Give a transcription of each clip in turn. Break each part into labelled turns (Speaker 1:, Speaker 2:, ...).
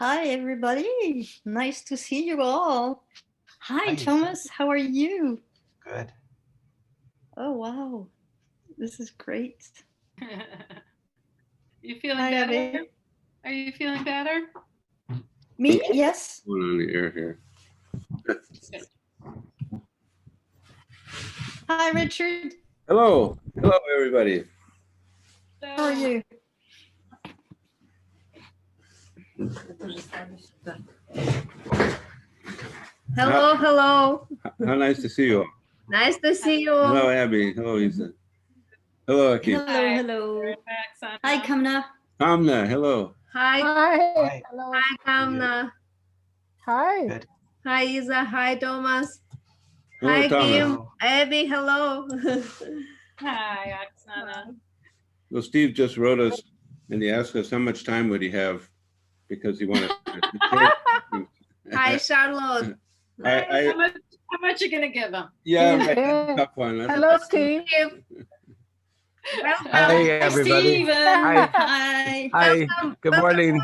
Speaker 1: Hi, everybody. Nice to see you all. Hi,
Speaker 2: Hi.
Speaker 1: Thomas. How are you?
Speaker 2: Good.
Speaker 1: Oh, wow. This is great.
Speaker 3: you feeling
Speaker 1: Hi,
Speaker 3: better?
Speaker 1: Abby.
Speaker 3: Are you feeling better?
Speaker 1: Me? Yes.
Speaker 4: Going on the air here.
Speaker 1: Hi, Richard.
Speaker 4: Hello, hello, everybody.
Speaker 1: How are you?
Speaker 5: Hello, hello.
Speaker 4: How nice to see you.
Speaker 5: Nice to see you.
Speaker 4: Hello, Abby. Hello, Isa. Hello, Aki.
Speaker 1: Hello,
Speaker 3: Hi.
Speaker 1: hello.
Speaker 3: We're back,
Speaker 1: Hi, Kamna.
Speaker 4: Kamna, hello.
Speaker 5: Hi,
Speaker 6: Hi.
Speaker 2: Hi.
Speaker 6: Hello.
Speaker 5: hi, Kamna.
Speaker 6: Hi.
Speaker 2: Good.
Speaker 5: Hi, Isa. Hi, Thomas.
Speaker 4: Hello,
Speaker 5: Hi,
Speaker 4: Thomas.
Speaker 5: Kim. Abby, hello.
Speaker 3: Hi, Oksana.
Speaker 4: Well, Steve just wrote us and he asked us how much time would he have because he wanted.
Speaker 5: To- Hi, Charlotte.
Speaker 4: I- I-
Speaker 3: how, much, how much you gonna give him?
Speaker 4: Yeah, right,
Speaker 6: Yeah.
Speaker 4: tough one. That's-
Speaker 6: Hello, Steve.
Speaker 5: Steve. Welcome.
Speaker 7: Hi,
Speaker 1: Hi,
Speaker 7: everybody.
Speaker 1: Steven.
Speaker 7: Hi.
Speaker 1: Hi.
Speaker 7: Hi,
Speaker 5: Welcome.
Speaker 7: good morning.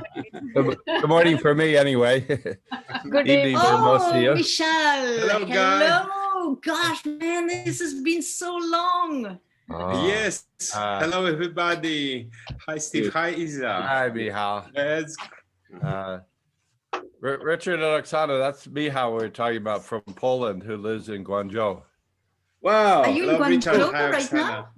Speaker 7: Good good morning for me, anyway.
Speaker 6: Good
Speaker 7: Evening for most of
Speaker 1: Oh,
Speaker 7: you.
Speaker 1: Michelle.
Speaker 4: Hello, guys.
Speaker 1: Hello. Gosh, man, this has been so long.
Speaker 7: Oh,
Speaker 8: Yes.
Speaker 7: uh,
Speaker 8: Hello, everybody. Hi, Steve. Hi, Isa.
Speaker 7: Hi, Mihal.
Speaker 8: Let's
Speaker 7: Uh, Ri- Richard and Oksana, that's Mihal we're talking about from Poland, who lives in Guangzhou.
Speaker 4: Wow.
Speaker 1: Are you in
Speaker 8: Hello,
Speaker 1: Guangzhou
Speaker 8: Hi,
Speaker 1: right now?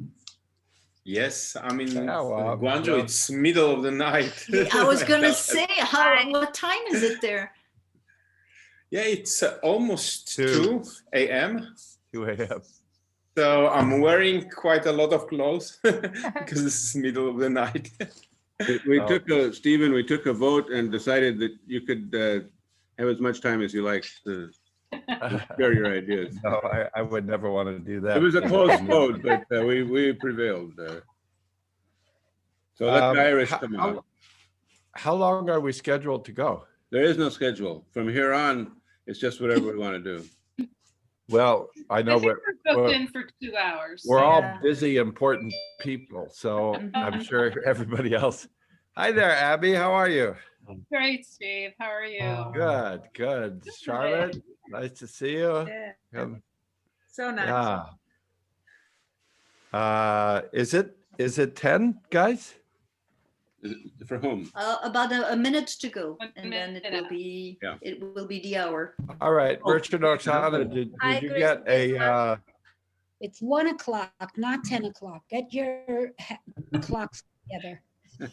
Speaker 8: Yes, I'm in
Speaker 7: Yeah, well, I'm-
Speaker 8: Guangzhou. It's middle of the night.
Speaker 1: I was gonna say, how? What time is it there?
Speaker 8: Yeah, it's uh, almost
Speaker 7: Two.
Speaker 8: 2 a.m.
Speaker 7: 2 a.m.
Speaker 8: So I'm wearing quite a lot of clothes because it's middle of the night.
Speaker 4: We- We
Speaker 7: Oh.
Speaker 4: took a, Stephen, we took a vote and decided that you could uh, have as much time as you like to share your ideas.
Speaker 7: No, I, I would never want to do that.
Speaker 4: It was a close vote, but uh, we, we prevailed. uh. So let
Speaker 7: Um,
Speaker 4: the Irish
Speaker 7: how-
Speaker 4: come
Speaker 7: how-
Speaker 4: out.
Speaker 7: How long are we scheduled to go?
Speaker 4: There is no schedule. From here on, it's just whatever we want to do.
Speaker 7: Well, I
Speaker 3: I
Speaker 7: know
Speaker 3: think
Speaker 7: we're,
Speaker 3: we're booked in for two hours.
Speaker 7: we're all busy, important people, so I'm sure everybody else. Hi there, Abby, how are you?
Speaker 3: Great, Steve. How are you?
Speaker 7: Good, good. Charlotte, nice to see you.
Speaker 5: Yeah,
Speaker 7: Come-
Speaker 5: so nice.
Speaker 7: Yeah. Uh, is it, is it ten, guys?
Speaker 4: Is it- For whom?
Speaker 1: Uh, about a, a minute to go,
Speaker 3: One
Speaker 1: and then it
Speaker 3: minute.
Speaker 1: will be
Speaker 4: Yeah.
Speaker 1: it will be the hour.
Speaker 7: All right,
Speaker 4: Oh,
Speaker 7: Richard Oksana, did,
Speaker 5: Hi,
Speaker 7: did you get a, uh,
Speaker 6: It's one o'clock, not 10 o'clock. Get your ha- clocks together.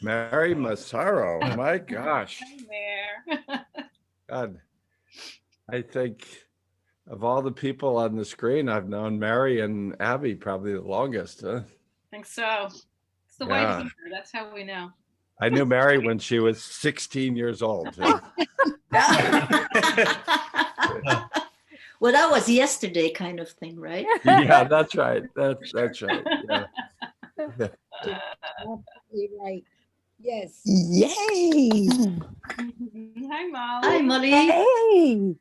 Speaker 7: Mary Massaro? My gosh,
Speaker 3: Hi there.
Speaker 7: God. I think of all the people on the screen, I've known Mary and Abby probably the longest, huh?
Speaker 3: think so. It's the
Speaker 7: Yeah.
Speaker 3: white hair. That's how we know.
Speaker 7: I knew Mary when she was sixteen years old.
Speaker 1: well, that was yesterday, kind of thing, right?
Speaker 7: Yeah, that's right. That's, that's right. Yeah.
Speaker 6: Absolutely Right. Yes.
Speaker 9: Yay!
Speaker 3: Hi, Molly.
Speaker 1: Hi, Molly.
Speaker 9: Hey!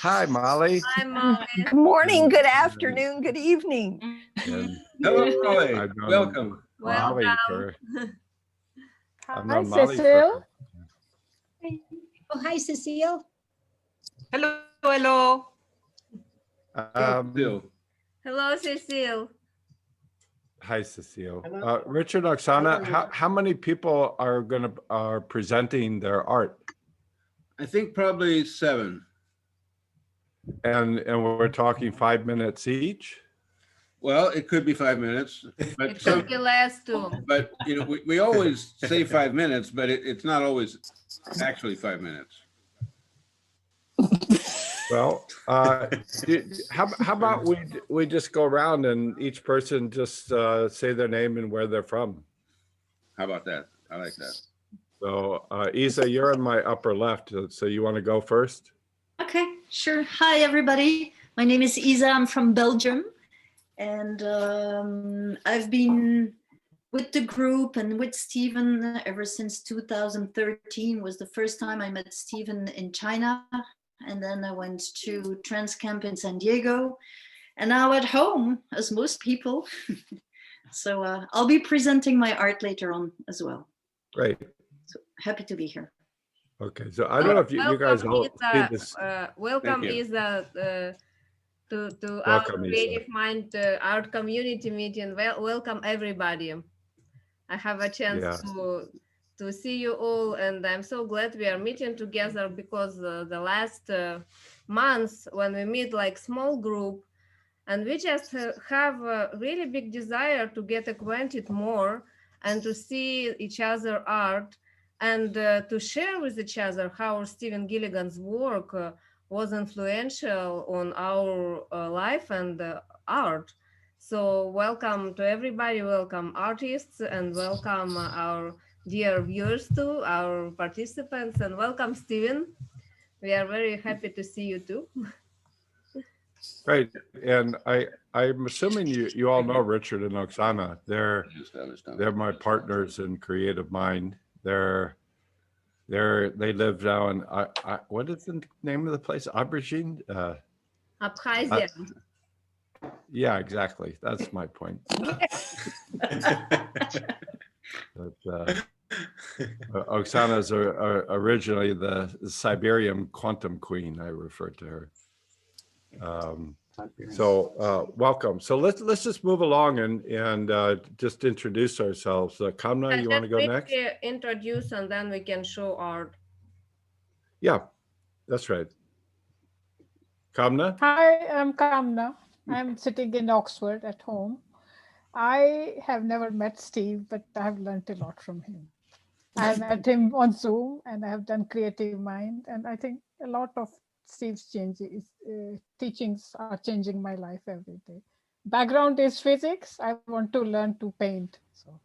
Speaker 7: Hi, Molly.
Speaker 5: Hi, Molly.
Speaker 9: Good morning, good afternoon, good evening.
Speaker 7: And
Speaker 4: Hello, Molly. Welcome.
Speaker 7: Molly
Speaker 5: Welcome.
Speaker 7: for- I've
Speaker 6: Hi,
Speaker 7: known Molly for-
Speaker 6: Cecile. Oh, hi, Cecile.
Speaker 10: Hello, hello.
Speaker 7: Um,
Speaker 4: Bill.
Speaker 5: Hello, Cecile.
Speaker 7: Hi, Cecile. Uh, Richard Oksana, how, how many people are gonna, are presenting their art?
Speaker 4: I think probably seven.
Speaker 7: And, and we're talking five minutes each?
Speaker 4: Well, it could be five minutes, but
Speaker 5: It
Speaker 4: some,
Speaker 5: took you last two.
Speaker 4: but you know, we, we always say five minutes, but it, it's not always actually five minutes.
Speaker 7: Well, uh, do- how, how about we, we just go around and each person just, uh, say their name and where they're from?
Speaker 4: How about that? I like that.
Speaker 7: So, uh, Isa, you're in my upper left, uh, so you want to go first?
Speaker 1: Okay, sure. Hi, everybody. My name is Isa. I'm from Belgium. And um, I've been with the group and with Stephen ever since 2013 was the first time I met Stephen in China. And then I went to Transcamp in San Diego. And now at home, as most people. so uh, I'll be presenting my art later on as well.
Speaker 7: Great.
Speaker 1: So happy to be here.
Speaker 7: Okay, so I don't know if you, you guys
Speaker 5: Welcome
Speaker 7: all
Speaker 5: is,
Speaker 7: see
Speaker 5: uh,
Speaker 7: this.
Speaker 5: uh, Welcome
Speaker 4: you.
Speaker 5: is uh, to, to our
Speaker 7: Welcome, Isa.
Speaker 5: Creative Mind uh, Art Community Meeting. Well, welcome everybody. I have a chance
Speaker 7: Yeah.
Speaker 5: to, to see you all and I'm so glad we are meeting together because uh, the last uh, months when we meet like small group and we just have a really big desire to get acquainted more and to see each other art and uh, to share with each other how Stephen Gilligan's work uh, was influential on our uh, life and uh, art. So welcome to everybody, welcome artists and welcome our dear viewers too, our participants and welcome Stephen. We are very happy to see you too.
Speaker 7: Great, and I, I'm assuming you, you all know Richard and Oksana. They're, they're my partners in Creative Mind. They're, they're, they live down, I, I, what is the name of the place? Aubergine? Uh,
Speaker 5: Abkhazia.
Speaker 7: yeah, exactly. That's my point. But, uh, uh, Oksana's are, are originally the Siberian quantum queen. I refer to her. Um, so uh, welcome. So let's let's just move along and and uh, just introduce ourselves. Uh, Kamna,
Speaker 5: And
Speaker 7: you want to
Speaker 5: just
Speaker 7: go next?
Speaker 5: briefly Introduce and then we can show our,
Speaker 7: Yeah, that's right. Kamna.
Speaker 11: Hi, I'm Kamna. I'm sitting in Oxford at home. I have never met Steve, but I have learned a lot from him. I met him on Zoom and I have done Creative Mind. And I think a lot of Steve's changes, uh, teachings are changing my life every day. Background is physics. I want to learn to paint. So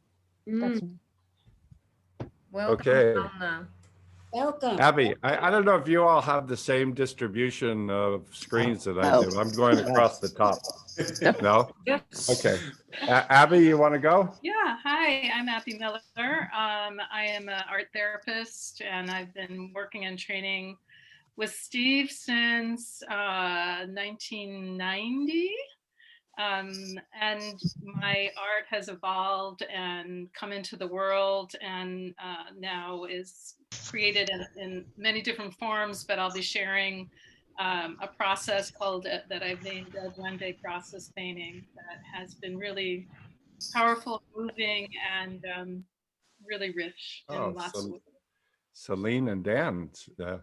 Speaker 11: that's me.
Speaker 5: Welcome,
Speaker 7: Okay.
Speaker 5: Anna.
Speaker 6: Welcome.
Speaker 7: Abby, I, I don't know if you all have the same distribution of screens that I do. I'm going across the top. No?
Speaker 3: Yes.
Speaker 7: Okay. A- Abby, you want to go?
Speaker 3: Yeah, hi, I'm Abby Miller. Um, I am an art therapist and I've been working and training with Steve since uh, 1990. Um, and my art has evolved and come into the world and uh, now is created in, in many different forms, but I'll be sharing um, a process called uh, that I've named a Duende process painting that has been really powerful, moving, and um, really rich in
Speaker 7: Oh,
Speaker 3: lots
Speaker 7: so-
Speaker 3: of
Speaker 7: Celine and Dan. Uh,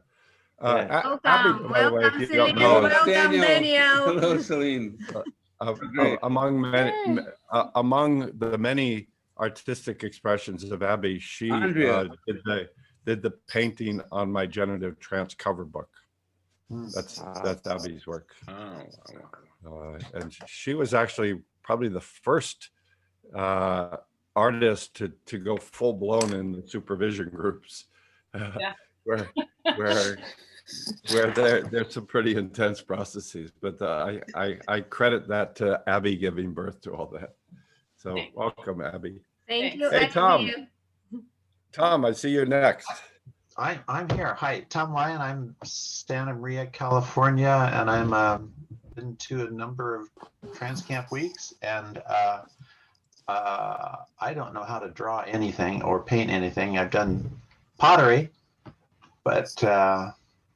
Speaker 7: uh,
Speaker 12: Yeah.
Speaker 7: A- Abby,
Speaker 5: Welcome,
Speaker 7: by the way, if
Speaker 5: welcome,
Speaker 7: you don't
Speaker 5: Celine.
Speaker 7: know,
Speaker 5: Welcome,
Speaker 4: Daniel.
Speaker 5: Daniel.
Speaker 4: Hello, Celine.
Speaker 7: uh,
Speaker 4: Great.
Speaker 7: among many, uh, among the many artistic expressions of Abby, she uh, did the did the painting on my generative trance cover book. That's that's Abby's work,
Speaker 4: Oh, wow, wow.
Speaker 7: uh, and she was actually probably the first uh, artist to to go full blown in the supervision groups,
Speaker 3: Yeah.
Speaker 7: where where where there there's some pretty intense processes. But uh, I, I I credit that to Abby giving birth to all that. So
Speaker 3: Thanks.
Speaker 7: welcome, Abby.
Speaker 5: Thank you.
Speaker 7: Hey,
Speaker 5: Abby.
Speaker 7: Tom. Tom, I see you next.
Speaker 2: I, I'm here. Hi, Tom Lyon. I'm Santa Maria, California, and I'm um, been to a number of Trans Camp weeks, and uh, uh, I don't know how to draw anything or paint anything. I've done pottery, but uh,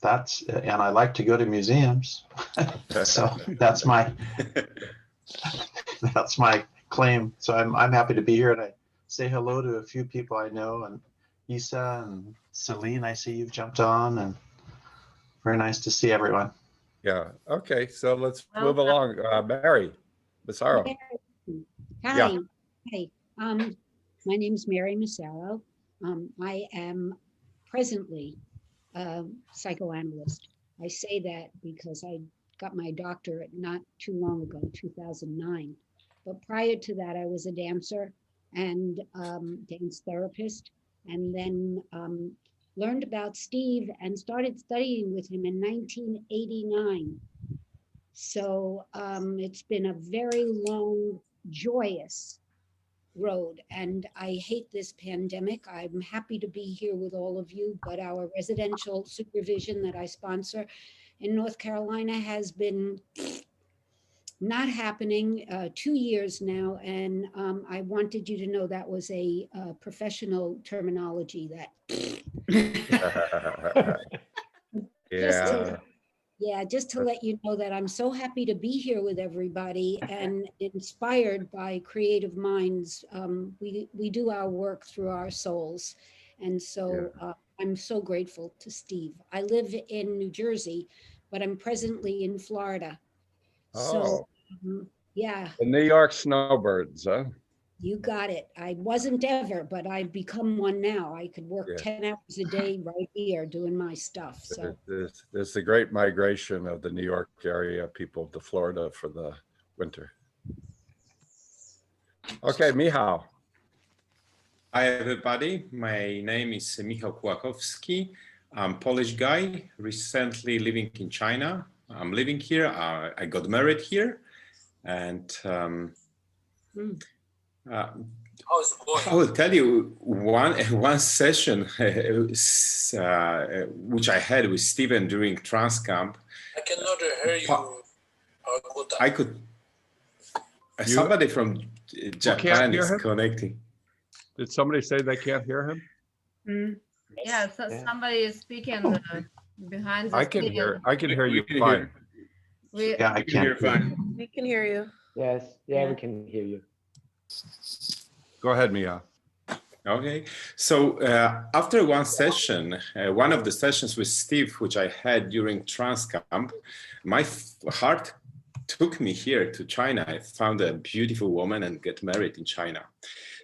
Speaker 2: that's and I like to go to museums, so that's my that's my claim. So I'm I'm happy to be here, and I say hello to a few people I know, and Isa and Celine, I see you've jumped on and very nice to see everyone.
Speaker 7: Yeah. Okay. So let's move along. Uh, Mary Massaro. Yeah.
Speaker 6: Hi, hi. Um, my name's Mary Massaro. Um, I am presently a psychoanalyst. I say that because I got my doctorate not too long ago, 2009. But prior to that, I was a dancer and um, dance therapist, and then um, learned about Steve and started studying with him in 1989. So um, it's been a very long, joyous road. And I hate this pandemic. I'm happy to be here with all of you, but our residential supervision that I sponsor in North Carolina has been not happening uh, two years now. And um, I wanted you to know that was a uh, professional terminology that
Speaker 7: Yeah,
Speaker 6: Yeah, just to let you know that I'm so happy to be here with everybody and inspired by creative minds. Um, we, we do our work through our souls. And so uh, I'm so grateful to Steve. I live in New Jersey, but I'm presently in Florida.
Speaker 7: Oh.
Speaker 6: So, um, yeah,
Speaker 7: the New York snowbirds, huh?
Speaker 6: You got it. I wasn't ever, but I've become one now. I could work
Speaker 7: Yeah.
Speaker 6: 10 hours a day right here doing my stuff. So.
Speaker 7: There- There's, there's the great migration of the New York area people to Florida for the winter. Okay, Mihao.
Speaker 8: Hi, everybody. My name is Michał Kłakowski. I'm Polish guy, recently living in China. I'm living here. Uh, I got married here. And um, uh, I will tell you one one session uh, which I had with Stephen during Transcamp.
Speaker 13: I cannot hear you.
Speaker 8: Pa- I could. uh,
Speaker 7: You-
Speaker 8: Somebody from Japan is
Speaker 7: him?
Speaker 8: connecting.
Speaker 7: Did somebody say they can't hear him?
Speaker 5: Yeah, so somebody is speaking uh, behind the
Speaker 7: I can
Speaker 5: screen.
Speaker 7: hear, I can hear you fine.
Speaker 5: We,
Speaker 2: Yeah, I
Speaker 4: You can hear fine.
Speaker 14: We can hear you.
Speaker 12: Yes, yeah,
Speaker 5: Yeah.
Speaker 12: we can hear you.
Speaker 7: Go ahead, Mia.
Speaker 8: Okay, so uh, after one session, uh, one of the sessions with Steve, which I had during Transcamp, my heart took me here to China. I found a beautiful woman and get married in China.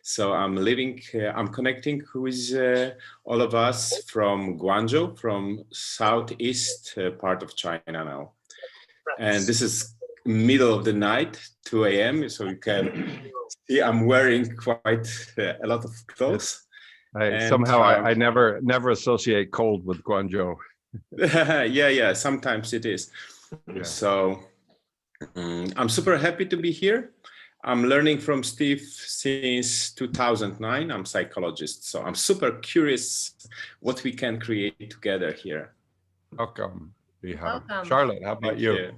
Speaker 8: So I'm living, uh, I'm connecting with uh, all of us from Guangzhou, from southeast uh, part of China now. And this is middle of the night, 2 a.m. So you can see I'm wearing quite uh, a lot of clothes.
Speaker 7: I
Speaker 8: And,
Speaker 7: somehow
Speaker 8: um,
Speaker 7: I, I never, never associate cold with Guangzhou.
Speaker 8: yeah, yeah, sometimes it is.
Speaker 7: Yeah.
Speaker 8: So mm, I'm super happy to be here. I'm learning from Steve since 2009. I'm psychologist, so I'm super curious what we can create together here.
Speaker 7: Welcome, Mihao.
Speaker 5: Welcome.
Speaker 7: Charlotte, how about you?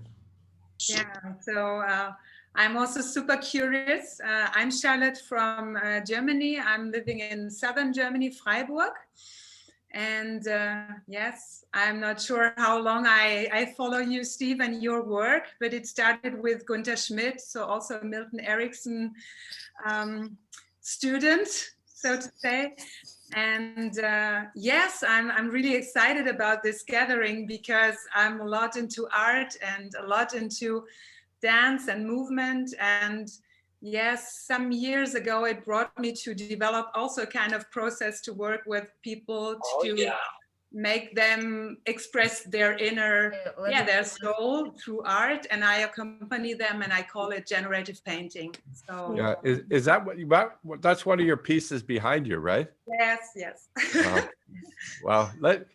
Speaker 15: Yeah, so uh, I'm also super curious. Uh, I'm Charlotte from uh, Germany. I'm living in southern Germany, Freiburg. And uh, yes, I'm not sure how long I, I follow you, Steve, and your work, but it started with Gunther Schmidt, so also a Milton Erickson um, student, so to say. And uh, yes, I'm, I'm really excited about this gathering because I'm a lot into art and a lot into dance and movement. And yes, some years ago, it brought me to develop also a kind of process to work with people
Speaker 13: Oh,
Speaker 15: to
Speaker 13: yeah.
Speaker 15: make them express their inner,
Speaker 5: let
Speaker 15: yeah,
Speaker 5: me-
Speaker 15: their soul through art. And I accompany them and I call it generative painting. So
Speaker 7: Yeah, is, is that what you, what- what- that's one of your pieces behind you, right?
Speaker 15: yes, yes.
Speaker 7: Wow. Well, let,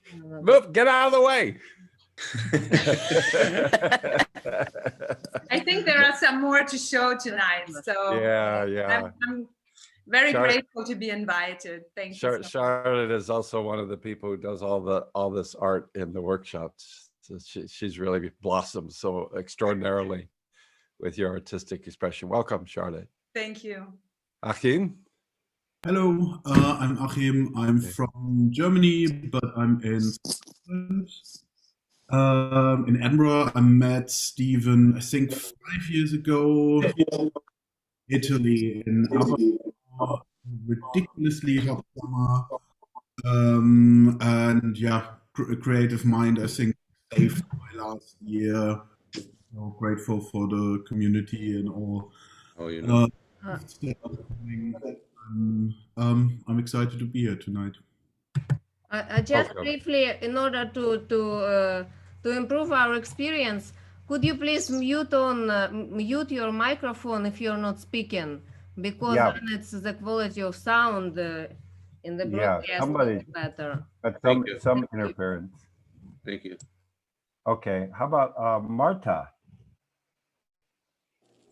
Speaker 7: move, get out of the way.
Speaker 15: I think there are some more to show tonight. So
Speaker 7: Yeah, yeah.
Speaker 15: I'm, I'm very
Speaker 7: Char-
Speaker 15: grateful to be invited. Thank you. So.
Speaker 7: Charlotte is also one of the people who does all the, all this art in the workshops. So she, she's really blossomed so extraordinarily with your artistic expression. Welcome, Charlotte.
Speaker 15: Thank you.
Speaker 7: Achim?
Speaker 16: Hello, uh, I'm Achim. I'm from Germany, but I'm in Scotland. Um, in Edinburgh. I met Stephen, I think, five years ago. Italy in Aberystwyth, ridiculously hot summer. Um, and yeah, cr- Creative Mind, I think, saved my last year. So grateful for the community and all.
Speaker 4: Oh, you know.
Speaker 16: Uh, um, um, I'm excited to be here tonight.
Speaker 5: Uh, uh, just
Speaker 16: Okay.
Speaker 5: briefly, in order to to uh, to improve our experience, could you please mute on uh, mute your microphone if you're not speaking, because
Speaker 7: Yeah.
Speaker 5: then it's the quality of sound uh, in the broadcast
Speaker 7: Yeah,
Speaker 5: broadcast
Speaker 7: somebody-
Speaker 5: is better.
Speaker 7: But some, some interference.
Speaker 4: Thank you.
Speaker 7: Okay, how about uh, Marta?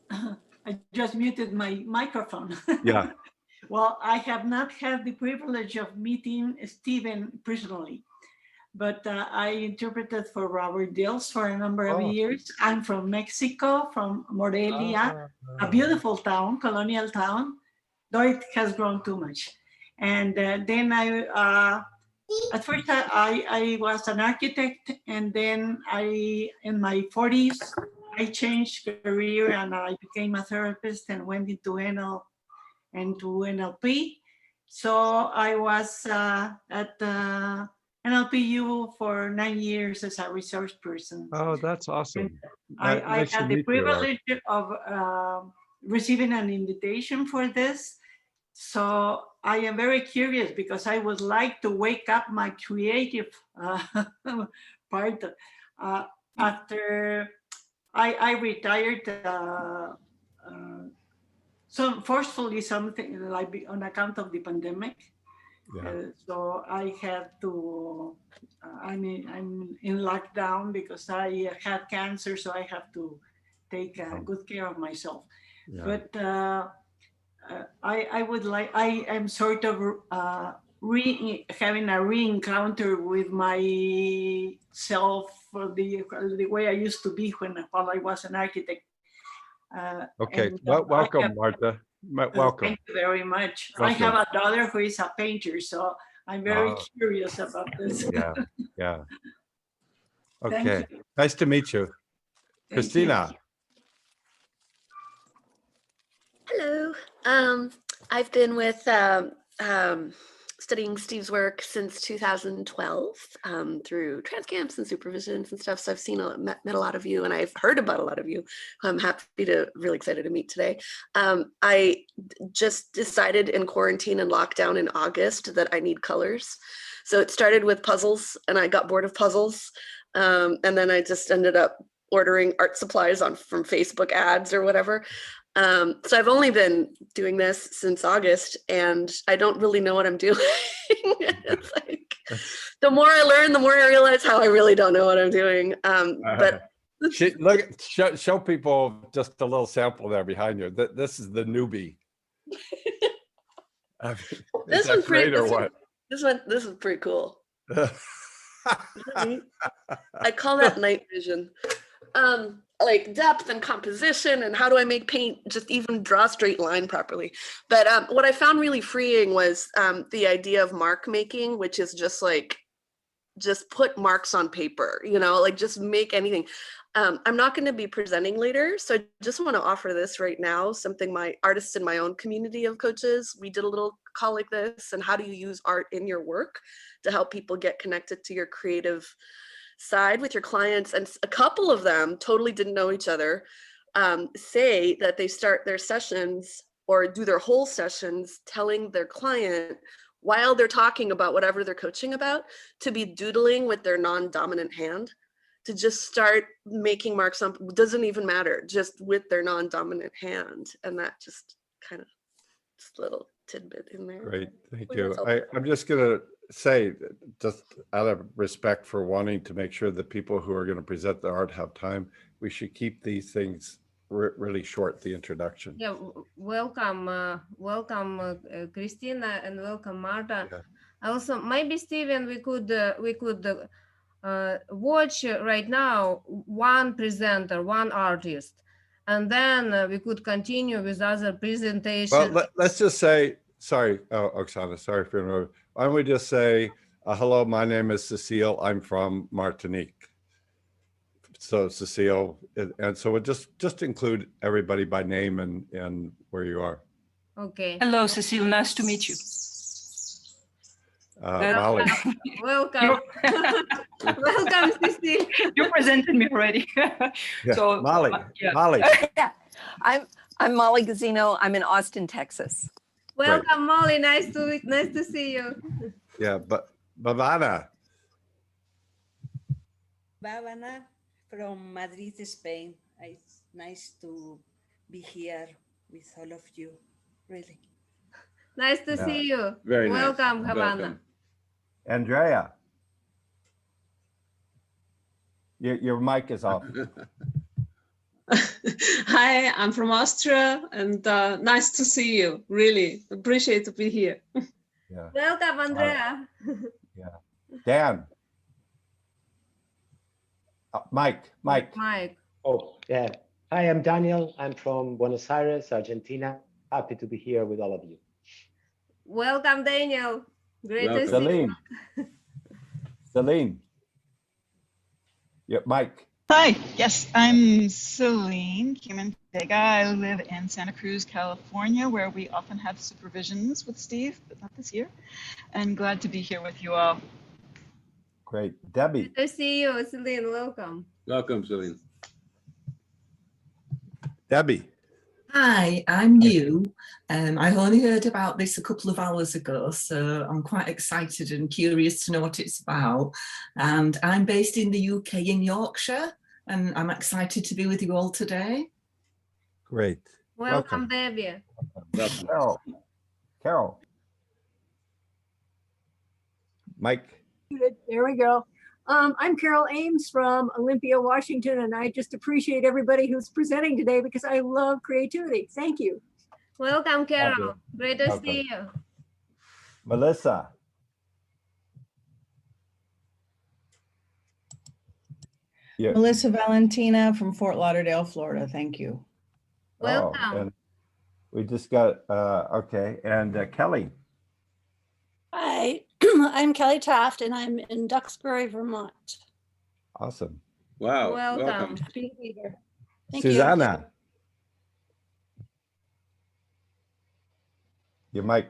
Speaker 17: I just muted my microphone.
Speaker 7: Yeah.
Speaker 17: well, I have not had the privilege of meeting Stephen personally, but uh, I interpreted for Robert Dilts for a number of
Speaker 18: Oh.
Speaker 17: years. I'm from Mexico, from Morelia, a beautiful town, colonial town, though it has grown too much. And uh, then I uh, at first I, I was an architect and then I, in my 40s, I changed career and I became a therapist and went into NL, into NLP. So I was uh, at the NLPU for nine years as a resource person.
Speaker 7: Oh, that's awesome.
Speaker 17: I, I
Speaker 7: nice
Speaker 17: had the
Speaker 7: you,
Speaker 17: privilege of uh, receiving an invitation for this. So I am very curious because I would like to wake up my creative uh, part uh, after I, I retired. Uh, uh, so forcefully something like on account of the pandemic.
Speaker 7: Yeah.
Speaker 17: Uh, so I had to, uh, I mean, I'm in lockdown because I had cancer, so I have to take uh, good care of myself.
Speaker 7: Yeah.
Speaker 17: But uh, uh, I, I would like, I am sort of uh, re having a re-encounter with myself, the the way I used to be when while I was an architect. Uh,
Speaker 7: Okay, well,
Speaker 17: I
Speaker 7: welcome,
Speaker 17: have-
Speaker 7: Martha. Ma- Welcome.
Speaker 17: Thank you very much. I have a daughter who is a painter, so I'm very
Speaker 7: Oh.
Speaker 17: curious about this.
Speaker 7: Yeah, yeah. Okay, nice to meet you.
Speaker 17: you.
Speaker 7: Christina,
Speaker 14: Hello. Um, I've been with um, um, studying Steve's work since 2012 um, through transcamps and supervisions and stuff. So I've seen a, met, met a lot of you, and I've heard about a lot of you. I'm happy to, really excited to meet today. Um, I just decided in quarantine and lockdown in August that I need colors. So it started with puzzles, and I got bored of puzzles, um, and then I just ended up ordering art supplies on from Facebook ads or whatever. Um, so I've only been doing this since August, and I don't really know what I'm doing. it's like the more I learn, the more I realize how I really don't know what I'm doing. Um, but
Speaker 7: She- look, show, show people just a little sample there behind you. Th- This is the newbie. I mean, Is
Speaker 14: this one's pretty. This one, this one, this is pretty cool. I call that night vision. Um, like depth and composition and how do I make paint just even draw straight line properly. But um, what I found really freeing was um, the idea of mark making, which is just like just put marks on paper, you know, like just make anything. Um, I'm not going to be presenting later, so I just want to offer this right now. Something my artists in my own community of coaches, we did a little call like this, and how do you use art in your work to help people get connected to your creative side with your clients? And a couple of them totally didn't know each other. Um, say that they start their sessions or do their whole sessions telling their client while they're talking about whatever they're coaching about to be doodling with their non-dominant hand to just start making marks on doesn't even matter just with their non-dominant hand and that just kind of just a little tidbit in there
Speaker 7: Great, thank you. I. I'm just gonna say, just out of respect for wanting to make sure that people who are gonna present the art have time, we should keep these things re- really short, the introduction.
Speaker 5: Yeah, w- welcome, uh, welcome, uh, uh, Christina, and welcome, Marta. Also, maybe Stephen, we could uh, we could uh, uh, watch right now one presenter, one artist, and then uh, we could continue with other presentations.
Speaker 7: Well, let, let's just say, sorry, oh, Oksana, sorry for interrupting. Why don't we just say, uh, hello, my name is Cecile. I'm from Martinique. So Cecile, and, and so we'll just, just include everybody by name and, and where you are.
Speaker 5: Okay.
Speaker 10: Hello, Cecile. Nice to meet you.
Speaker 7: Uh,
Speaker 10: That-
Speaker 7: Molly,
Speaker 5: Welcome, welcome, Cecile.
Speaker 10: You presented me already.
Speaker 7: Yeah,
Speaker 10: So
Speaker 7: Molly,
Speaker 10: uh, yeah.
Speaker 7: Molly.
Speaker 9: Yeah, I'm I'm Molly Gazino. I'm in Austin, Texas.
Speaker 5: Welcome, Molly. Nice to nice to see you.
Speaker 7: yeah, but Bavana,
Speaker 19: Bavana from Madrid, Spain. It's nice to be here with all of you, really.
Speaker 5: Nice to
Speaker 7: Yeah.
Speaker 5: see you.
Speaker 7: Very nice.
Speaker 5: welcome, Havana.
Speaker 7: Welcome. Andrea. Your, your mic is off.
Speaker 20: Hi, I'm from Austria and uh, nice to see you. Really appreciate to be here.
Speaker 7: Yeah.
Speaker 5: Welcome, Andrea.
Speaker 7: Yeah, Dan. Uh, Mike, Mike.
Speaker 5: Mike.
Speaker 12: Oh, yeah. Hi, I'm Daniel. I'm from Buenos Aires, Argentina. Happy to be here with all of you.
Speaker 5: Welcome, Daniel. Great to see you.
Speaker 7: Celine. Celine. Yeah, Mike.
Speaker 21: Hi, yes, I'm Celine Kimantega. I live in Santa Cruz, California, where we often have supervisions with Steve, but not this year. And glad to be here with you all.
Speaker 7: Great. Debbie.
Speaker 5: Good to see you, Celine. Welcome.
Speaker 4: Welcome, Celine.
Speaker 7: Debbie.
Speaker 22: Hi, I'm new. Um, I only heard about this a couple of hours ago, so I'm quite excited and curious to know what it's about. And I'm based in the UK in Yorkshire, and I'm excited to be with you all today.
Speaker 7: Great.
Speaker 5: Welcome, Debbie.
Speaker 7: Carol. Carol. Mike.
Speaker 19: There we go. Um, I'm Carol Ames from Olympia, Washington, and I just appreciate everybody who's presenting today because I love creativity. Thank you.
Speaker 5: Welcome, Carol. Great to
Speaker 7: Welcome.
Speaker 5: see you.
Speaker 7: Melissa. Yeah.
Speaker 23: Melissa Valentina from Fort Lauderdale, Florida. Thank you.
Speaker 7: Oh,
Speaker 5: Welcome.
Speaker 7: and We just got, uh, okay, and uh, Kelly.
Speaker 24: Hi, I'm Kelly Taft and I'm in Duxbury, Vermont.
Speaker 7: Awesome.
Speaker 4: Wow.
Speaker 5: Welcome.
Speaker 24: Happy to be here. Thank you.
Speaker 7: Susanna. Your mic.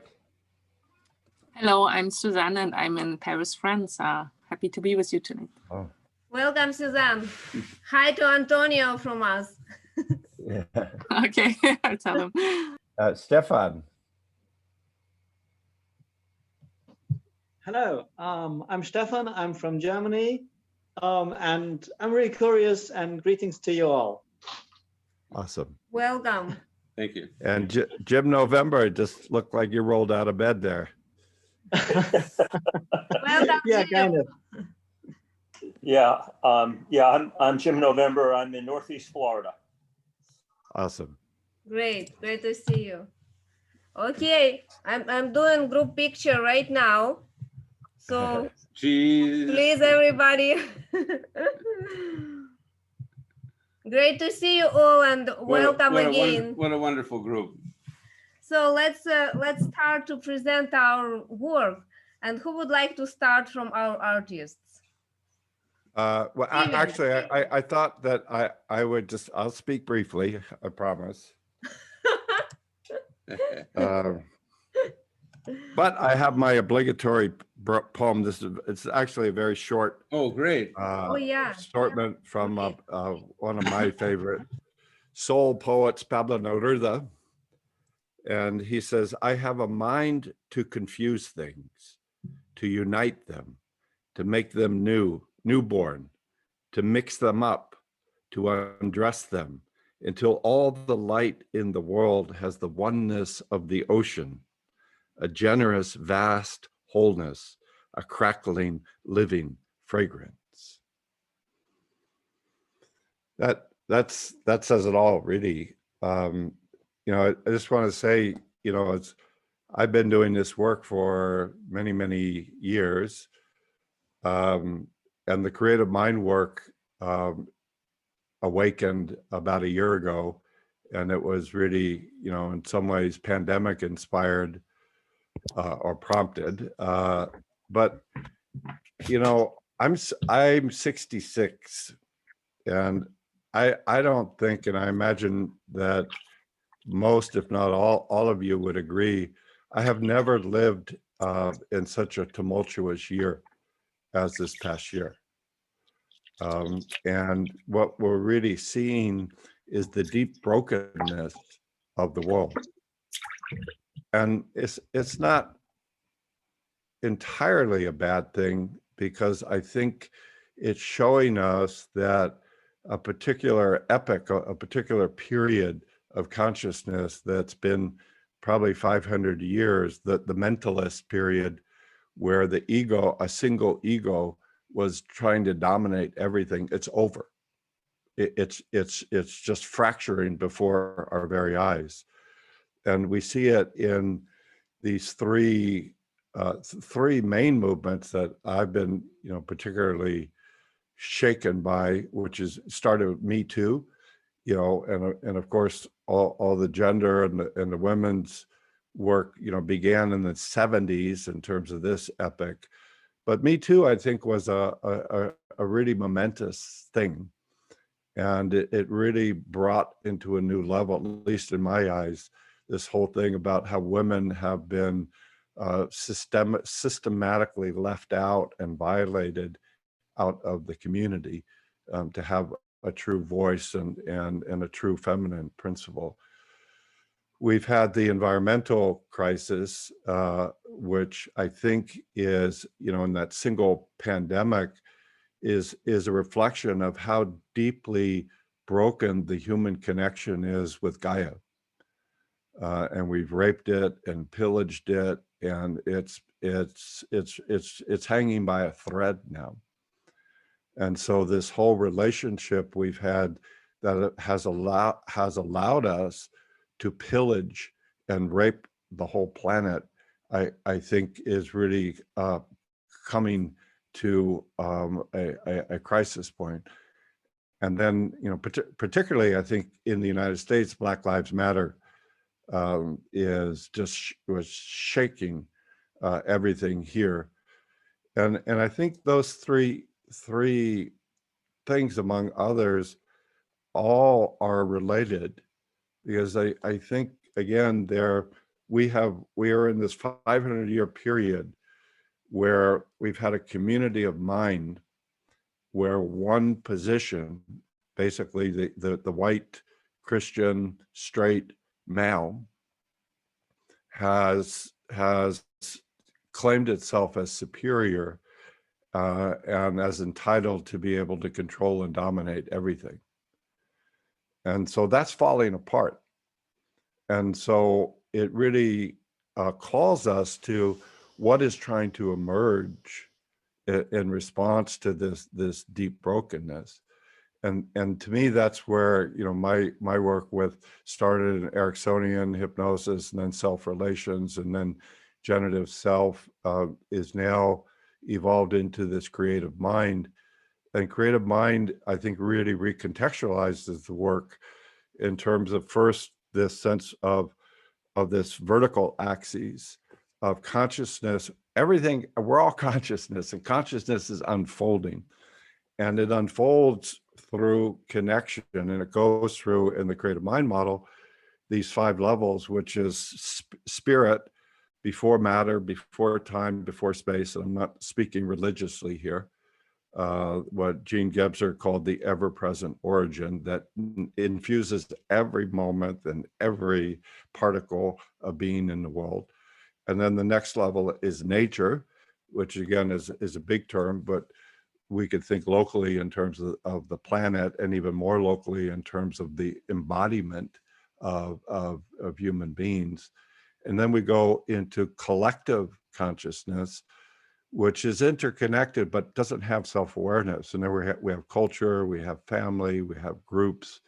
Speaker 25: Hello, I'm Suzanne and I'm in Paris, France. Uh, happy to be with you tonight.
Speaker 7: Oh.
Speaker 5: Welcome, Suzanne. Hi to Antonio from us.
Speaker 7: Yeah.
Speaker 25: okay, I'll tell him.
Speaker 7: Uh, Stefan.
Speaker 26: Hello, um, I'm Stefan. I'm from Germany. Um, and I'm really curious and greetings to you all.
Speaker 7: Awesome.
Speaker 5: Welcome.
Speaker 4: Thank you.
Speaker 7: And J- Jim November, it just looked like you rolled out of bed there.
Speaker 5: Welcome.
Speaker 26: Yeah,
Speaker 5: to
Speaker 26: kind
Speaker 5: you.
Speaker 26: of.
Speaker 27: Yeah, um, yeah, I'm, I'm Jim November. I'm in Northeast Florida.
Speaker 7: Awesome.
Speaker 5: Great, great to see you. Okay, I'm, I'm doing group picture right now. So
Speaker 4: Jeez.
Speaker 5: please, everybody. Great to see you all and
Speaker 4: What a-
Speaker 5: welcome
Speaker 4: what a won-
Speaker 5: again.
Speaker 4: What a wonderful group.
Speaker 5: So let's uh, let's start to present our work. And who would like to start from our artists?
Speaker 7: Uh, well, I, actually, I, I, I thought that I, I would just, I'll speak briefly, I promise. Um, But I have my obligatory bro- poem. This is, it's actually a very short.
Speaker 4: Oh, great.
Speaker 7: Uh,
Speaker 5: Oh, yeah.
Speaker 7: Assortment from uh, uh, one of my favorite soul poets, Pablo Neruda. And he says, I have a mind to confuse things, to unite them, to make them new, newborn, to mix them up, to undress them, until all the light in the world has the oneness of the ocean, a generous, vast wholeness, a crackling, living fragrance. That that's that says it all, really. Um, you know, I, I just want to say, you know, it's I've been doing this work for many, many years, um, and the creative mind work um, awakened about a year ago, and it was really, you know, in some ways, pandemic inspired uh, or prompted. Uh, but you know, I'm I'm 66, and I I don't think, and I imagine that most, if not all, all of you would agree. I have never lived uh, in such a tumultuous year as this past year. Um, and what we're really seeing is the deep brokenness of the world. And it's it's not entirely a bad thing because I think it's showing us that a particular epoch, a particular period of consciousness that's been probably 500 years, the, the mentalist period, where the ego, a single ego, was trying to dominate everything, it's over. It, it's it's it's just fracturing before our very eyes, and we see it in these three uh, th- three main movements that I've been, you know, particularly shaken by, which is started with Me Too, you know, and uh, and of course all, all the gender and the, and the women's work, you know, began in the 70s in terms of this epic, But Me Too, I think, was a, a, a- a really momentous thing. And it, it really brought into a new level, at least in my eyes, this whole thing about how women have been uh, system, systematically left out and violated out of the community um, to have a true voice and, and, and a true feminine principle. We've had the environmental crisis, uh, which I think is, you know, in that single pandemic, is is a reflection of how deeply broken the human connection is with Gaia. Uh, and we've raped it and pillaged it, and it's it's it's it's it's hanging by a thread now. And so this whole relationship we've had that has allowed has allowed us to pillage and rape the whole planet, I I think is really uh, coming to um, a, a, a crisis. And then, you know, parti- particularly, I think in the United States, Black Lives Matter um, is just was shaking uh, everything here, and and I think those three three things, among others, all are related because I I think again there we have we are in this 500 year period where we've had a community of mind where one position, basically the, the, the white Christian straight male, has has claimed itself as superior uh, and as entitled to be able to control and dominate everything. And so that's falling apart. And so it really uh, calls us to what is trying to emerge i- in response to this this deep brokenness and and to me that's where you know my my work with started in ericksonian hypnosis and then self relations and then generative self uh, is now evolved into this creative mind. And creative mind i think really recontextualizes the work in terms of first this sense of of this vertical axis of consciousness. Everything we're all consciousness and consciousness is unfolding. And it unfolds through connection and it goes through in the creative mind model these five levels which is sp- spirit before matter before time before space and i'm not speaking religiously here uh, what Jean Gebser called the ever present origin that infuses every moment and every particle of being in the world. And then the next level is nature, which again is, is a big term, but we could think locally in terms of, of the planet and even more locally in terms of the embodiment of, of, of human beings. And then we go into collective consciousness, which is interconnected but doesn't have self-awareness. And then we have, we have culture, we have family, we have groups,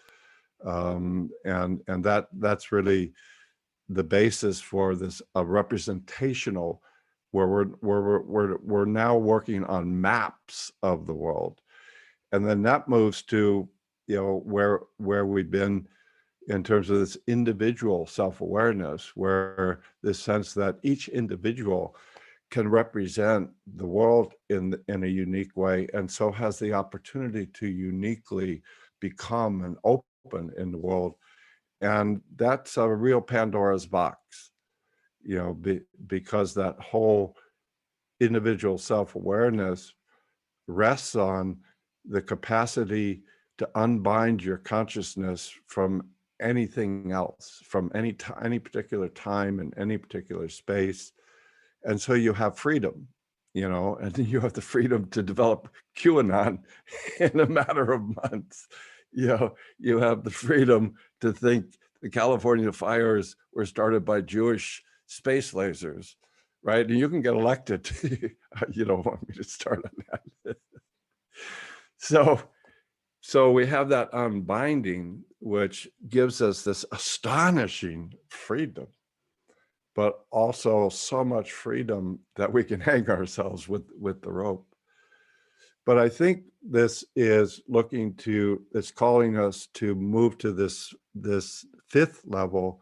Speaker 7: um, and and that that's really the basis for this a representational where we're we're, we're we're now working on maps of the world. And then that moves to you know where where we've been in terms of this individual self-awareness where this sense that each individual can represent the world in in a unique way and so has the opportunity to uniquely become and open in the world. And that's a real pandora's box you know be, because that whole individual self-awareness rests on the capacity to unbind your consciousness from anything else from any ti any particular time and any particular space. And so you have freedom you know and you have the freedom to develop qanon in a matter of months. You know you have the freedom to think the california fires were started by jewish space lasers right? And you can get elected you don't want me to start on that. So so we have that unbinding which gives us this astonishing freedom but also so much freedom that we can hang ourselves with with the rope. But i think this is looking to it's calling us to move to this this fifth level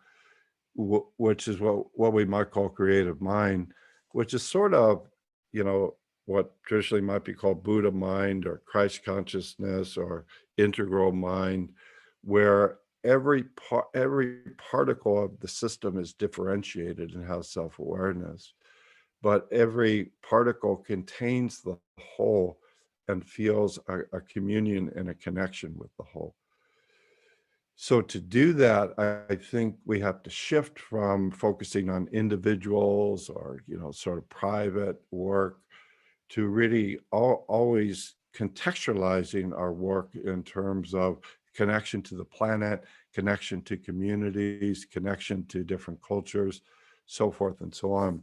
Speaker 7: wh- which is what what we might call creative mind which is sort of you know what traditionally might be called Buddha mind or Christ consciousness or integral mind, where every part every particle of the system is differentiated and has self-awareness but every particle contains the whole and feels a, a communion and a connection with the whole so to do that I, think we have to shift from focusing on individuals or you know sort of private work to really al- always contextualizing our work in terms of connection to the planet, connection to communities, connection to different cultures, so forth and so on.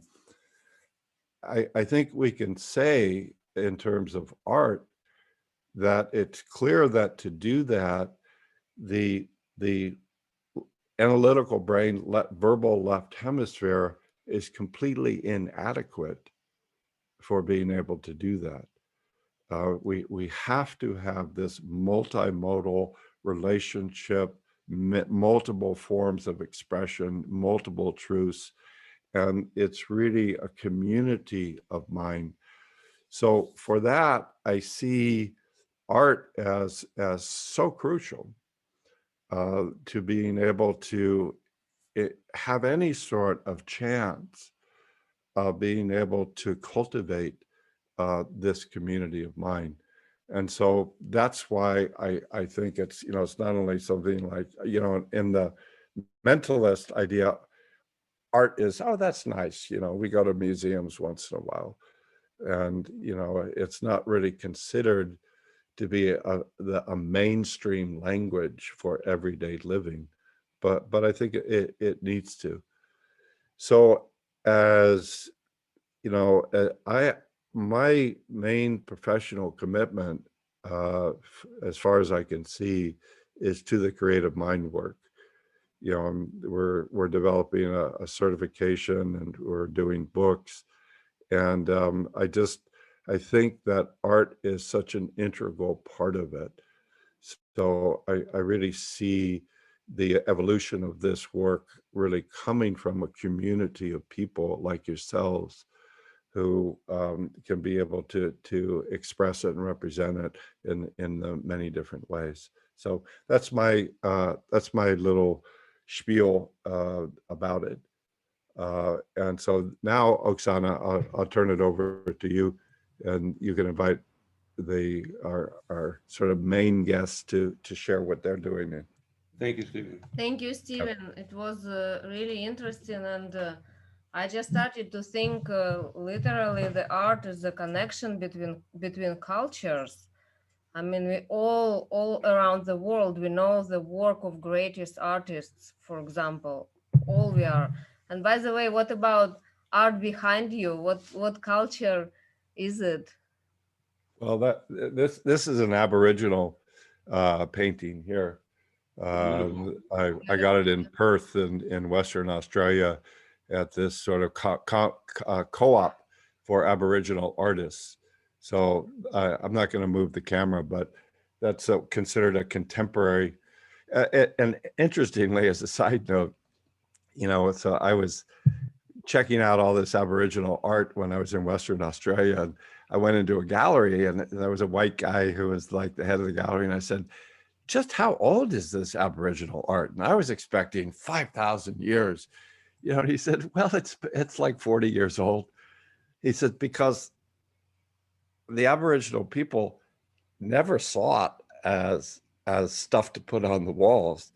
Speaker 7: I, I think we can say in terms of art that it's clear that to do that, the the analytical brain, le- verbal left hemisphere is completely inadequate for being able to do that. Uh, we we have to have this multimodal relationship, mi- multiple forms of expression, multiple truths, and it's really a community of mind. So for that, I see art as as so crucial uh, to being able to eh, have any sort of chance of being able to cultivate uh, this community of mine. And so that's why I, I think it's, you know, it's not only something like, you know, in the mentalist idea, art is, oh, that's nice. You know, we go to museums once in a while. And, you know, it's not really considered to be a, a mainstream language for everyday living. But, but I think it, it needs to. So as you know, I my main professional commitment, uh, as far as I can see, is to the creative mind work. You know, I'm, we're we're developing a, a certification and we're doing books, and um, I just I think that art is such an integral part of it. So I, I really see the evolution of this work really coming from a community of people like yourselves who um, can be able to to express it and represent it in in the many different ways. So that's my uh, that's my little spiel uh, about it. Uh, and so now, Oksana, I'll, I'll turn it over to you, and you can invite the our our sort of main guests to to share what they're doing. In.
Speaker 4: Thank you, Stephen.
Speaker 5: Thank you, Stephen. It was uh, really interesting, and uh, I just started to think uh, literally the art is the connection between between cultures. I mean, we all all around the world we know the work of greatest artists, for example, all we are. And by the way, what about art behind you? What what culture is it?
Speaker 7: Well, that this this is an Aboriginal uh, painting here. Um, I I got it in Perth in in Western Australia at this sort of co- co- uh, co-op for Aboriginal artists. So uh, I'm not going to move the camera, but that's uh, considered a contemporary. Uh, and interestingly, as a side note, you know, so I was checking out all this Aboriginal art when I was in Western Australia, and I went into a gallery, and there was a white guy who was like the head of the gallery, and I said, "Just how old is this Aboriginal art?" And I was expecting five thousand years you know, he said, well, it's it's like 40 years old. He said, because the Aboriginal people never saw it as as stuff to put on the walls.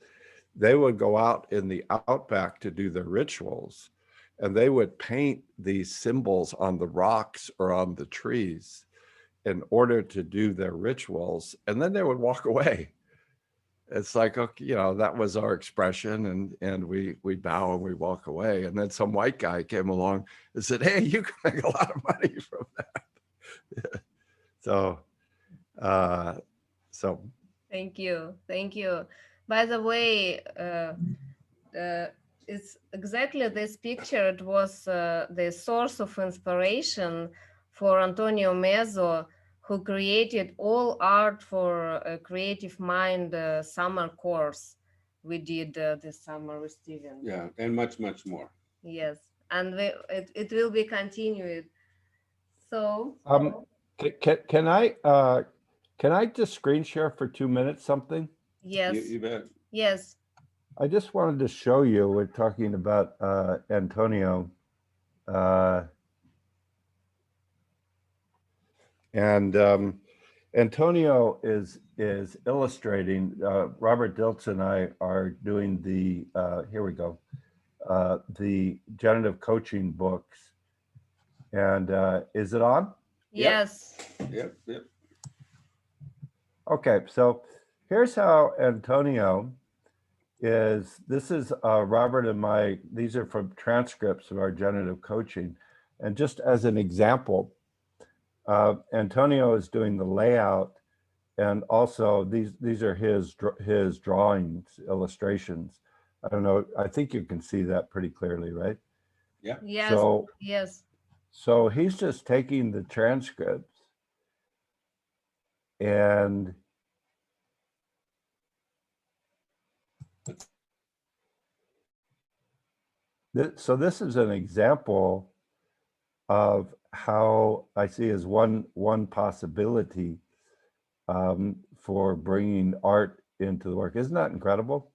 Speaker 7: They would go out in the outback to do their rituals, and they would paint these symbols on the rocks or on the trees in order to do their rituals, and then they would walk away. It's like okay, you know that was our expression and and we we bow and we walk away. And then some white guy came along and said hey you can make a lot of money from that. So uh so
Speaker 5: Thank you, thank you. By the way, uh, uh, it's exactly this picture. It was uh, the source of inspiration for Antonio Mezzo, who created all art for a creative mind uh, summer course we did uh, this summer with Stephen.
Speaker 4: Yeah, and much, much more.
Speaker 5: Yes, and we, it, it will be continued. So,
Speaker 7: Um, can, can I, uh, can I just screen share for two minutes something?
Speaker 5: yes,
Speaker 4: You you bet.
Speaker 5: yes.
Speaker 7: I just wanted to show you, we're talking about, uh, Antonio. Uh, And, um, Antonio is, is illustrating, uh, Robert Dilts and I are doing the, uh, here we go. Uh, the generative coaching books. And, uh, is it on?
Speaker 5: Yes.
Speaker 4: Yep, yep.
Speaker 7: Okay, so here's how Antonio is, this is uh, Robert and my, these are from transcripts of our generative coaching. And just as an example, uh, Antonio is doing the layout and also these, these are his, his drawings, illustrations. I don't know, I think you can see that pretty clearly, right?
Speaker 4: Yeah.
Speaker 5: Yes,
Speaker 7: So-
Speaker 5: yes.
Speaker 7: So he's just taking the transcripts and so this is an example of how I see as one one possibility um, for bringing art into the work. Isn't that incredible?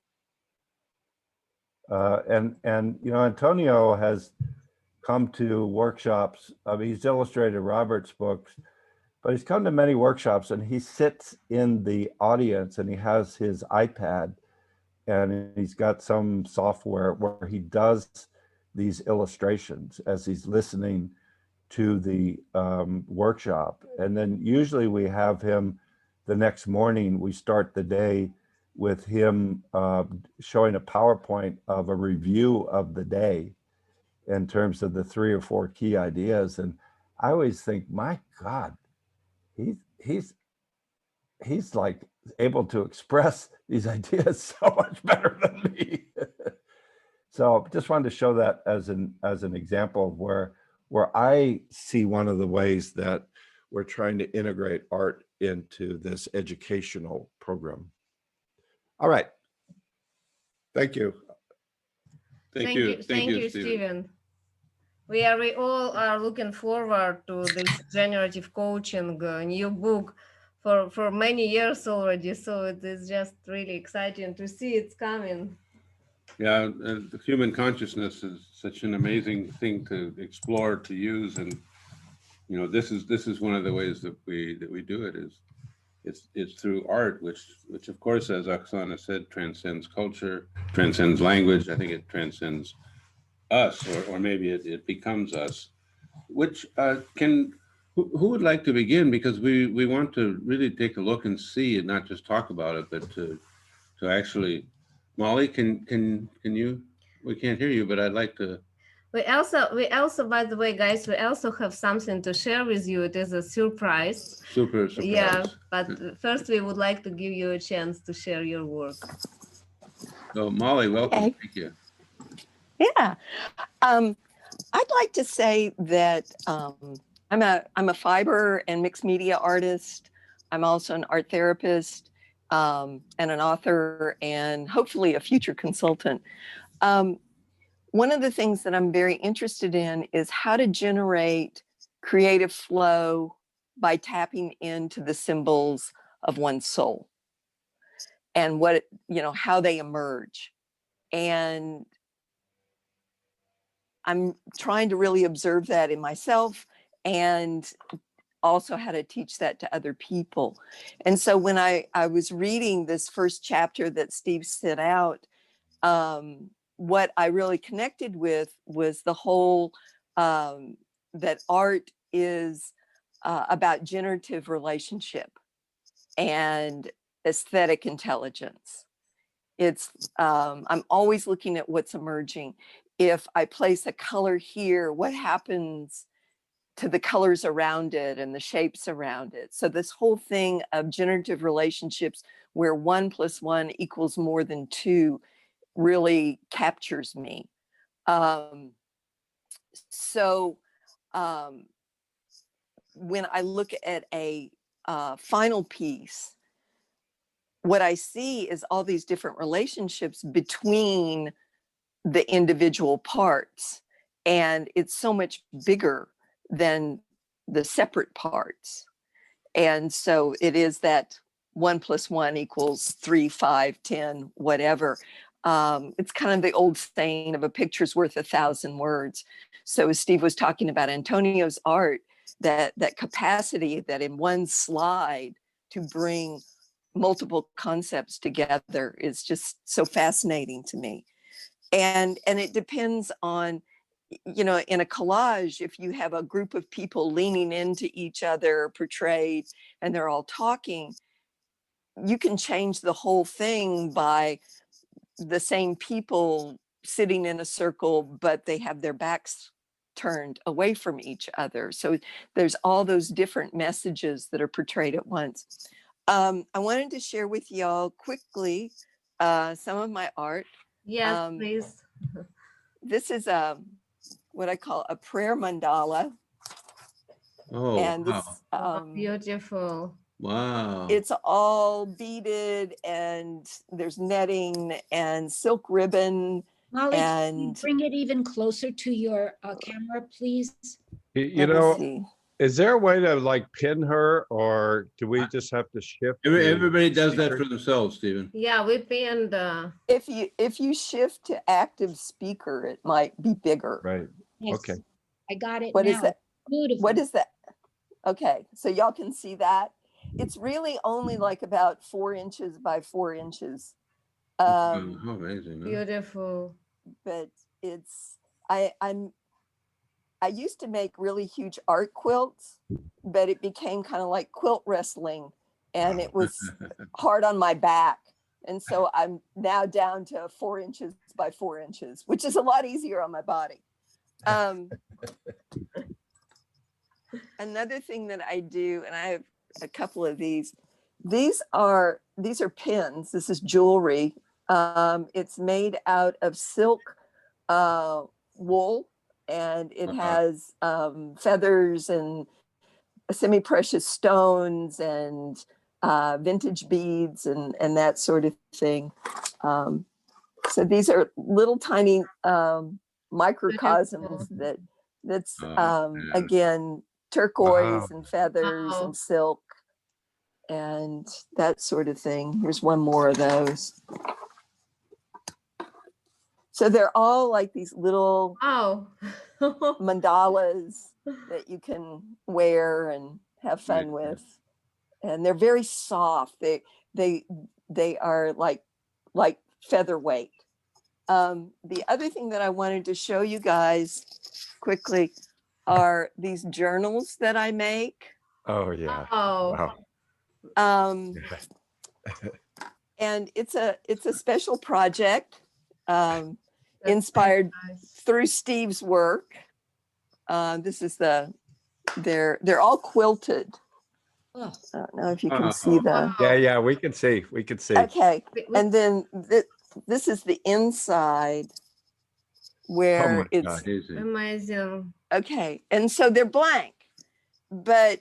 Speaker 7: Uh, and and you know Antonio has come to workshops. I mean, he's illustrated Robert's books, but he's come to many workshops and he sits in the audience and he has his iPad and he's got some software where he does these illustrations as he's listening to the um, workshop. And then usually we have him the next morning, we start the day with him uh, showing a PowerPoint of a review of the day in terms of the three or four key ideas. And I always think, my God, he's he's he's like able to express these ideas so much better than me. so just wanted to show that as an as an example of where where I see one of the ways that we're trying to integrate art into this educational program. All right. Thank you.
Speaker 4: Thank you,
Speaker 5: Thank you, Stephen. We are, we all are looking forward to this generative coaching uh, new book for, for many years already. So it is just really exciting to see it's coming.
Speaker 4: Yeah, and the human consciousness is such an amazing thing to explore, to use, and you know, this is this is one of the ways that we that we do it is it's it's through art, which which of course, as Oksana said, transcends culture, transcends language. I think it transcends us, or or maybe it, it becomes us. Which uh, can who, who would like to begin? Because we we want to really take a look and see, and not just talk about it, but to to actually Molly, can can can you? We can't hear you, but I'd like to.
Speaker 5: We also, we also, by the way, guys, we also have something to share with you. It is a surprise.
Speaker 4: Super surprise.
Speaker 5: Yeah, but first we would like to give you a chance to share your work.
Speaker 4: So Molly, welcome.
Speaker 9: Okay.
Speaker 4: Thank you.
Speaker 9: Yeah. Um, I'd like to say that um, I'm a I'm a fiber and mixed media artist. I'm also an art therapist um, and an author, and hopefully a future consultant. Um, one of the things that I'm very interested in is how to generate creative flow by tapping into the symbols of one's soul and what you know how they emerge and i'm trying to really observe that in myself and also how to teach that to other people. And so when i i was reading this first chapter that steve set out um, what i really connected with was the whole um, that art is uh, about generative relationship and aesthetic intelligence. It's um, i'm always looking at what's emerging. If i place a color here what happens to the colors around it and the shapes around it so this whole thing of generative relationships where one plus one equals more than two really captures me um, so um, when i look at a uh, final piece what I see is all these different relationships between the individual parts. And it's so much bigger than the separate parts. And so it is that one plus one equals three, five, ten, whatever. Um, it's kind of the old saying of a picture's worth a thousand words. So as Steve was talking about Antonio's art, that that capacity that in one slide to bring multiple concepts together is just so fascinating to me. And and it depends on you know, in a collage, if you have a group of people leaning into each other portrayed and they're all talking, you can change the whole thing by the same people sitting in a circle, but they have their backs turned away from each other. So there's all those different messages that are portrayed at once. Um, I wanted to share with y'all quickly uh, some of my art.
Speaker 5: Yes,
Speaker 9: Um,
Speaker 5: please.
Speaker 9: This is a what I call a prayer mandala,
Speaker 4: Oh,
Speaker 9: and this,
Speaker 4: wow.
Speaker 9: um,
Speaker 5: Beautiful.
Speaker 4: Wow.
Speaker 9: it's all beaded and there's netting and silk ribbon
Speaker 6: Molly, can you
Speaker 9: and
Speaker 6: bring it even closer to your uh, camera, please?
Speaker 7: You, you know,
Speaker 9: see.
Speaker 7: is there a way to like pin her or do we just have to shift?
Speaker 4: Every-
Speaker 7: the
Speaker 4: Everybody does that
Speaker 7: speaker?
Speaker 4: for themselves, Stephen.
Speaker 5: Yeah, we pinned. Uh,
Speaker 9: if you if you shift to active speaker, it might be bigger.
Speaker 7: Right.
Speaker 6: Yes,
Speaker 7: Okay.
Speaker 6: I got it
Speaker 9: What is
Speaker 6: now.
Speaker 9: that?
Speaker 6: Beautiful.
Speaker 9: What is that? Okay, so y'all can see that. It's really only like about four inches by four inches. Um,
Speaker 4: How amazing. huh?
Speaker 5: beautiful.
Speaker 9: but it's I I'm I used to make really huge art quilts, but it became kind of like quilt wrestling and it was hard on my back. And so I'm now down to four inches by four inches, which is a lot easier on my body. Um, another thing that I do, and I have a couple of these, these are these are pins. This is jewelry. Um, it's made out of silk uh, wool, and it
Speaker 4: Uh-huh.
Speaker 9: has um, feathers and semi-precious stones and uh, vintage beads and and that sort of thing. Um, so these are little tiny um, microcosms that that's
Speaker 4: Oh,
Speaker 9: um,
Speaker 4: man.
Speaker 9: again turquoise
Speaker 7: Wow.
Speaker 9: and feathers
Speaker 5: Wow.
Speaker 9: and silk and that sort of thing. Here's one more of those. So they're all like these little
Speaker 5: Wow.
Speaker 9: mandalas that you can wear and have fun with. And they're very soft. They they they are like like featherweight. Um, the other thing that I wanted to show you guys quickly are these journals that I make.
Speaker 7: Oh, yeah.
Speaker 5: Oh,
Speaker 7: Wow.
Speaker 9: Um, and it's a it's a special project um, inspired
Speaker 5: nice.
Speaker 9: through Steve's work. Uh, this is the they're they're all quilted.
Speaker 6: Oh,
Speaker 9: I don't know if you can see the.
Speaker 7: Yeah, yeah, we can see, we can see.
Speaker 9: Okay,
Speaker 5: We- we-
Speaker 9: and then th- this is the inside
Speaker 7: Oh
Speaker 9: where
Speaker 7: my
Speaker 9: it's
Speaker 7: God.
Speaker 4: Amazing.
Speaker 5: Amazing.
Speaker 9: okay, and so they're blank, but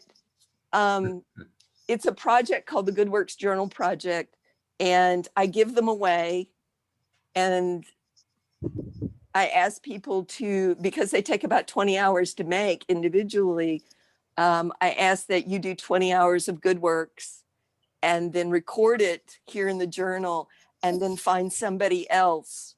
Speaker 9: um, it's a project called the Good Works Journal Project, and I give them away, and I ask people to because they take about twenty hours to make individually. Um, I ask that you do twenty hours of Good Works, and then record it here in the journal, and then find somebody else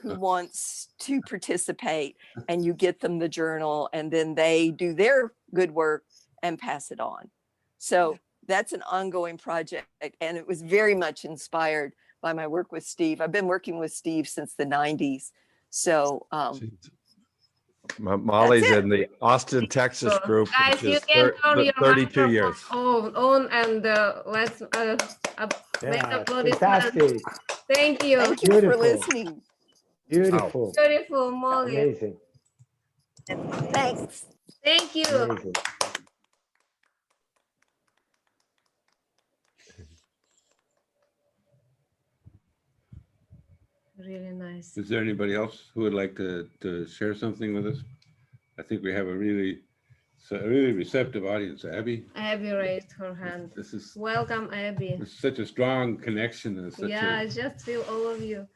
Speaker 9: who wants to participate and you get them the journal and then they do their good work and pass it on. So that's an ongoing project and it was very much inspired by my work with Steve. I've been working with Steve since the 90s. So um,
Speaker 7: Molly's in the Austin, Texas
Speaker 5: So,
Speaker 7: group,
Speaker 5: Guys,
Speaker 7: which
Speaker 5: you
Speaker 7: is
Speaker 5: can
Speaker 7: thir-
Speaker 5: turn your
Speaker 7: 32 years.
Speaker 5: On, on and uh, let's uh, up, make
Speaker 12: Yeah,
Speaker 5: applaudissements.
Speaker 12: fantastic.
Speaker 5: Thank you.
Speaker 9: thank you for
Speaker 12: Beautiful.
Speaker 9: listening.
Speaker 12: Beautiful.
Speaker 5: Beautiful, Molly.
Speaker 12: Amazing.
Speaker 9: Thanks.
Speaker 5: Thank you.
Speaker 12: Amazing.
Speaker 5: Really nice.
Speaker 4: Is there anybody else who would like to, to share something with us? I think we have a really, so a really receptive audience. Abby,
Speaker 5: Abby raised her hand.
Speaker 4: this is
Speaker 5: Welcome, Abby.
Speaker 4: it's such a strong connection and such
Speaker 5: Yeah, I
Speaker 4: a,
Speaker 5: just feel all of you.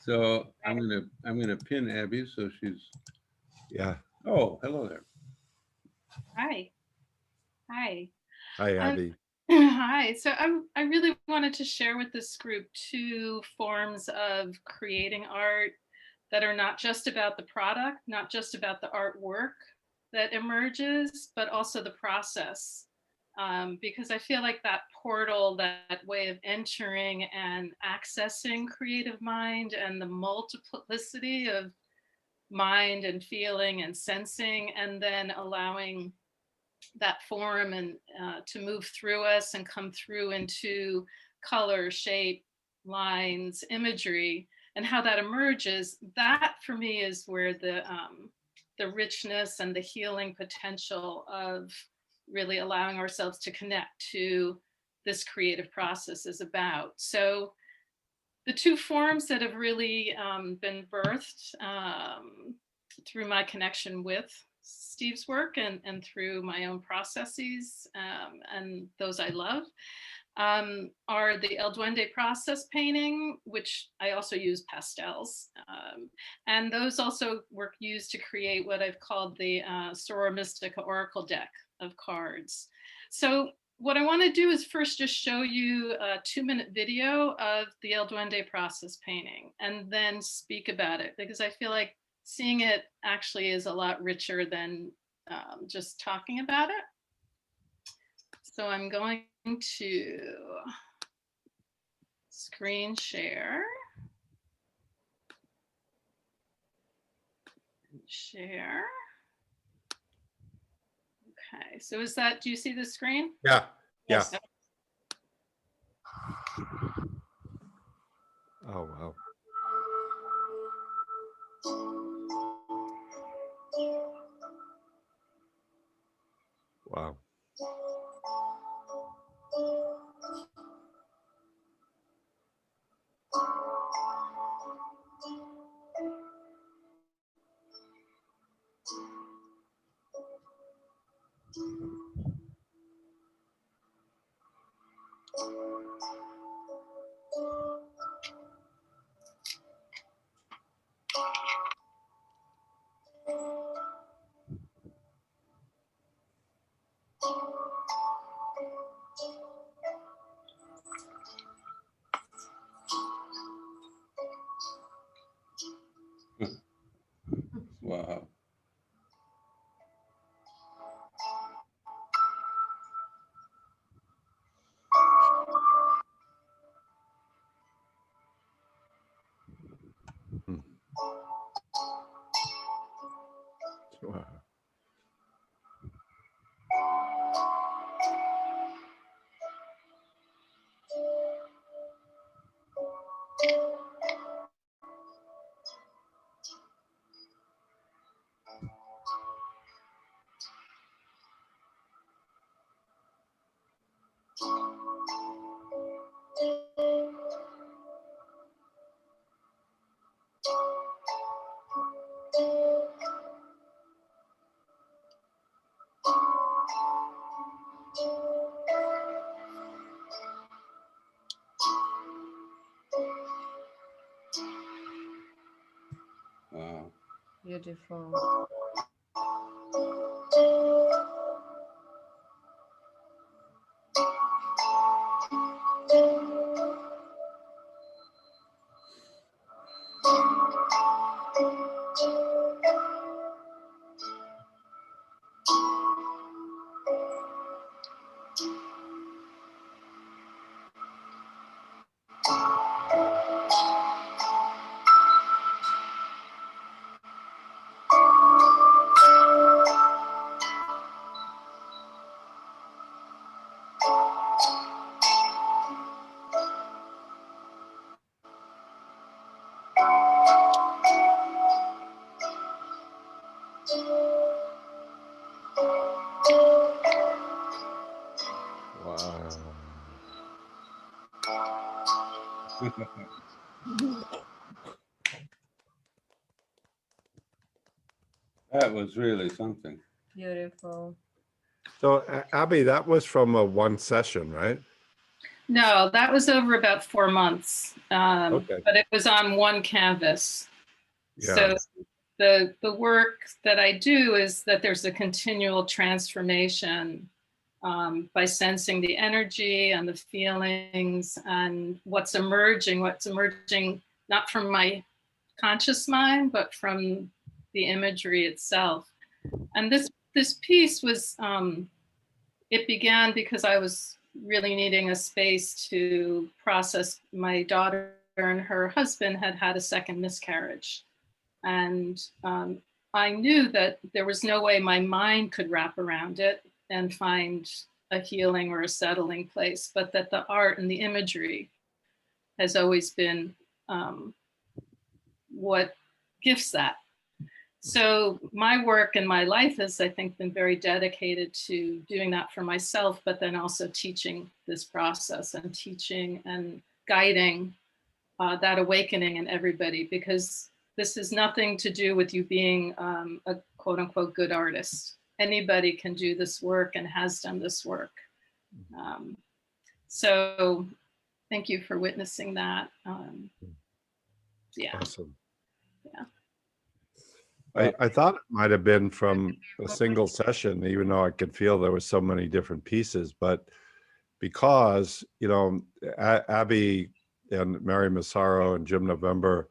Speaker 4: so I'm gonna, I'm gonna pin Abby so she's,
Speaker 7: Yeah.
Speaker 4: oh, hello there.
Speaker 3: Hi. Hi.
Speaker 7: Hi,
Speaker 3: Um,
Speaker 7: Abby.
Speaker 3: Hi. So I'm, I really wanted to share with this group two forms of creating art that are not just about the product, not just about the artwork that emerges, but also the process. Um, because I feel like that portal, that way of entering and accessing creative mind and the multiplicity of mind and feeling and sensing, and then allowing that form and uh, to move through us and come through into color, shape, lines, imagery, and how that emerges. That for me is where the um, the richness and the healing potential of really allowing ourselves to connect to this creative process is about. So the two forms that have really um, been birthed um, through my connection with Steve's work and, and through my own processes um, and those I love um, are the El Duende process painting, which I also use pastels. Um, and those also were used to create what I've called the uh, Mystica Oracle deck of cards. So what I want to do is first just show you a two minute video of the El Duende process painting and then speak about it because I feel like seeing it actually is a lot richer than um, just talking about it. So I'm going to screen share. Share. Okay, so is that, do you see the screen?
Speaker 7: Yeah, yeah.
Speaker 3: Yes.
Speaker 7: Oh, wow. Wow.
Speaker 4: Wow.
Speaker 5: Beautiful.
Speaker 4: That was really something.
Speaker 5: Beautiful.
Speaker 7: So A- Abby, that was from a one session, right?
Speaker 3: No, that was over about four months. Um,
Speaker 7: Okay.
Speaker 3: But it was on one canvas.
Speaker 7: Yeah.
Speaker 3: So the the work that I do is that there's a continual transformation um, by sensing the energy and the feelings and what's emerging, what's emerging not from my conscious mind, but from the imagery itself. And this this piece was um, it began because I was really needing a space to process my daughter and her husband had had a second miscarriage. And um, I knew that there was no way my mind could wrap around it and find a healing or a settling place, but that the art and the imagery has always been um, what gifts that. So my work and my life has, I think, been very dedicated to doing that for myself, but then also teaching this process and teaching and guiding uh, that awakening in everybody, because this is nothing to do with you being um, a quote unquote good artist. Anybody can do this work and has done this work. Um, so thank you for witnessing that. Um, yeah.
Speaker 7: Awesome.
Speaker 3: Yeah.
Speaker 7: I, I thought it might have been from a single session, even though I could feel there was so many different pieces, but because, you know, A- Abby and Mary Massaro and Jim November,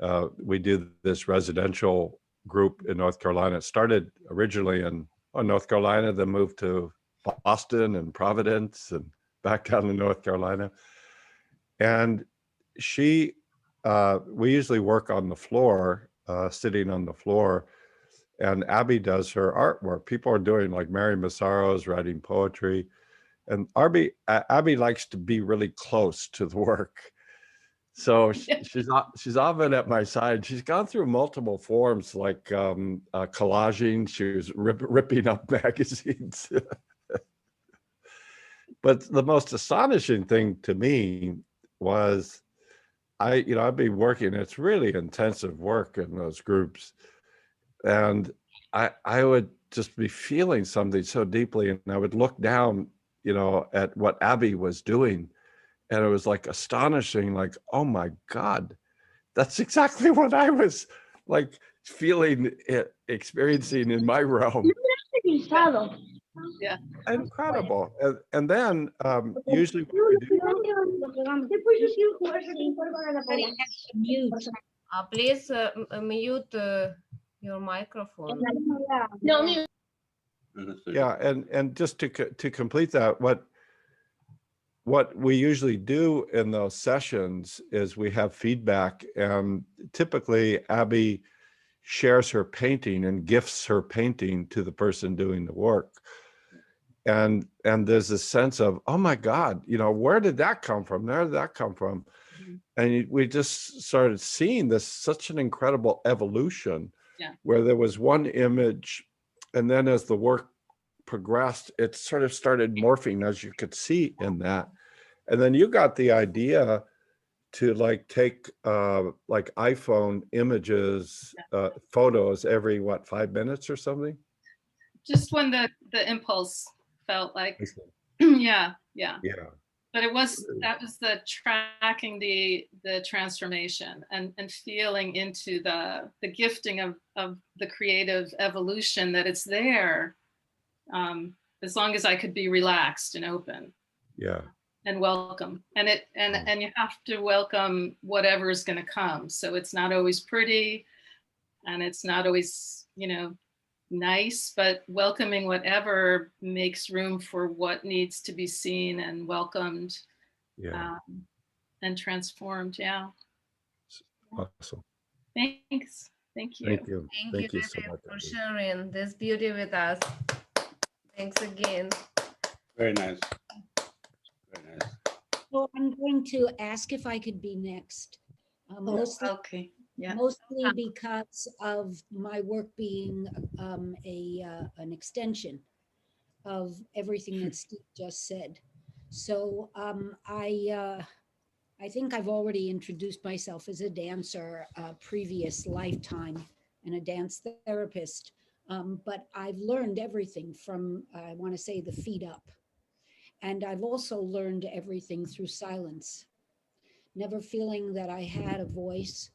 Speaker 7: uh, we do this residential group in North Carolina. It started originally in oh, North Carolina, then moved to Boston and Providence and back down to North Carolina. And she, uh, we usually work on the floor, uh, sitting on the floor. And Abby does her artwork. People are doing like Mary Massaro's writing poetry. And Abby, Abby likes to be really close to the work. So sh- she's she's often at my side. She's gone through multiple forms like um, uh, collaging. She was rip, ripping up magazines. but the most astonishing thing to me was I, you know, I'd be working, it's really intensive work in those groups. And I, I would just be feeling something so deeply. And I would look down, you know, at what Abby was doing. And it was like astonishing, like, oh my God, that's exactly what I was like feeling, it, experiencing in my realm.
Speaker 3: Yeah.
Speaker 7: Incredible. And, and then um, usually what we do
Speaker 5: Uh, please uh, uh, mute uh, your microphone.
Speaker 7: no mute Yeah, and and just to to complete that, what what we usually do in those sessions is we have feedback, and typically Abby shares her painting and gifts her painting to the person doing the work. And and there's a sense of, oh my God, you know, where did that come from? Where did that come from? Mm-hmm. And we just started seeing this such an incredible evolution
Speaker 3: Yeah.
Speaker 7: where there was one image and then as the work progressed it sort of started morphing as you could see in that. And then you got the idea to like take uh like iphone images uh photos every what five minutes or something?
Speaker 3: Just when the the impulse felt like, yeah, yeah.
Speaker 7: yeah.
Speaker 3: But it was that was the tracking the the transformation and and feeling into the the gifting of of the creative evolution that it's there um as long as i could be relaxed and open.
Speaker 7: Yeah.
Speaker 3: And welcome. And it and and you have to welcome whatever is going to come. So it's not always pretty and it's not always you know nice but welcoming whatever makes room for what needs to be seen and welcomed
Speaker 7: yeah.
Speaker 3: um, and transformed. Yeah.
Speaker 7: Awesome.
Speaker 3: Thanks. Thank you.
Speaker 7: Thank you.
Speaker 5: Thank,
Speaker 7: thank
Speaker 5: you,
Speaker 7: you so much
Speaker 5: for sharing this beauty with us. Thanks again.
Speaker 4: Very nice. Very nice.
Speaker 6: So I'm going to ask if I could be next. Uh,
Speaker 21: Oh,
Speaker 6: Mostly,
Speaker 21: okay, yeah.
Speaker 6: mostly because of my work being um, a, uh, an extension of everything that Steve just said. So um, I, uh, I think I've already introduced myself as a dancer, uh, previous lifetime, and a dance therapist. Um, but I've learned everything from, I want to say, the feet up. And I've also learned everything through silence, never feeling that I had a voice.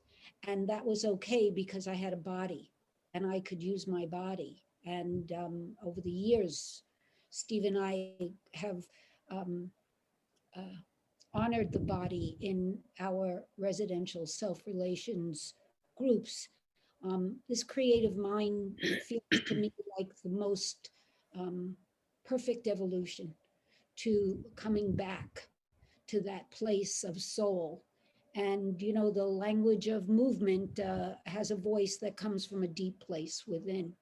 Speaker 6: And that was okay because I had a body and I could use my body. And um, over the years, Steve and I have um, uh, honored the body in our residential self-relations groups. Um, this creative mind feels to me like the most um, perfect evolution to coming back to that place of soul. And, you know, the language of movement uh, has a voice that comes from a deep place within.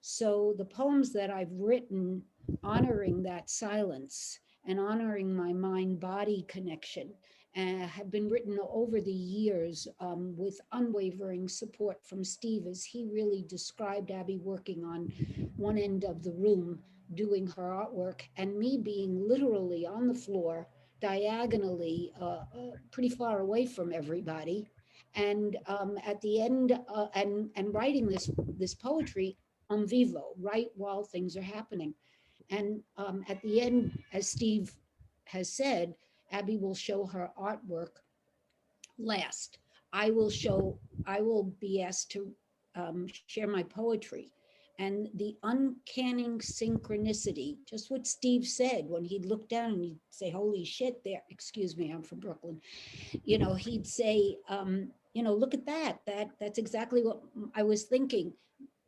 Speaker 6: So the poems that I've written honoring that silence and honoring my mind body connection uh, have been written over the years um, with unwavering support from Steve as he really described Abby working on one end of the room doing her artwork and me being literally on the floor diagonally uh, uh, pretty far away from everybody. And um, at the end uh, and and writing this this poetry on vivo right while things are happening. And um, at the end as steve has said abby will show her artwork last i will show i will be asked to um, share my poetry and the uncanny synchronicity, just what Steve said when he'd look down and he'd say, Holy shit, there, excuse me, I'm from Brooklyn. You know, he'd say, um, you know, look at that. That that's exactly what I was thinking.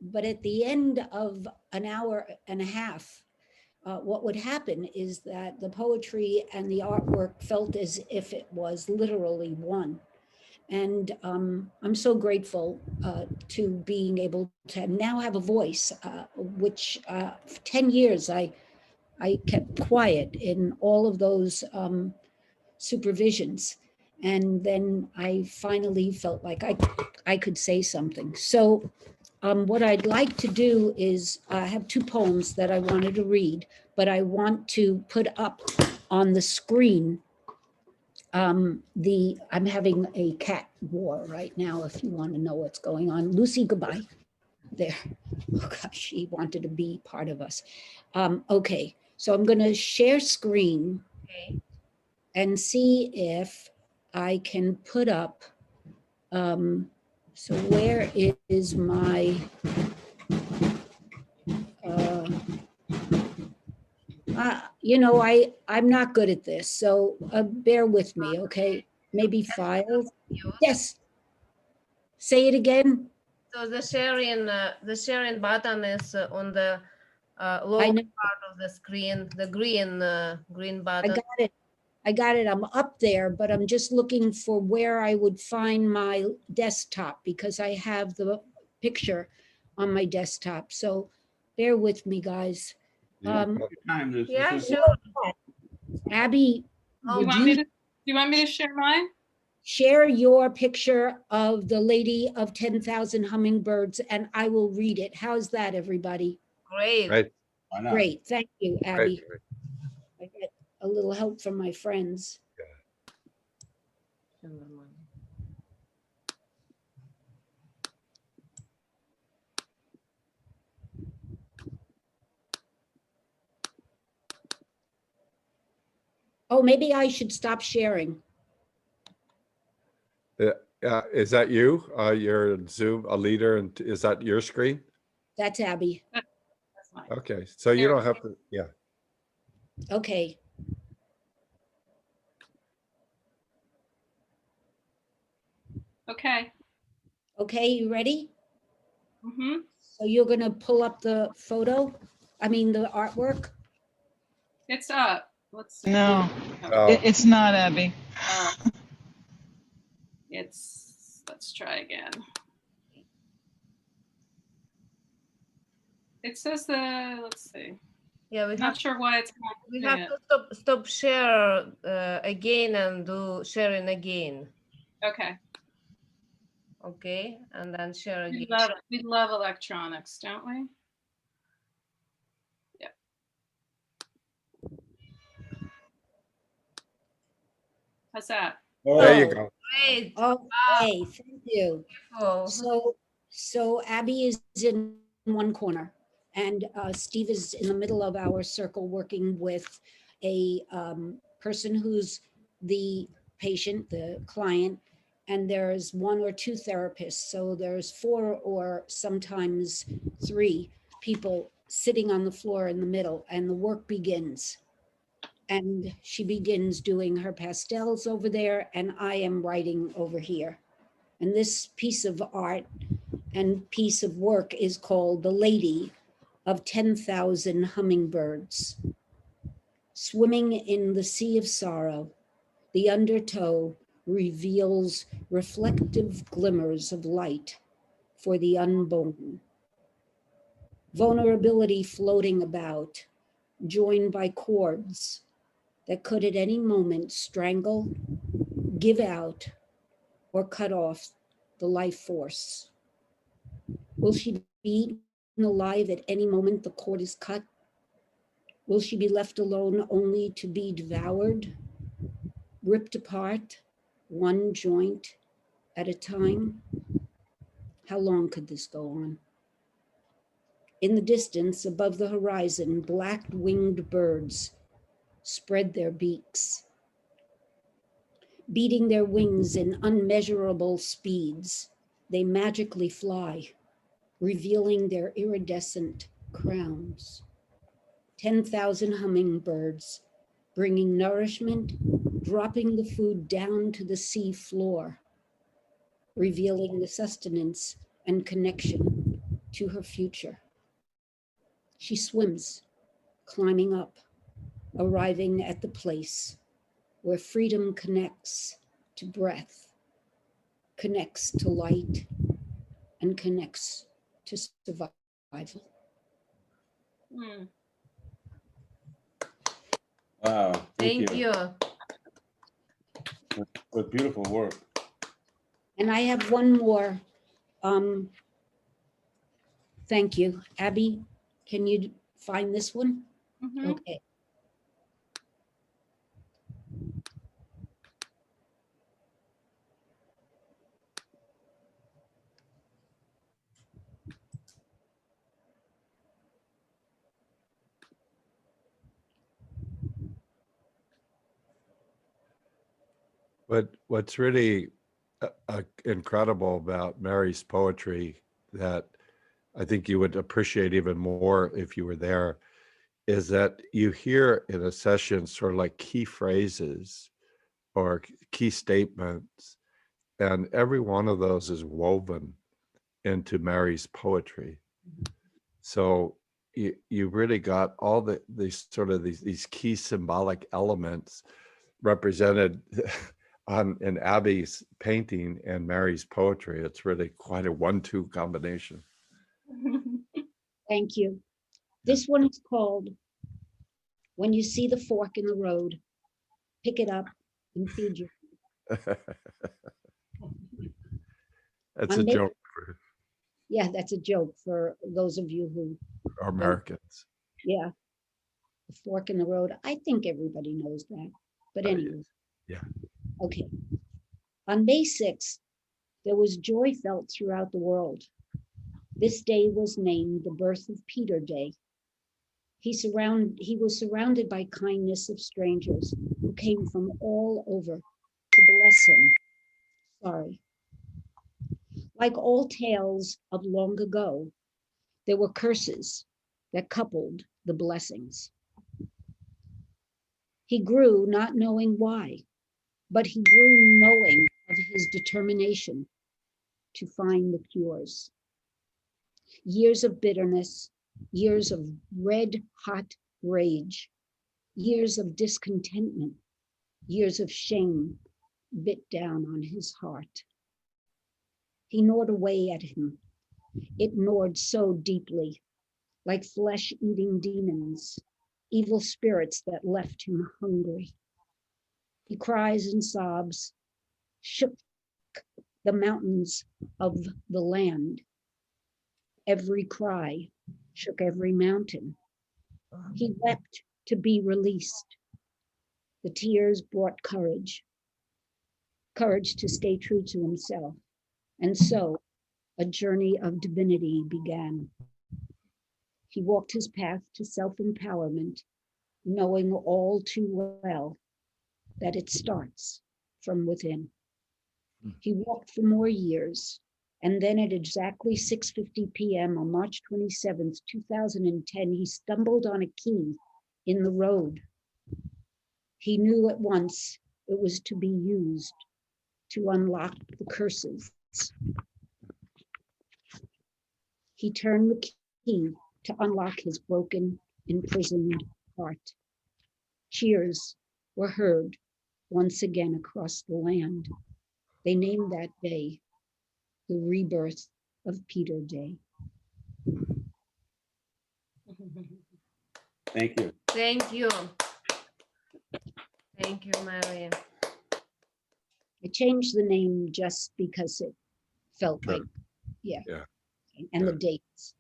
Speaker 6: But at the end of an hour and a half, uh, what would happen is that the poetry and the artwork felt as if it was literally one. And um, I'm so grateful uh, to being able to now have a voice, uh, which uh, for 10 years I, I kept quiet in all of those um, supervisions. And then I finally felt like I, I could say something. So um, what I'd like to do is I have two poems that I wanted to read, but I want to put up on the screen um, the, I'm having a cat war right now, if you want to know what's going on. Lucy, goodbye. There. Oh gosh, she wanted to be part of us. Um, okay, so I'm going to share screen and see if I can put up. Um, so where is my? Uh, uh, you know, I, I'm not good at this, so uh, bear with me, okay? Maybe files. Yes. Say it again.
Speaker 5: So the sharing, uh, the sharing button is uh, on the uh, lower part of the screen, the green, uh, green
Speaker 6: I
Speaker 5: button.
Speaker 6: got it. I got it. I'm up there, but I'm just looking for where I would find my desktop because I have the picture on my desktop. So bear with me, guys. Um,
Speaker 5: Yeah, sure.
Speaker 6: Abby,
Speaker 3: You
Speaker 6: would
Speaker 3: want me
Speaker 6: you
Speaker 3: to, you want me to share mine?
Speaker 6: share your picture of the lady of 10,000 hummingbirds and I will read it. How's that, everybody?
Speaker 5: Great.
Speaker 7: Right.
Speaker 6: Great. Thank you, Abby.
Speaker 7: right.
Speaker 6: I get a little help from my friends. Oh, maybe I should stop sharing.
Speaker 7: Uh, uh, is that you? Uh, you're in Zoom, a leader, and is that your screen?
Speaker 6: That's Abby.
Speaker 7: Okay, so you don't have to, yeah.
Speaker 6: Okay.
Speaker 3: Okay.
Speaker 6: Okay, you ready?
Speaker 3: Mm-hmm.
Speaker 6: So you're gonna pull up the photo? I mean, the artwork?
Speaker 3: It's up. Let's. see.
Speaker 21: No,
Speaker 7: Oh.
Speaker 21: it- it's not Abby.
Speaker 3: Uh, It's, let's try again. It says the, let's see.
Speaker 5: Yeah, we
Speaker 3: Not
Speaker 5: have,
Speaker 3: sure why it's not
Speaker 5: we have
Speaker 3: it.
Speaker 5: to stop, stop share uh, again and do sharing again.
Speaker 3: Okay.
Speaker 5: Okay, and then share
Speaker 3: We
Speaker 5: again.
Speaker 3: love, we love electronics, don't we? Yeah. How's that?
Speaker 7: Oh, there you go.
Speaker 5: Great.
Speaker 6: Okay, thank you.
Speaker 5: Beautiful.
Speaker 6: So, so Abby is in one corner and uh, Steve is in the middle of our circle working with a um, person who's the patient, the client, and there's one or two therapists. So there's four or sometimes three people sitting on the floor in the middle, and the work begins. And she begins doing her pastels over there, and I am writing over here. And this piece of art and piece of work is called The Lady of 10,000 Hummingbirds. Swimming in the sea of sorrow, the undertow reveals reflective glimmers of light for the unborn. Vulnerability floating about, joined by cords that could at any moment strangle, give out, or cut off the life force. Will she be alive at any moment the cord is cut? Will she be left alone only to be devoured, ripped apart, one joint at a time? How long could this go on? In the distance, above the horizon, black winged birds spread their beaks, beating their wings in unmeasurable speeds. They magically fly, revealing their iridescent crowns. 10,000 hummingbirds bringing nourishment, dropping the food down to the sea floor, revealing the sustenance and connection to her future. She swims, climbing up, arriving at the place where freedom connects to breath, connects to light, and connects to survival.
Speaker 3: Hmm.
Speaker 4: Wow.
Speaker 5: Thank you.
Speaker 4: What- What beautiful work.
Speaker 6: And I have one more. Um, thank you. Abby, can you find this one?
Speaker 3: Mhm.
Speaker 6: Okay.
Speaker 7: What what's really uh, uh, incredible about Mary's poetry that I think you would appreciate even more if you were there is that you hear in a session sort of like key phrases or key statements, and every one of those is woven into Mary's poetry. So you you really got all the these sort of these these key symbolic elements represented on in Abby's painting and Mary's poetry. It's really quite a one-two combination.
Speaker 6: Thank you. This one is called When You See the Fork in the Road, Pick It Up and Feed You.
Speaker 7: That's a
Speaker 6: May-
Speaker 7: joke for
Speaker 6: Yeah, that's a joke for those of you who,
Speaker 7: our Americans.
Speaker 6: yeah. The fork in the road. I think everybody knows that. But
Speaker 7: Oh, yeah.
Speaker 6: anyway,
Speaker 7: Yeah.
Speaker 6: Okay. On May 6th, there was joy felt throughout the world. This day was named the birth of Peter Day. He surround he was surrounded by kindness of strangers who came from all over to bless him. Sorry. Like all tales of long ago, there were curses that coupled the blessings. He grew not knowing why, but he grew knowing of his determination to find the cures. Years of bitterness, years of red hot rage, years of discontentment, years of shame bit down on his heart. He gnawed away at him. It gnawed so deeply, like flesh eating demons, evil spirits that left him hungry. He cries and sobs, shook the mountains of the land. Every cry shook every mountain. He wept to be released. The tears brought courage, courage to stay true to himself. And so a journey of divinity began. He walked his path to self empowerment, knowing all too well that it starts from within. Hmm. He walked for more years. And then at exactly 6:50 p.m. on March 27th, 2010, he stumbled on a key in the road. He knew at once it was to be used to unlock the curses. He turned the key to unlock his broken, imprisoned heart. Cheers were heard once again across the land. They named that day the rebirth of Peter Day.
Speaker 4: Thank you.
Speaker 5: Thank you. Thank you, Maria.
Speaker 6: I changed the name just because it felt
Speaker 7: Sure.
Speaker 6: like, yeah.
Speaker 7: Yeah.
Speaker 6: And the dates.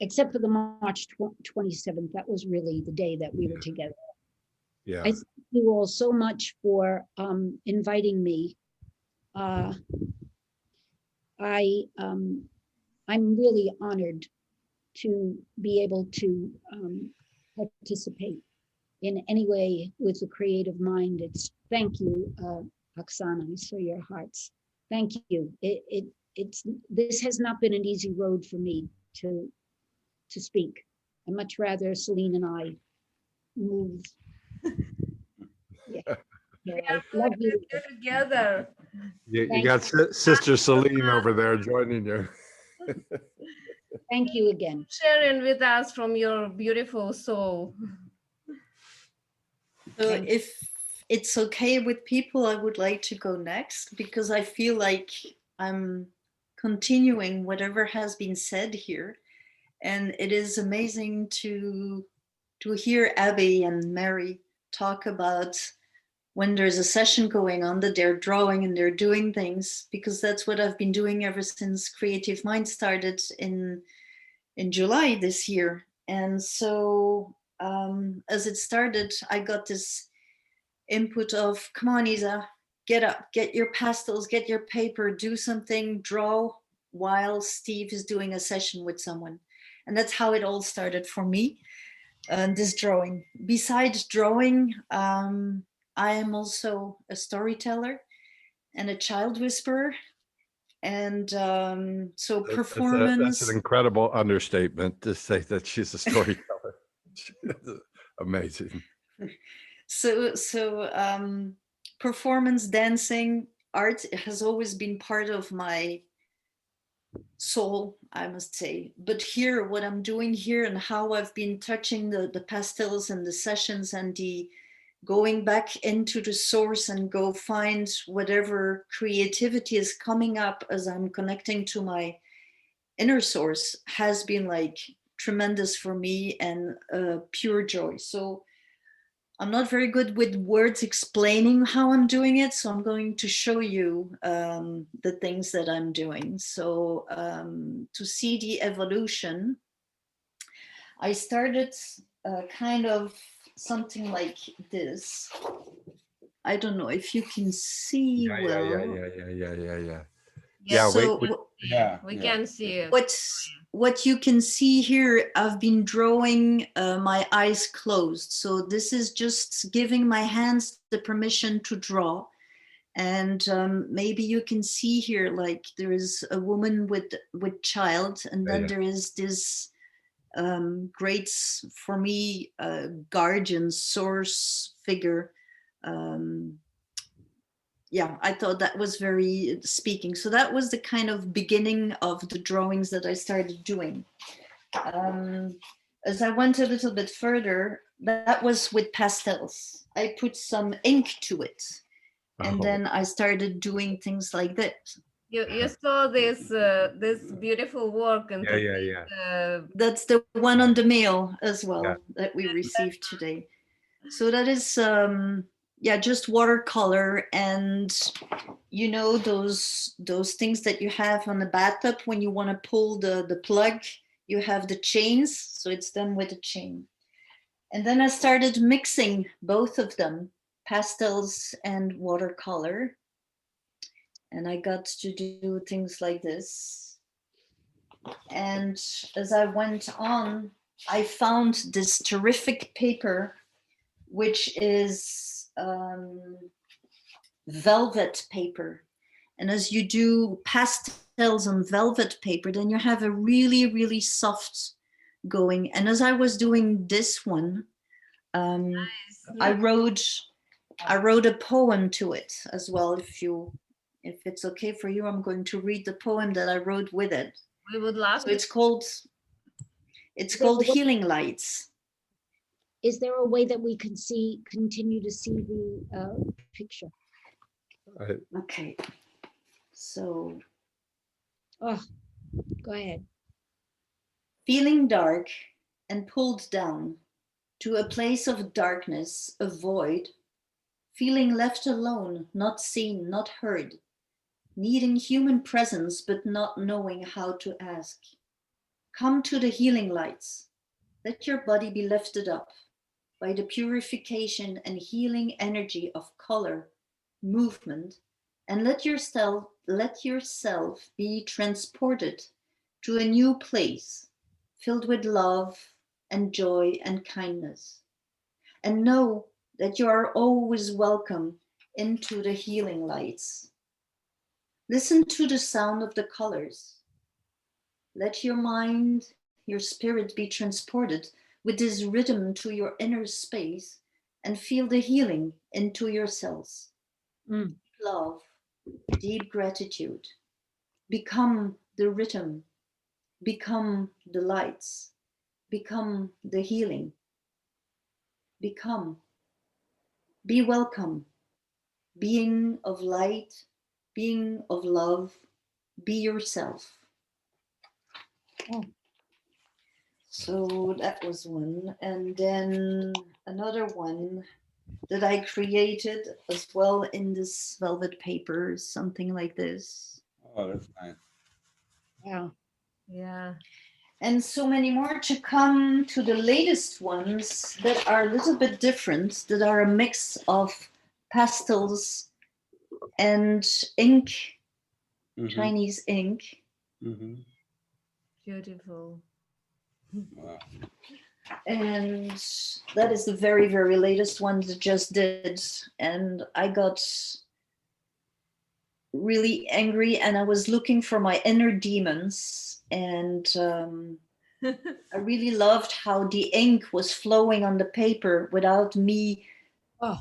Speaker 6: Except for the March tw- 27th, that was really the day that we were together.
Speaker 7: Yeah.
Speaker 6: I thank you all so much for um, inviting me. Uh, I, um, I'm really honored to be able to um, participate in any way with the creative mind. It's, thank you, uh, Oksana, I your hearts. Thank you. It, it, it's, this has not been an easy road for me to, to speak. I much rather Celine and I move. Yeah. Love you.
Speaker 5: We're together.
Speaker 7: You, you got
Speaker 6: you.
Speaker 7: Si- Sister Celine over there joining you.
Speaker 6: Thank you again.
Speaker 5: Sharing with us from your beautiful soul.
Speaker 1: So if it's okay with people, I would like to go next because I feel like I'm continuing whatever has been said here. And it is amazing to to hear Abby and Mary talk about when there's a session going on that they're drawing and they're doing things because that's what I've been doing ever since Creative Mind started in in July this year. And so um, as it started, I got this input of come on, Isa, get up, get your pastels, get your paper, do something, draw while Steve is doing a session with someone. And that's how it all started for me. Uh, this drawing. Besides drawing, um, I am also a storyteller and a child whisperer. And um, so
Speaker 7: That- that's a-
Speaker 1: performance.
Speaker 7: That's an incredible understatement to say that she's a storyteller. Amazing.
Speaker 1: so so um performance dancing art has always been part of my soul i must say but here what i'm doing here and how i've been touching the the pastels and the sessions and the going back into the source and go find whatever creativity is coming up as i'm connecting to my inner source has been like tremendous for me and uh, pure joy so I'm not very good with words explaining how I'm doing it, so I'm going to show you um, the things that I'm doing. So um, to see the evolution, I started uh, kind of something like this. I don't know if you can see
Speaker 7: Yeah, yeah,
Speaker 1: well.
Speaker 7: yeah, yeah, yeah, yeah, yeah, yeah.
Speaker 1: Yeah,
Speaker 7: Yeah,
Speaker 1: so
Speaker 7: we, we, yeah.
Speaker 5: We
Speaker 7: yeah.
Speaker 5: can see you.
Speaker 1: what what you can see here i've been drawing uh, my eyes closed so this is just giving my hands the permission to draw and um, maybe you can see here like there is a woman with with child and
Speaker 7: Yeah,
Speaker 1: then
Speaker 7: yeah.
Speaker 1: there is this um, great for me uh, guardian source figure um, yeah, I thought that was very speaking. So that was the kind of beginning of the drawings that I started doing. Um, as I went a little bit further, that was with pastels. I put some ink to it. And
Speaker 7: Oh.
Speaker 1: then I started doing things like that.
Speaker 5: You you saw this uh, this beautiful work and
Speaker 7: Yeah, yeah, yeah.
Speaker 5: uh,
Speaker 1: That's the one on the mail as well
Speaker 7: Yeah.
Speaker 1: that we received today. So that is um yeah, just watercolor and you know those those things that you have on the bathtub when you want to pull the the plug, you have the chains, so it's done with a chain. And then I started mixing both of them, pastels and watercolor. And I got to do things like this. And as I went on, I found this terrific paper, which is um, velvet paper. And as you do pastels on velvet paper, then you have a really, really soft going. And as I was doing this one, um, I wrote I wrote a poem to it as well. If you if it's okay for you, I'm going to read the poem that I wrote with it.
Speaker 5: We would love
Speaker 1: So it's called it's
Speaker 6: Is there a
Speaker 1: called
Speaker 6: way-
Speaker 1: Healing Lights.
Speaker 6: Is there a way that we can see, continue to see the uh, picture?
Speaker 1: Okay. So
Speaker 6: Oh, go ahead.
Speaker 1: feeling dark and pulled down to a place of darkness, a void, feeling left alone, not seen, not heard, needing human presence but not knowing how to ask. Come to the healing lights. Let your body be lifted up by the purification and healing energy of color, movement, and let yourself let yourself be transported to a new place filled with love and joy and kindness. And know that you are always welcome into the healing lights. Listen to the sound of the colors. Let your mind, your spirit be transported with this rhythm to your inner space and feel the healing into your cells. Mm. Love, deep gratitude. Become the rhythm, become the lights, become the healing. Become, be welcome, being of light, being of love, be yourself. Oh. So that was one. And then another one that I created as well in this velvet paper, something like this.
Speaker 4: Oh, that's nice.
Speaker 6: Yeah.
Speaker 5: Yeah.
Speaker 1: And so many more to come to the latest ones that are a little bit different, that are a mix of pastels and ink,
Speaker 4: Mhm.
Speaker 1: Chinese ink.
Speaker 4: Mhm.
Speaker 5: Beautiful.
Speaker 4: Wow.
Speaker 1: And that is the very, very latest one that just did. And I got really angry and I was looking for my inner demons. And um, I really loved how the ink was flowing on the paper without me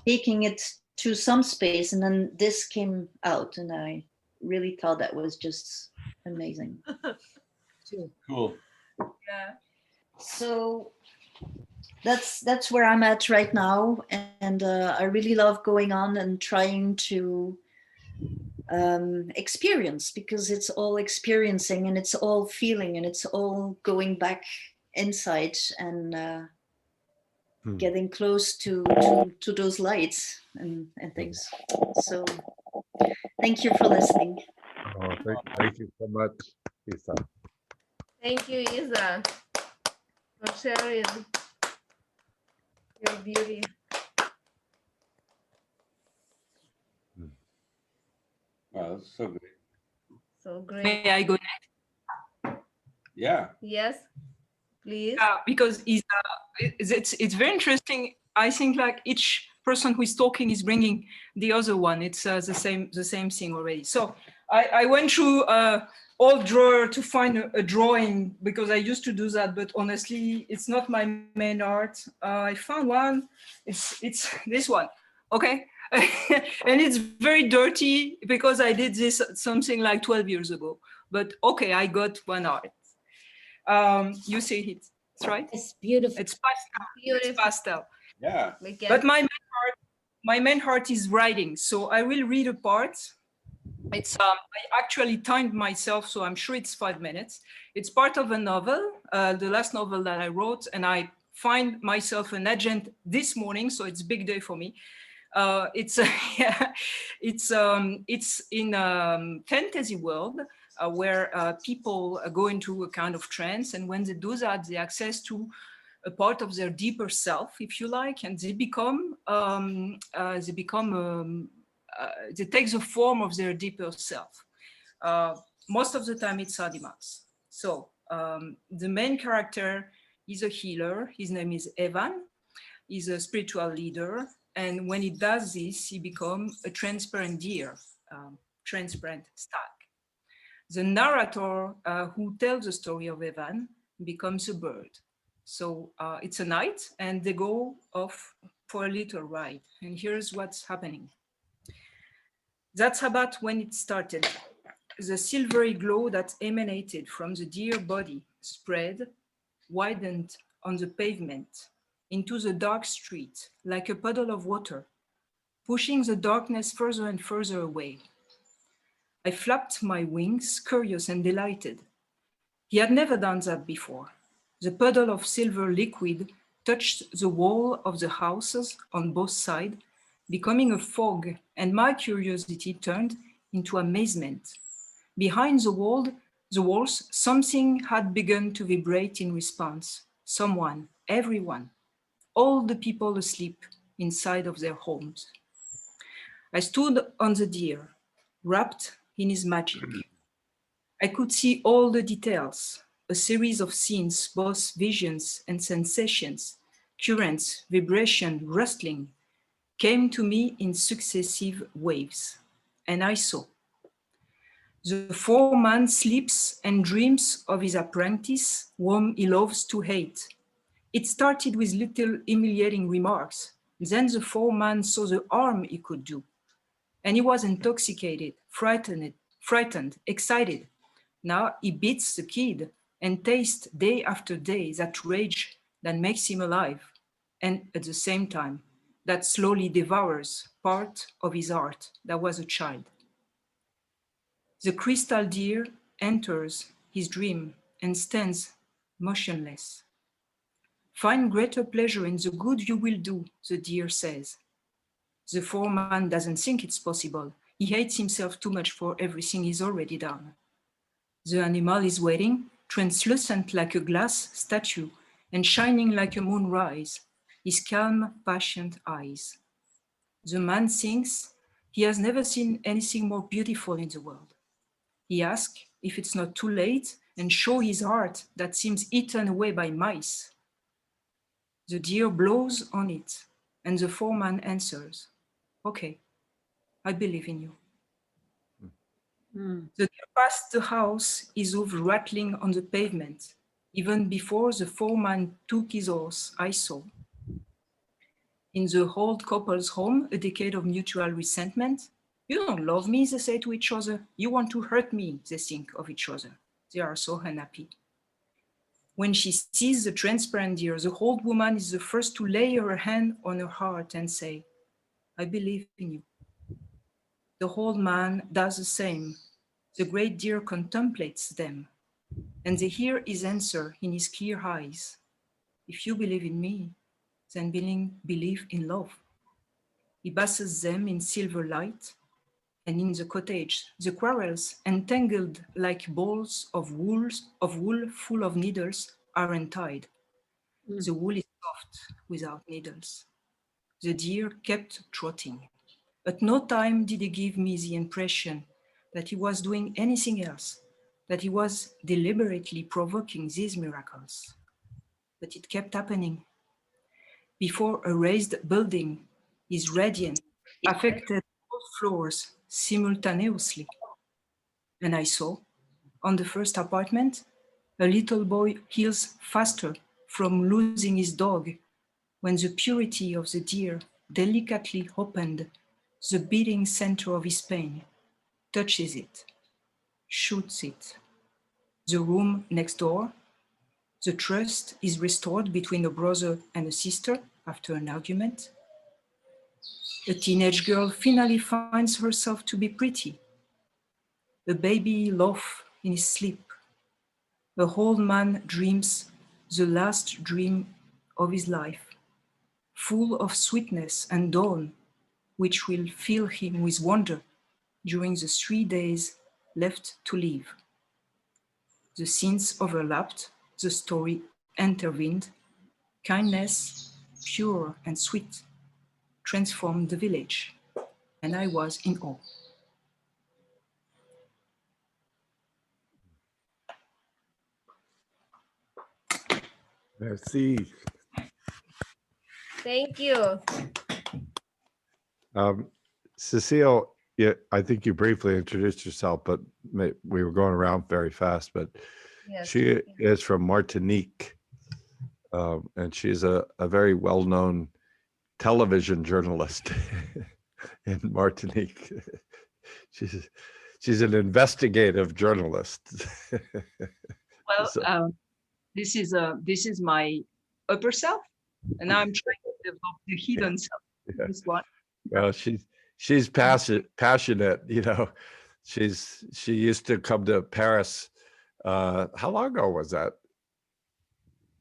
Speaker 1: taking it to some space. And then this came out, and I really thought that was just amazing.
Speaker 4: Cool.
Speaker 5: Yeah.
Speaker 1: So that's that's where I'm at right now, and uh, I really love going on and trying to um, experience because it's all experiencing and it's all feeling and it's all going back inside and uh,
Speaker 7: Hmm.
Speaker 1: getting close to, to to those lights and and things. So thank you for listening.
Speaker 7: Oh, thank, thank you so much, Isa.
Speaker 5: Thank you, Isa, for sharing your beauty.
Speaker 4: Wow, that's so great.
Speaker 5: So great.
Speaker 10: May I go next?
Speaker 4: Yeah.
Speaker 5: Yes, please.
Speaker 10: Yeah, because it's, uh, it's it's it's very interesting. I think like each person who is talking is bringing the other one. It's uh, the same the same thing already. So I, I went through uh, old drawer to find a, a drawing because I used to do that, but honestly, it's not my main art. Uh, I found one. It's it's this one. Okay. and it's very dirty because I did this something like 12 years ago. But okay, I got one art. Um, you see it, it's right?
Speaker 6: It's beautiful.
Speaker 10: It's pastel. It's pastel.
Speaker 4: Yeah.
Speaker 5: We
Speaker 10: But my main heart, my main heart is writing. So I will read a part. It's um, I actually timed myself, so I'm sure it's five minutes. It's part of a novel, uh, the last novel that I wrote, and I find myself an agent this morning, so it's big day for me. Uh, it's yeah, it's um, it's in um, fantasy world uh, where uh, people uh, go into a kind of trance, and when they do that, they access to a part of their deeper self, if you like, and they become um, uh, they become um, uh, they take the form of their deeper self. Uh, most of the time, it's Adimas. So um, the main character is a healer. His name is Evan. He's a spiritual leader, and when he does this, he becomes a transparent deer. Um, transparent stag. The narrator uh, who tells the story of Evan becomes a bird. So uh, it's a night and they go off for a little ride. And here's what's happening. That's about when it started. The silvery glow that emanated from the deer body spread, widened on the pavement into the dark street like a puddle of water, pushing the darkness further and further away. I flapped my wings, curious and delighted. He had never done that before. The puddle of silver liquid touched the wall of the houses on both sides, becoming a fog, and my curiosity turned into amazement. Behind the wall, the walls, something had begun to vibrate in response. Someone, everyone, all the people asleep inside of their homes. I stood on the deer, wrapped in his magic. I could see all the details, a series of scenes, both visions and sensations, currents, vibration, rustling, came to me in successive waves, and I saw. The foreman sleeps and dreams of his apprentice, whom he loves to hate. It started with little humiliating remarks. Then the foreman saw the harm he could do. And he was intoxicated, frightened, frightened, excited. Now he beats the kid and taste day after day that rage that makes him alive. And at the same time, that slowly devours part of his heart that was a child. The crystal deer enters his dream and stands motionless. Find greater pleasure in the good you will do, the deer says. The foreman doesn't think it's possible. He hates himself too much for everything he's already done. The animal is waiting, translucent like a glass statue and shining like a moonrise, his calm, patient eyes. The man thinks he has never seen anything more beautiful in the world. He asks if it's not too late and show his heart that seems eaten away by mice. The deer blows on it, and the foreman answers, Okay, I believe in you. Hmm. The deer past the house, is hoof rattling on the pavement. Even before the foreman took his horse, I saw. In the old couple's home, a decade of mutual resentment. You don't love me, they say to each other. You want to hurt me, they think of each other. They are so unhappy. When she sees the transparent deer, the old woman is the first to lay her hand on her heart and say, I believe in you. The old man does the same. The great deer contemplates them, and they hear his answer in his clear eyes. If you believe in me, then believe in love. He basses them in silver light, and in the cottage, the quarrels, entangled like balls of wool, of wool full of needles, are untied. Mm. The wool is soft without needles. The deer kept trotting. At no time did he give me the impression that he was doing anything else, that he was deliberately provoking these miracles. But it kept happening. Before a raised building is radiant, affected all floors simultaneously. And I saw on the first apartment, a little boy heals faster from losing his dog when the purity of the deer delicately opened the beating center of his pain, touches it, shoots it. The room next door, the trust is restored between a brother and a sister after an argument. A teenage girl finally finds herself to be pretty. A baby laughs in his sleep. A old man dreams the last dream of his life, full of sweetness and dawn, which will fill him with wonder during the three days left to live. The scenes overlapped, the story intervened, kindness, pure and sweet, transformed the village, and I was in awe.
Speaker 7: Merci.
Speaker 5: Thank you.
Speaker 7: Um, Cecile, yeah, I think you briefly introduced yourself, but may- we were going around very fast, but
Speaker 5: Yes,
Speaker 7: she is from Martinique. Um, and she's a, a very well-known television journalist in Martinique. She's, she's an investigative journalist.
Speaker 10: Well,
Speaker 7: So-
Speaker 10: um, this is uh, this is my upper self, and now I'm trying to develop the hidden self.
Speaker 7: Yeah.
Speaker 10: This one.
Speaker 7: Well, she's she's passionate, passionate. You know, she's she used to come to Paris. Uh, how long ago was that?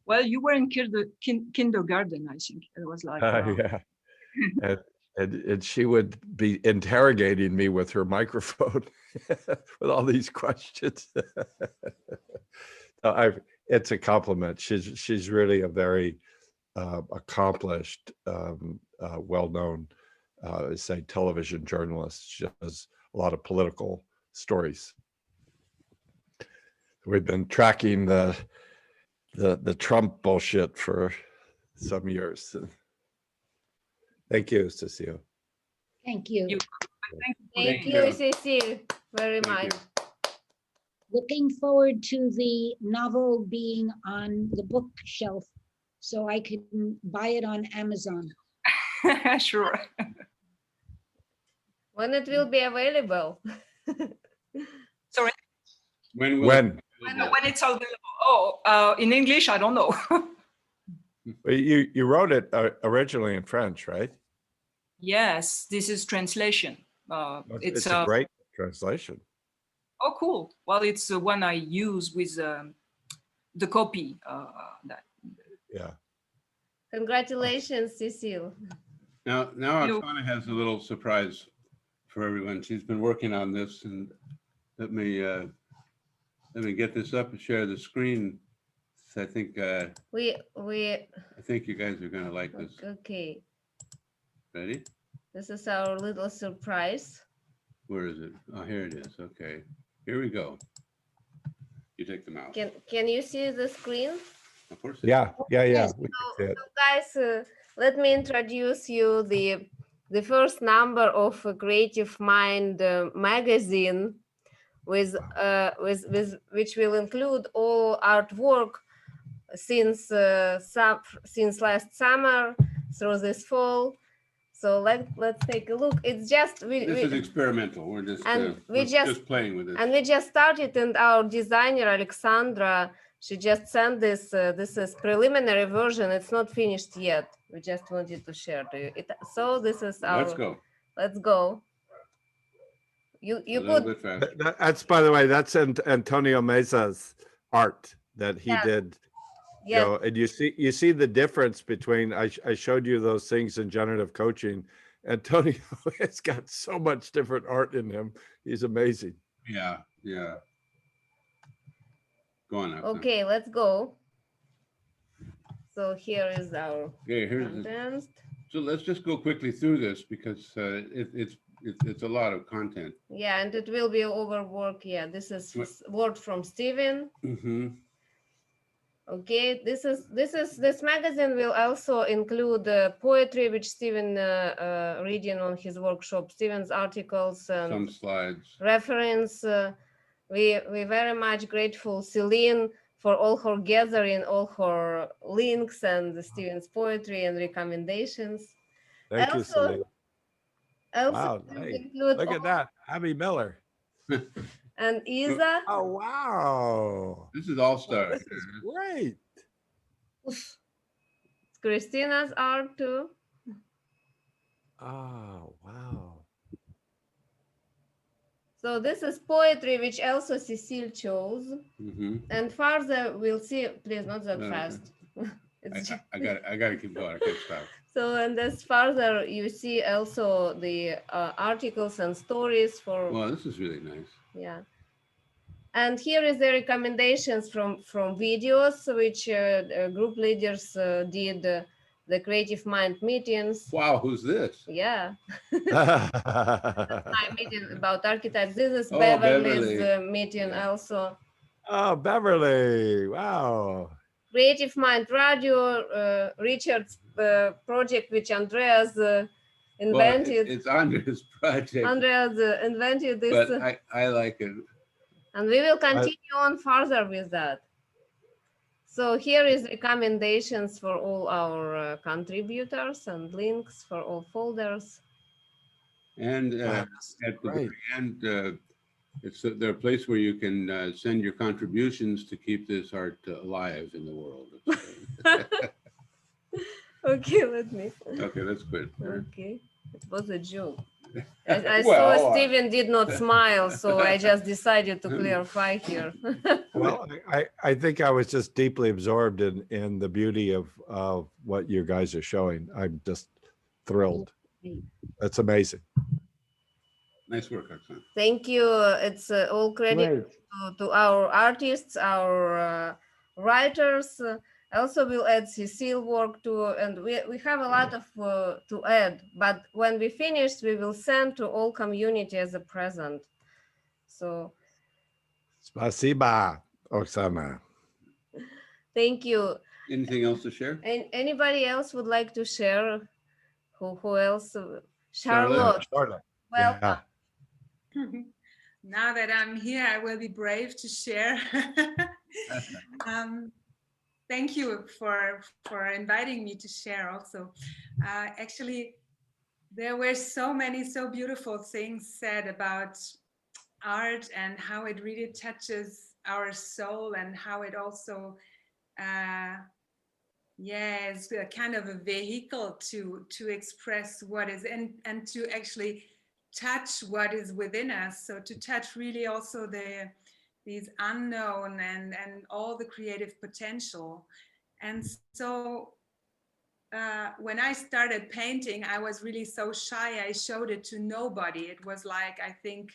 Speaker 10: Well, you were in kinder, kin- kindergarten, I think. It was like.
Speaker 7: Uh, yeah, and, and and she would be interrogating me with her microphone with all these questions. I, it's a compliment. She's she's really a very uh, accomplished, um, uh, well-known, uh, say, television journalist. She does a lot of political stories. We've been tracking the the the Trump bullshit for some years. Thank you, Cecile.
Speaker 6: Thank you.
Speaker 5: Thank
Speaker 6: Thank
Speaker 5: you,
Speaker 6: you.
Speaker 5: Cecile, very much.
Speaker 6: Looking forward to the novel being on the bookshelf so I can buy it on Amazon.
Speaker 10: sure.
Speaker 5: When it will be available?
Speaker 10: Sorry.
Speaker 4: When? will-
Speaker 7: When?
Speaker 10: When, when it's available. Oh, uh, in English, I don't know.
Speaker 7: You you wrote it uh, originally in French, right?
Speaker 10: yes, this is translation. Uh,
Speaker 7: It's,
Speaker 10: it's
Speaker 7: a
Speaker 10: uh,
Speaker 7: great translation.
Speaker 10: Oh, cool. Well, it's the one I use with um, the copy. Uh, that
Speaker 7: Yeah.
Speaker 5: Congratulations, Cecile.
Speaker 4: Now, now
Speaker 10: You-
Speaker 4: Oksana has a little surprise for everyone. She's been working on this and let me, uh, let me get this up and share the screen. So I think, uh,
Speaker 5: We, we,
Speaker 4: I think you guys are gonna like this.
Speaker 5: okay,
Speaker 4: Ready?
Speaker 5: this is our little surprise.
Speaker 4: Where is it? Oh, here it is. Okay, here we go. You take them out.
Speaker 5: Can, can you see the screen?
Speaker 4: Of course.
Speaker 7: Yeah, yeah, yeah. we can see it.
Speaker 5: Guys, uh, let me introduce you the, the first number of uh, Creative Mind uh, magazine with, uh, with, with, which will include all artwork since, uh, some, since last summer through this fall. So let, let's take a look. It's just, we,
Speaker 4: This
Speaker 5: we-
Speaker 4: is experimental. We're just, uh,
Speaker 5: And we
Speaker 4: we're
Speaker 5: just-
Speaker 4: just playing with it.
Speaker 5: and we just started and our designer Alexandra, she just sent this, uh, this is preliminary version. It's not finished yet. We just wanted to share to you. It, so this is our.
Speaker 4: Let's go.
Speaker 5: Let's go. You, you
Speaker 4: little
Speaker 5: put,
Speaker 4: bit faster.
Speaker 7: Th- that- That's, by the way, that's Ant- Antonio Mesa's art that he
Speaker 5: Yeah.
Speaker 7: did. You
Speaker 5: Yeah.
Speaker 7: know, and you see, you see the difference between, I, I showed you those things in generative coaching. Antonio has got so much different art in him. He's amazing.
Speaker 4: Yeah, yeah. Go on.
Speaker 5: Okay, let's go. So here is our
Speaker 4: Okay, here's, the- so let's just go quickly through this because uh, it, it's, it's, it's a lot of content.
Speaker 5: Yeah, and it will be overwork. Yeah, this is word from Stephen.
Speaker 4: hmm
Speaker 5: Okay, this is this is this magazine will also include uh, poetry, which Stephen uh, uh, reading on his workshop. Stephen's articles and
Speaker 4: Some slides.
Speaker 5: reference. We we very much grateful Celine for all her gathering, all her links and the students' poetry and recommendations.
Speaker 7: Thank you,
Speaker 5: Also-
Speaker 7: Celine.
Speaker 5: Also
Speaker 7: Wow,
Speaker 5: will
Speaker 7: hey, look
Speaker 5: all-
Speaker 7: at that. Abby Miller.
Speaker 5: and Isa.
Speaker 7: Oh, wow.
Speaker 4: This is all star.
Speaker 7: This is great.
Speaker 5: Christina's art too.
Speaker 7: Oh, wow.
Speaker 5: So this is poetry, which also Cecile chose.
Speaker 4: hmm
Speaker 5: And further, we'll see, please not that
Speaker 4: No, no,
Speaker 5: fast.
Speaker 4: I,
Speaker 5: It's
Speaker 4: I- I got, I gotta keep going. I can't stop.
Speaker 5: So, and as further, you see also the uh, articles and stories for,
Speaker 4: Well, this is really nice.
Speaker 5: yeah. And here is the recommendations from, from videos, which uh, uh, group leaders uh, did uh, the Creative Mind meetings.
Speaker 4: Wow, who's this?
Speaker 5: Yeah. My meeting about archetypes. This is
Speaker 7: Oh,
Speaker 5: Beverly's
Speaker 7: Beverly.
Speaker 5: uh, meeting also.
Speaker 7: Oh, Beverly. Wow.
Speaker 5: Creative Mind Radio, uh, Richard's uh, project, which Andreas uh,
Speaker 4: Well,
Speaker 5: invented,
Speaker 4: It's Andrea's project,
Speaker 5: Andreas uh, invented this.
Speaker 4: but I, I like it.
Speaker 5: And we will continue on further with that. So here is recommendations for all our uh, contributors and links for all folders.
Speaker 4: And uh,
Speaker 7: That's
Speaker 4: at the
Speaker 7: great.
Speaker 4: very end, uh, it's, a- there a place where you can uh, send your contributions to keep this art uh, alive in the world.
Speaker 5: Okay, let me.
Speaker 4: Okay, that's good.
Speaker 5: Okay, it was a joke. I, I
Speaker 4: Well,
Speaker 5: saw
Speaker 4: uh,
Speaker 5: Stephen did not smile, so I just decided to clarify here.
Speaker 7: Well, I, I I think I was just deeply absorbed in, in the beauty of, of what you guys are showing. I'm just thrilled. That's amazing.
Speaker 4: Nice work, Oksana.
Speaker 5: Thank you. It's uh, all credit to, to our artists, our uh, writers. I also will add Cecile work too, and we, we have a lot of uh, to add. But when we finish, we will send to all community as a present. So
Speaker 7: Spasiba, Oksana.
Speaker 5: thank you.
Speaker 4: Anything else to share?
Speaker 5: And anybody else would like to share? Who who else?
Speaker 4: Charlotte.
Speaker 5: Charlotte.
Speaker 7: Charlotte.
Speaker 5: Welcome.
Speaker 15: now that I'm here, I will be brave to share. um, thank you for for inviting me to share. Also, uh, actually, there were so many so beautiful things said about art and how it really touches our soul and how it also uh, yeah it's a kind of a vehicle to to express what is and and to actually touch what is within us so to touch really also the these unknown and and all the creative potential and so uh, when I started painting, I was really so shy. I showed it to nobody. It was like, I think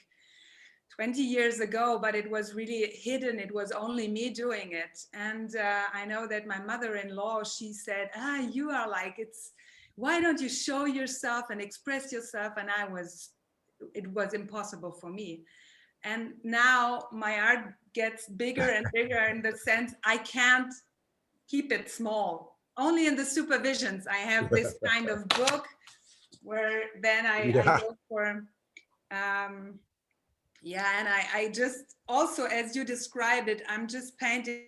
Speaker 15: 20 years ago, but it was really hidden. It was only me doing it. And uh, I know that my mother-in-law, she said, ah, you are like, it's, why don't you show yourself and express yourself? And I was, it was impossible for me. And now my art gets bigger and bigger in the sense I can't keep it small. Only in the supervisions, I have this kind of book where then I,
Speaker 7: Yeah.
Speaker 15: I go for, um, yeah, and I, I just also, as you described it, I'm just painting.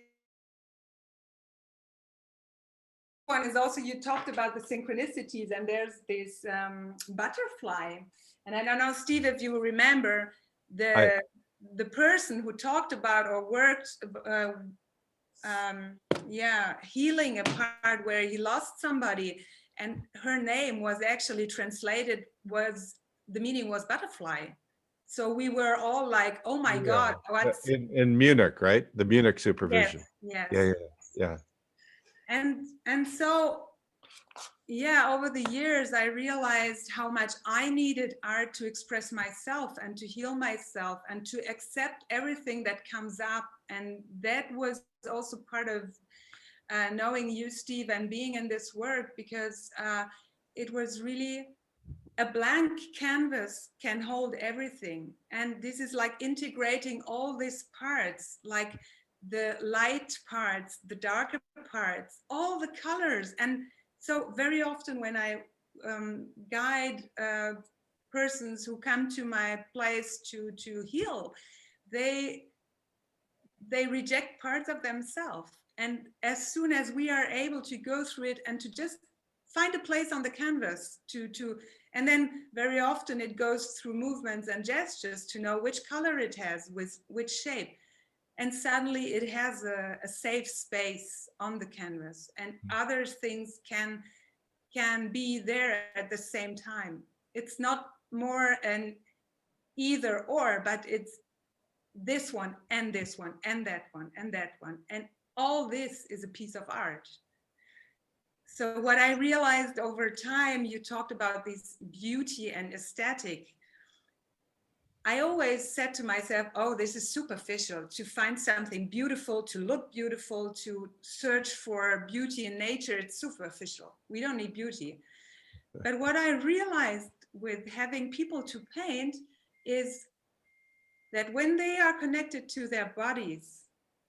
Speaker 15: One is also you talked about the synchronicities, and there's this um, butterfly, and I don't know, Steve, if you remember the
Speaker 7: I-
Speaker 15: the person who talked about or worked uh, um, yeah, healing a part where he lost somebody, and her name was actually translated was the meaning was butterfly. So we were all like, "Oh my
Speaker 7: Yeah.
Speaker 15: God, what's
Speaker 7: In, in Munich, right? The Munich supervision.
Speaker 15: yes.
Speaker 7: Yeah, yeah, yeah.
Speaker 15: and and so yeah over the years i realized how much i needed art to express myself and to heal myself and to accept everything that comes up. And that was also part of uh, knowing you steve and being in this work because uh, it was really a blank canvas can hold everything. And this is like integrating all these parts like the light parts the darker parts all the colors. And so very often when i um, guide uh, persons who come to my place to to heal they they reject parts of themselves. And as soon as we are able to go through it and to just find a place on the canvas to to and then very often it goes through movements and gestures to know which color it has with which shape and suddenly it has a, a safe space on the canvas and hmm. other things can can be there at the same time. It's not more an either or but it's this one and this one and that one and that one and all this is a piece of art. So what i realized over time you talked about this beauty and aesthetic I always said to myself, oh, this is superficial to find something beautiful, to look beautiful, to search for beauty in nature. It's superficial. We don't need beauty. But what I realized with having people to paint is that when they are connected to their bodies,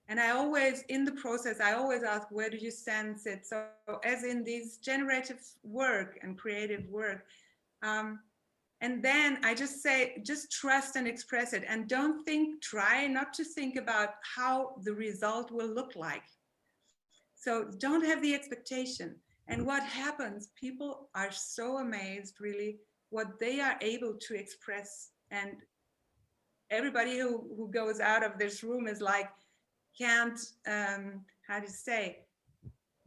Speaker 15: and I always, in the process, I always ask, where do you sense it? So, as in this generative work and creative work, Um, and then I just say, just trust and express it. And don't think, try not to think about how the result will look like. So don't have the expectation. And what happens, people are so amazed, really, what they are able to express. And everybody who, who goes out of this room is like, can't, um, how to say,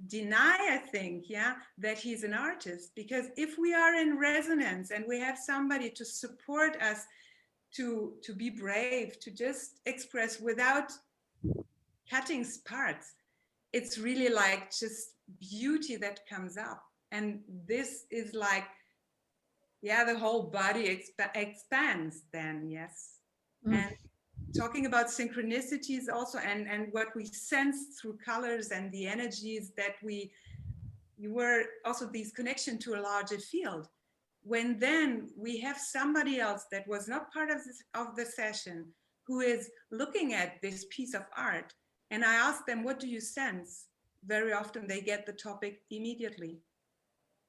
Speaker 15: deny, I think, yeah, that he's an artist. Because if we are in resonance and we have somebody to support us to, to be brave, to just express without cutting parts, it's really like just beauty that comes up. And this is like, yeah, the whole body exp expands then, yes.
Speaker 6: Mm.
Speaker 15: And talking about synchronicities also and and what we sense through colors and the energies that we you were also these connection to a larger field. When then we have somebody else that was not part of this of the session who is looking at this piece of art and i ask them what do you sense? Very often they get the topic immediately.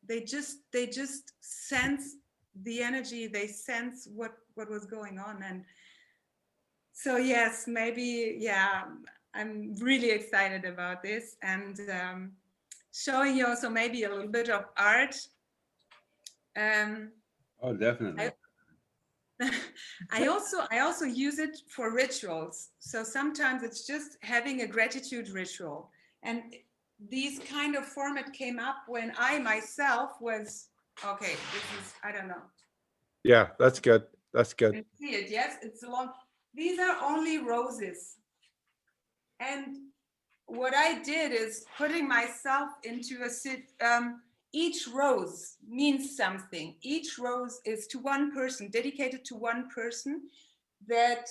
Speaker 15: They just they just sense the energy they sense what what was going on and so yes maybe yeah i'm really excited about this and um, showing you also maybe a little bit of art um,
Speaker 4: Oh, definitely.
Speaker 15: I also I also use it for rituals. So sometimes it's just having a gratitude ritual. And these kind of format came up when I myself was okay, this is I don't know.
Speaker 7: Yeah, that's good. That's good.
Speaker 15: see it, yes, it's a long. These are only roses. And what I did is putting myself into a sit. Um, each rose means something. Each rose is to one person, dedicated to one person that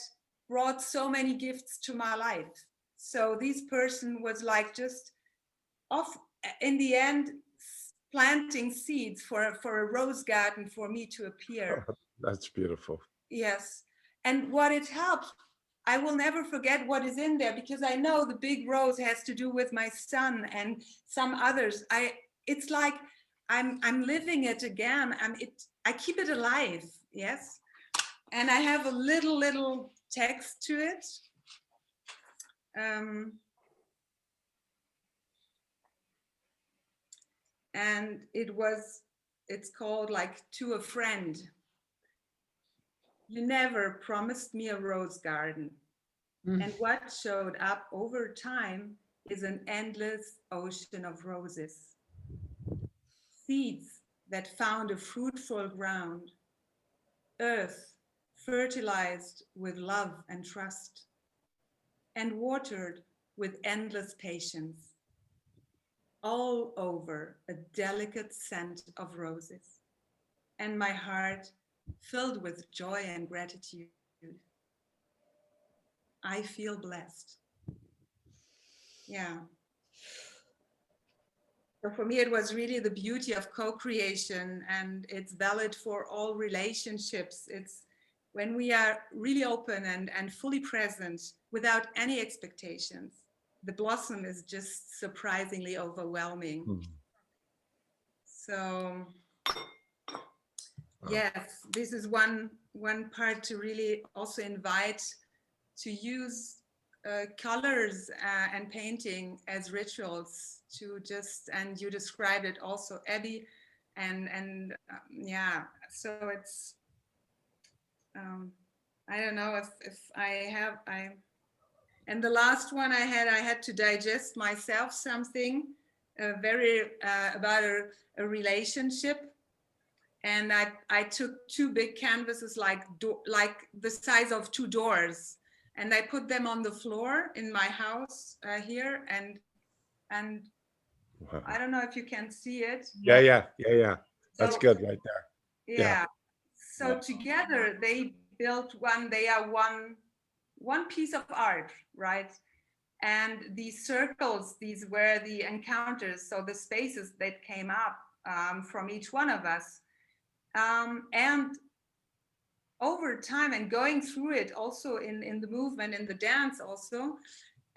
Speaker 15: brought so many gifts to my life. So this person was like just off in the end planting seeds for for a rose garden for me to appear.
Speaker 7: That's beautiful.
Speaker 15: Yes. And what it helps, I will never forget what is in there because I know the big rose has to do with my son and some others. I it's like I'm I'm living it again. I'm it I keep it alive. Yes. And I have a little little text to it. Um, and it was it's called like to a friend you never promised me a rose garden. Mm. And what showed up over time is an endless ocean of roses. Seeds that found a fruitful ground. Earth fertilized with love and trust. And watered with endless patience. All over a delicate scent of roses. And my heart filled with joy and gratitude. I feel blessed. Yeah. So for me, it was really the beauty of co-creation and it's valid for all relationships. It's when we are really open and, and fully present without any expectations, the blossom is just surprisingly overwhelming. Hmm. So yes, this is one one part to really also invite to use uh, colors uh, and painting as rituals to just and you described it also Abby and and um, yeah so it's um, I don't know if if I have I and the last one I had I had to digest myself something uh, very uh, about a, a relationship and I, I took two big canvases like do, like the size of two doors and I put them on the floor in my house uh, here and and
Speaker 7: Wow.
Speaker 15: I don't know if you can see it.
Speaker 7: Yeah, yeah, yeah, yeah. That's
Speaker 15: So-
Speaker 7: good right there.
Speaker 15: Yeah. So together they built one, they are one one piece of art, right? And these circles, these were the encounters, so the spaces that came up um, from each one of us. Um, and over time and going through it also in, in the movement, in the dance also,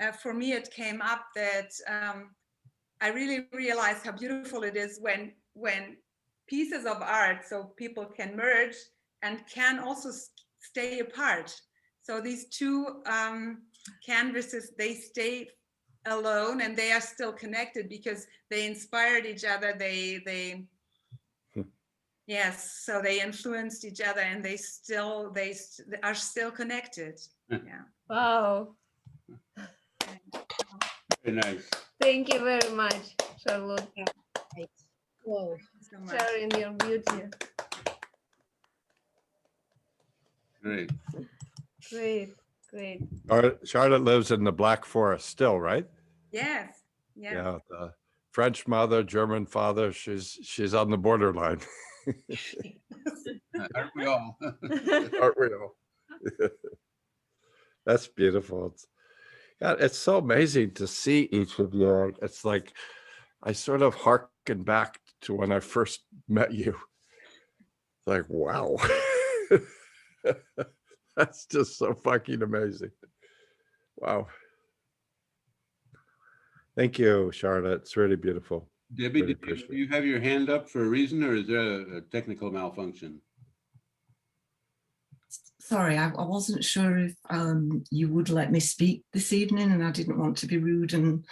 Speaker 15: uh, for me it came up that um, I really realized how beautiful it is when when pieces of art so people can merge and can also stay apart. So these two um, canvases, they stay alone and they are still connected because they inspired each other. They, they, yes, so they influenced each other and they still, they s- are still connected. Hmm. Yeah.
Speaker 5: Wow.
Speaker 4: Very nice.
Speaker 5: Thank you very much, Charlotte.
Speaker 6: Whoa.
Speaker 5: Sharing your beauty.
Speaker 4: Great.
Speaker 5: Great, great.
Speaker 7: Char- Charlotte lives in the Black Forest still, right?
Speaker 15: Yes, yes.
Speaker 7: Yeah, the French mother, German father. She's she's on the borderline.
Speaker 4: Aren't we all?
Speaker 7: Aren't we all? That's beautiful. It's, yeah, it's so amazing to see each of you. It's like I sort of harken back to when I first met you. It's like, wow. That's just so fucking amazing. Wow. Thank you, Charlotte. It's really beautiful.
Speaker 4: Debbie,
Speaker 7: Really
Speaker 4: did you,
Speaker 7: appreciate
Speaker 4: do you have your hand up for a reason or is there a a technical malfunction?
Speaker 22: Sorry, I, I wasn't sure if um, you would let me speak this evening, and I didn't want to be rude and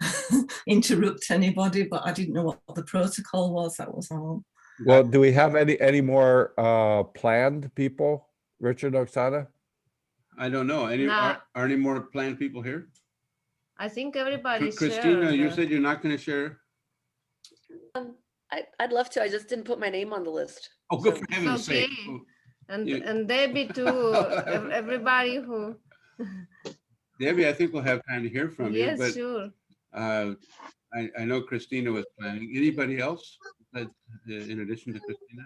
Speaker 22: interrupt anybody, but I didn't know what the protocol was. That was all.
Speaker 7: Well, do we have any any more uh planned people, Richard Oksana?
Speaker 4: I don't know. Any,
Speaker 5: Nah.
Speaker 4: are, are any more planned people here?
Speaker 5: I think everybody
Speaker 4: Christina,
Speaker 5: shared.
Speaker 4: you
Speaker 5: uh,
Speaker 4: said you're not going to share?
Speaker 14: I, I'd love to. I just didn't put my name on the list.
Speaker 4: Oh, good for heaven's
Speaker 5: Okay.
Speaker 4: sake. Oh,
Speaker 5: And,
Speaker 4: You-
Speaker 5: and Debbie too, ev- everybody who,
Speaker 4: Debbie, I think we'll have time to hear from you,
Speaker 5: yes,
Speaker 4: but
Speaker 5: sure.
Speaker 4: uh, I, I know Christina was planning. Anybody else that, uh, in addition to Christina?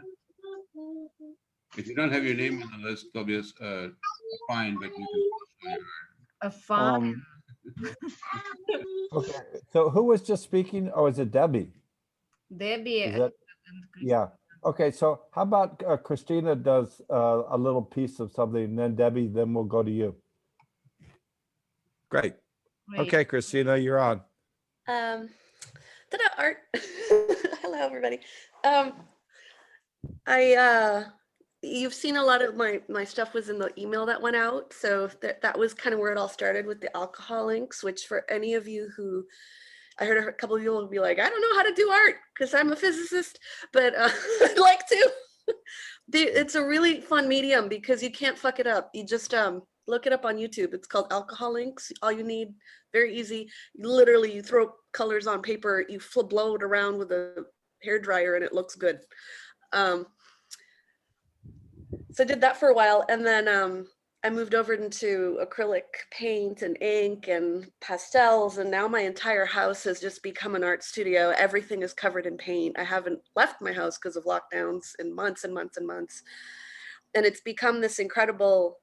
Speaker 4: If you don't have your name on the list, there'll be a, s- uh, a fine, but you can.
Speaker 5: A fun.
Speaker 7: Um, Okay, so who was just speaking? Oh, is it Debbie?
Speaker 5: Debbie.
Speaker 7: Is that, yeah. Okay, so how about uh, Christina does uh, a little piece of something, and then Debbie, then we'll go to you. Great.
Speaker 14: Great.
Speaker 7: Okay, Christina, you're on.
Speaker 14: Um, ta-da, art. Hello, everybody. Um, I uh, you've seen a lot of my my stuff was in the email that went out, so that that was kind of where it all started with the alcohol inks. Which for any of you who, I heard a couple of people be like, I don't know how to do art because I'm a physicist, but uh, I'd like to. it's a really fun medium because you can't fuck it up. You just um look it up on YouTube. It's called Alcohol Inks. All you need, very easy. Literally you throw colors on paper, you blow it around with a hair dryer, and it looks good. Um, so I did that for a while, and then um, I moved over into acrylic paint and ink and pastels, and now my entire house has just become an art studio. Everything is covered in paint. I haven't left my house because of lockdowns in months and months and months, and it's become this incredible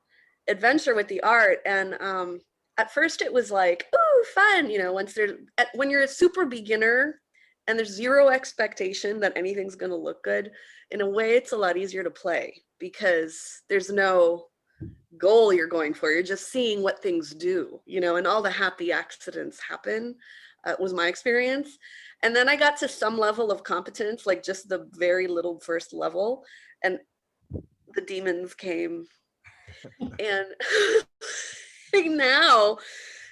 Speaker 14: adventure with the art. And um, at first, it was like, "ooh, fun!" You know, once there's at, when you're a super beginner and there's zero expectation that anything's going to look good in a way it's a lot easier to play because there's no goal you're going for you're just seeing what things do you know and all the happy accidents happen uh, was my experience. And then i got to some level of competence like just the very little first level and the demons came. And now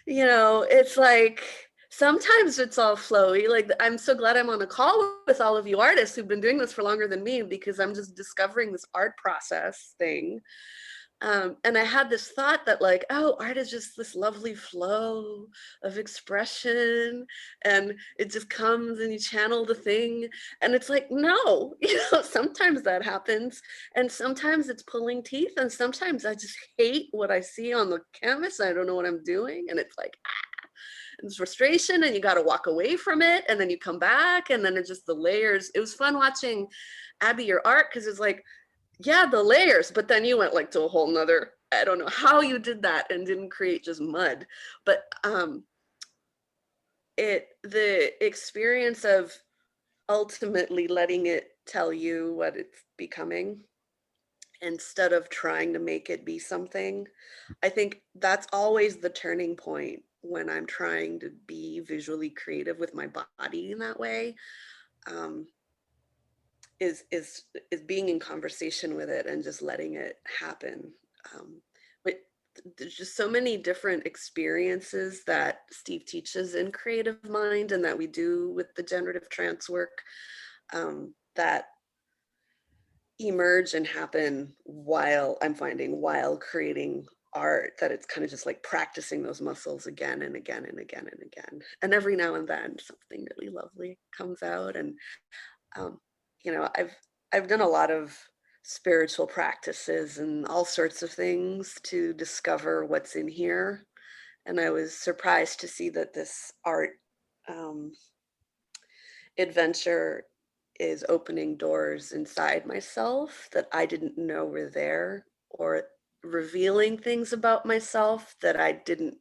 Speaker 14: you know it's like sometimes it's all flowy like i'm so glad i'm on a call with all of you artists who've been doing this for longer than me because i'm just discovering this art process thing um, and i had this thought that like oh art is just this lovely flow of expression and it just comes and you channel the thing and it's like no you know sometimes that happens and sometimes it's pulling teeth and sometimes i just hate what i see on the canvas i don't know what i'm doing and it's like ah, it's frustration and you got to walk away from it and then you come back and then it's just the layers it was fun watching abby your art because it's like yeah the layers but then you went like to a whole nother i don't know how you did that and didn't create just mud but um it the experience of ultimately letting it tell you what it's becoming instead of trying to make it be something i think that's always the turning point when i'm trying to be visually creative with my body in that way um is is is being in conversation with it and just letting it happen. Um, there's just so many different experiences that Steve teaches in Creative Mind and that we do with the generative trance work um, that emerge and happen while I'm finding while creating art that it's kind of just like practicing those muscles again and again and again and again. And every now and then something really lovely comes out. And um, you know, I've I've done a lot of spiritual practices and all sorts of things to discover what's in here. And I was surprised to see that this art um, adventure is opening doors inside myself that I didn't know were there or revealing things about myself that I didn't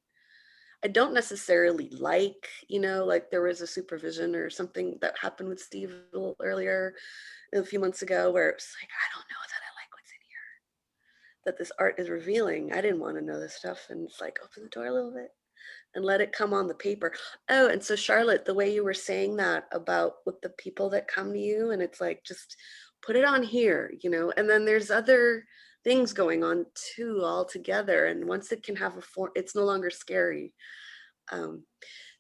Speaker 14: I don't necessarily like, you know, like there was a supervision or something that happened with Steve earlier a few months ago where it's like, I don't know that I like what's in here. That this art is revealing. I didn't want to know this stuff. And it's like, open the door a little bit and let it come on the paper. Oh, and so Charlotte, the way you were saying that about with the people that come to you, and it's like just put it on here, you know, and then there's other things going on too all together. And once it can have a form, it's no longer scary. Um,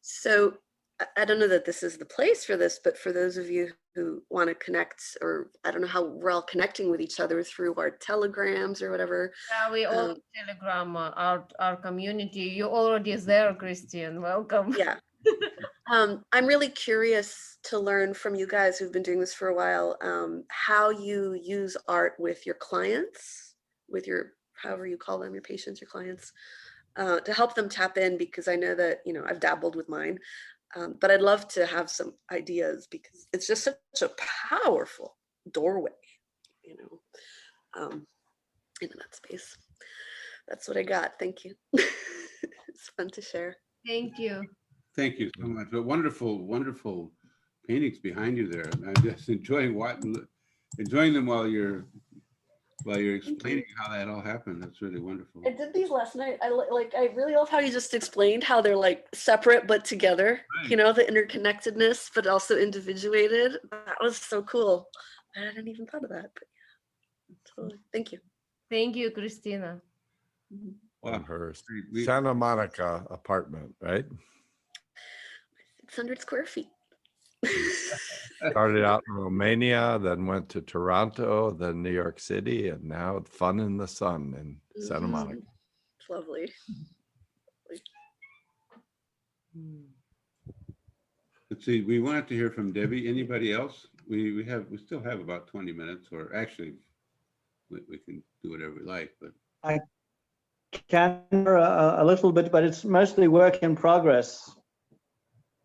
Speaker 14: so I- I don't know that this is the place for this, but for those of you who want to connect, or I don't know how we're all connecting with each other through our telegrams or whatever.
Speaker 5: Yeah, we all
Speaker 14: um,
Speaker 5: Telegram uh, our our community. You already there, Christian. Welcome.
Speaker 14: Yeah. um, I'm really curious to learn from you guys who've been doing this for a while um, how you use art with your clients, with your however you call them, your patients, your clients, uh, to help them tap in because I know that you know I've dabbled with mine, um, but I'd love to have some ideas because it's just such a powerful doorway, you know, um, into that space. That's what I got. Thank you. it's fun to share.
Speaker 5: Thank you.
Speaker 4: Thank you so much. But wonderful, wonderful paintings behind you there. I'm just enjoying what, enjoying them while you're, while you're explaining how that all happened. That's really wonderful.
Speaker 14: I did these last night. I like. I really love how you just explained how they're like separate but together. You know the interconnectedness, but also individuated. That was so cool. I hadn't even thought of that. But yeah, totally. Thank you.
Speaker 5: Thank you, Christina. Mm-hmm.
Speaker 7: On her Santa Monica apartment, right?
Speaker 14: 600 square feet.
Speaker 7: Started out in Romania, then went to Toronto, then New York City, and now fun in the sun in Santa
Speaker 14: Mhm.
Speaker 7: Monica.
Speaker 14: It's lovely.
Speaker 4: Let's see, we wanted to hear from Debbie. Anybody else? We, we have, we still have about 20 minutes or actually, we, we can do whatever we like, but
Speaker 26: I can a, a little bit, but it's mostly work in progress.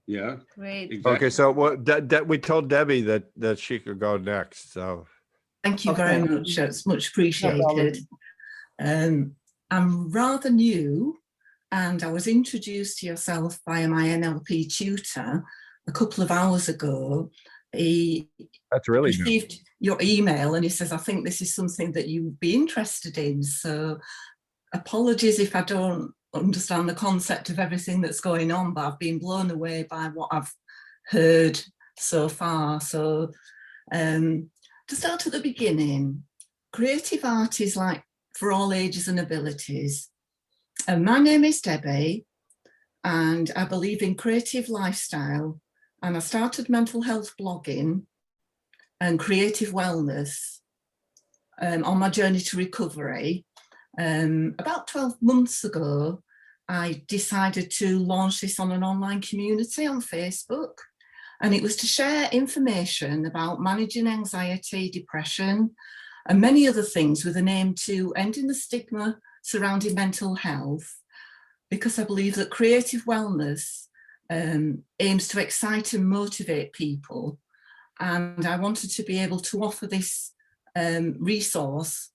Speaker 4: Yeah.
Speaker 5: Great.
Speaker 7: Okay, so what, De- De- we told Debbie that, that she could go next, so.
Speaker 22: Thank you very much. It's much
Speaker 26: problem.
Speaker 22: appreciated. Um, I'm rather new and I was introduced to yourself by my NLP tutor a couple of hours ago. He
Speaker 7: That's really new.
Speaker 22: received your email and he says, I think this is something that you'd be interested in. So apologies if I don't understand the concept of everything that's going on, but I've been blown away by what I've heard so far. So um, to start at the beginning, creative art is like for all ages and abilities. And my name is Debbie, and I believe in creative lifestyle. And I started mental health blogging and creative wellness um, on my journey to recovery. Um, about 12 months ago, I decided to launch this on an online community on Facebook. And it was to share information about managing anxiety, depression, and many other things with an aim to ending the stigma surrounding mental health, because I believe that creative wellness um, aims to excite and motivate people. And I wanted to be able to offer this um, resource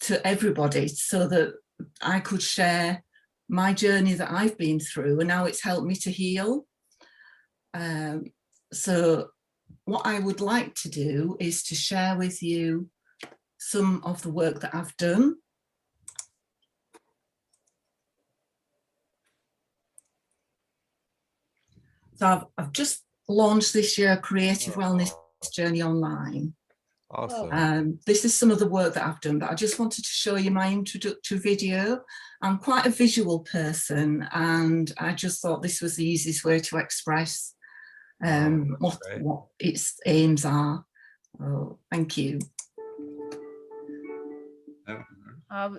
Speaker 22: to everybody so that I could share my journey that I've been through and how it's helped me to heal. Um, so what I would like to do is to share with you some of the work that I've done. So I've, I've just launched this year Creative Wellness journey online.
Speaker 7: Awesome.
Speaker 22: Um, this is some of the work that I've done, but I just wanted to show you my introductory video. I'm quite a visual person, and I just thought this was the easiest way to express um, what, what its aims are. Oh, thank you.
Speaker 5: Uh,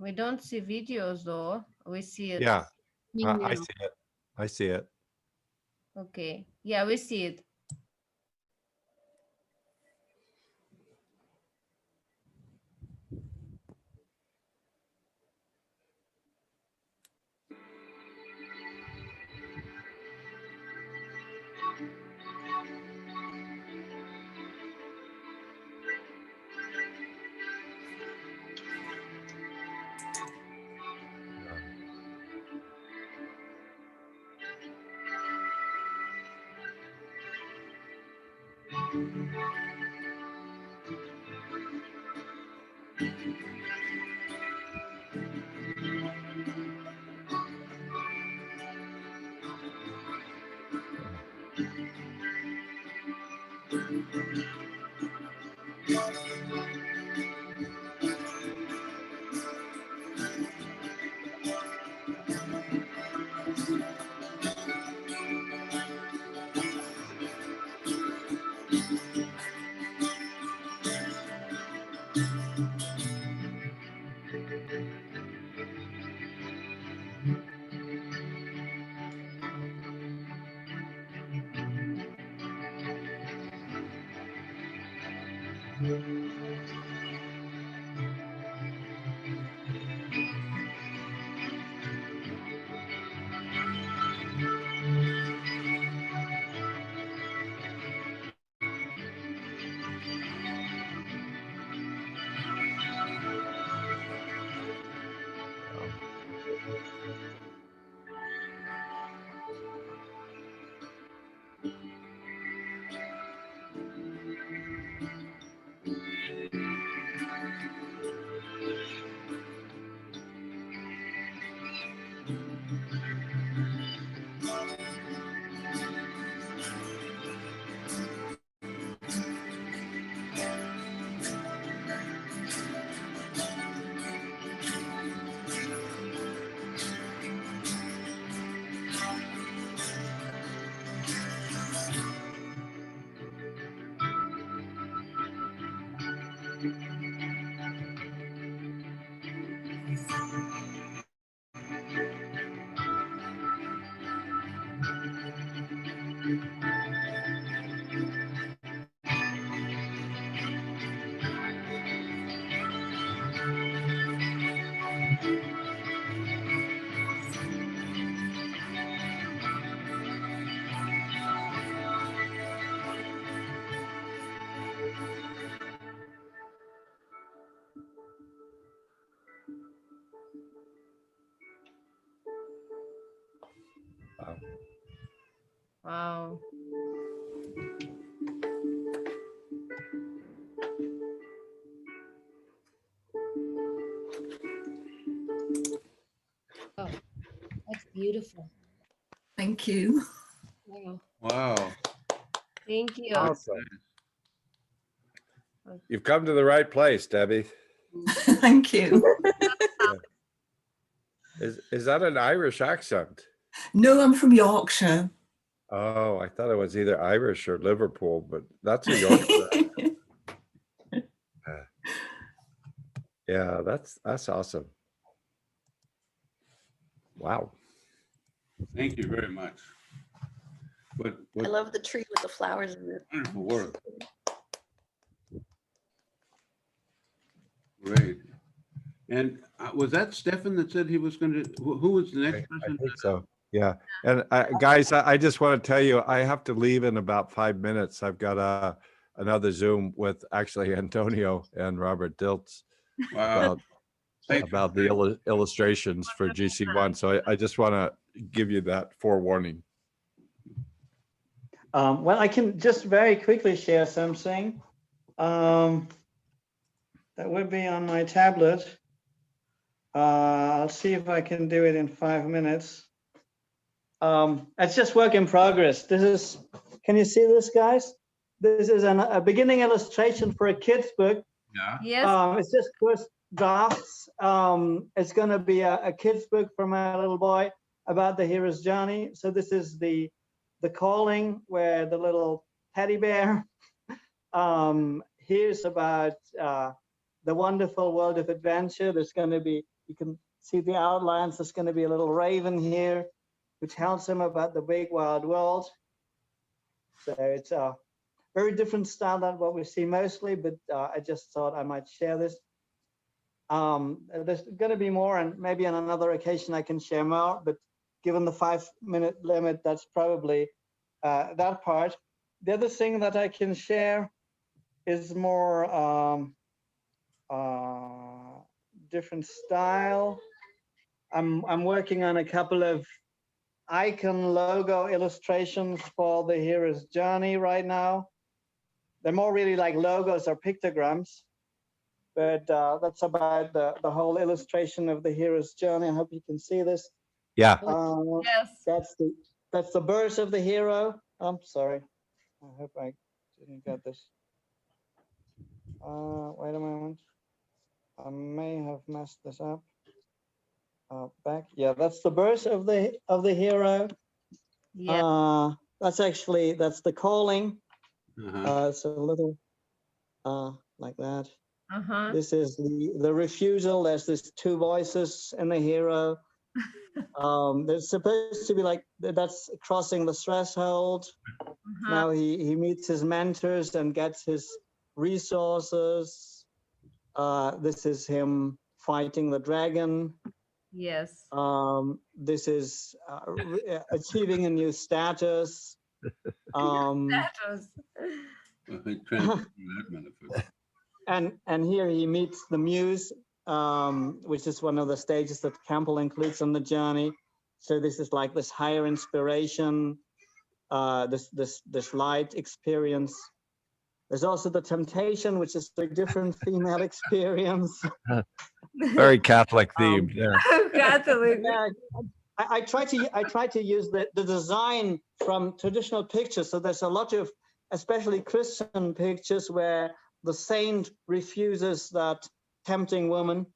Speaker 5: we don't see videos though. We see it.
Speaker 7: Yeah,
Speaker 5: Me
Speaker 7: I, I see it. I see it.
Speaker 5: Okay. Yeah, we see it.
Speaker 7: Wow.
Speaker 6: Oh, that's beautiful.
Speaker 22: Thank you.
Speaker 6: Wow.
Speaker 4: Wow.
Speaker 5: Thank you.
Speaker 7: Awesome. You've come to the right place, Debbie.
Speaker 22: Thank you.
Speaker 7: Is is that an Irish accent?
Speaker 22: No, I'm from Yorkshire.
Speaker 7: I thought it was either Irish or Liverpool, but that's a Yorkshire. Uh, yeah, that's that's awesome. Wow.
Speaker 4: Thank you very much. What,
Speaker 14: I love the tree with the flowers in it.
Speaker 4: wonderful work. Great. And uh, was that Stefan that said he was going to, who who was the next
Speaker 7: I
Speaker 4: person?
Speaker 7: think so. Yeah. And uh, guys, I, I just want to tell you, I have to leave in about five minutes. I've got a another Zoom with actually Antonio and Robert Dilts
Speaker 4: Wow.
Speaker 7: about, about the illu- illustrations for GC1. So I, I just want to give you that forewarning.
Speaker 26: Um, well, I can just very quickly share something. Um, that would be on my tablet. Uh, I'll see if I can do it in five minutes. Um, it's just work in progress. This is, can you see this, guys? this is an, a beginning illustration for a kid's book.
Speaker 4: Yeah.
Speaker 5: Yes.
Speaker 26: Um, it's just first drafts. Um, it's going to be a, a kid's book for my little boy about the hero's journey. So this is the the calling where the little teddy bear um, hears about uh, the wonderful world of adventure. There's going to be you can see the outlines. There's going to be a little raven here who tells him about the big wild world. So it's a very different style than what we see mostly, but uh, I just thought I might share this. Um, there's going to be more, and maybe on another occasion I can share more, but given the five minute limit, that's probably uh, that part. The other thing that I can share is more um, uh, different style. I'm, I'm working on a couple of icon logo illustrations for the hero's journey right now. They're more really like logos or pictograms, but uh, that's about the, the whole illustration of the hero's journey. I hope you can see this.
Speaker 7: Yeah.
Speaker 26: Uh,
Speaker 5: yes.
Speaker 26: That's the that's the birth of the hero. I'm sorry. I hope I didn't get this. Uh, wait a moment. I may have messed this up. Uh, back. Yeah, that's the birth of the of the hero.
Speaker 5: Yeah.
Speaker 26: Uh, that's actually that's the calling.
Speaker 4: Uh-huh.
Speaker 26: Uh, it's a little uh like that.
Speaker 5: Uh-huh.
Speaker 26: This is the the refusal. There's this two voices in the hero. um, there's supposed to be like that's crossing the threshold.
Speaker 5: Uh-huh.
Speaker 26: Now he he meets his mentors and gets his resources. Uh, this is him fighting the dragon.
Speaker 5: Yes.
Speaker 26: Um, this is uh, re- uh, achieving a new status. Um,
Speaker 5: Status.
Speaker 4: I think transform that benefit.
Speaker 26: and and here he meets the muse um which is one of the stages that campbell includes on the journey so this is like this higher inspiration uh this this this light experience there's also the temptation which is a different female experience
Speaker 7: Very Catholic
Speaker 26: Um,
Speaker 7: themed. Yeah.
Speaker 5: Catholic.
Speaker 26: yeah, I, I try to I try to use the, the design from traditional pictures. So there's a lot of especially Christian pictures where the saint refuses that tempting woman.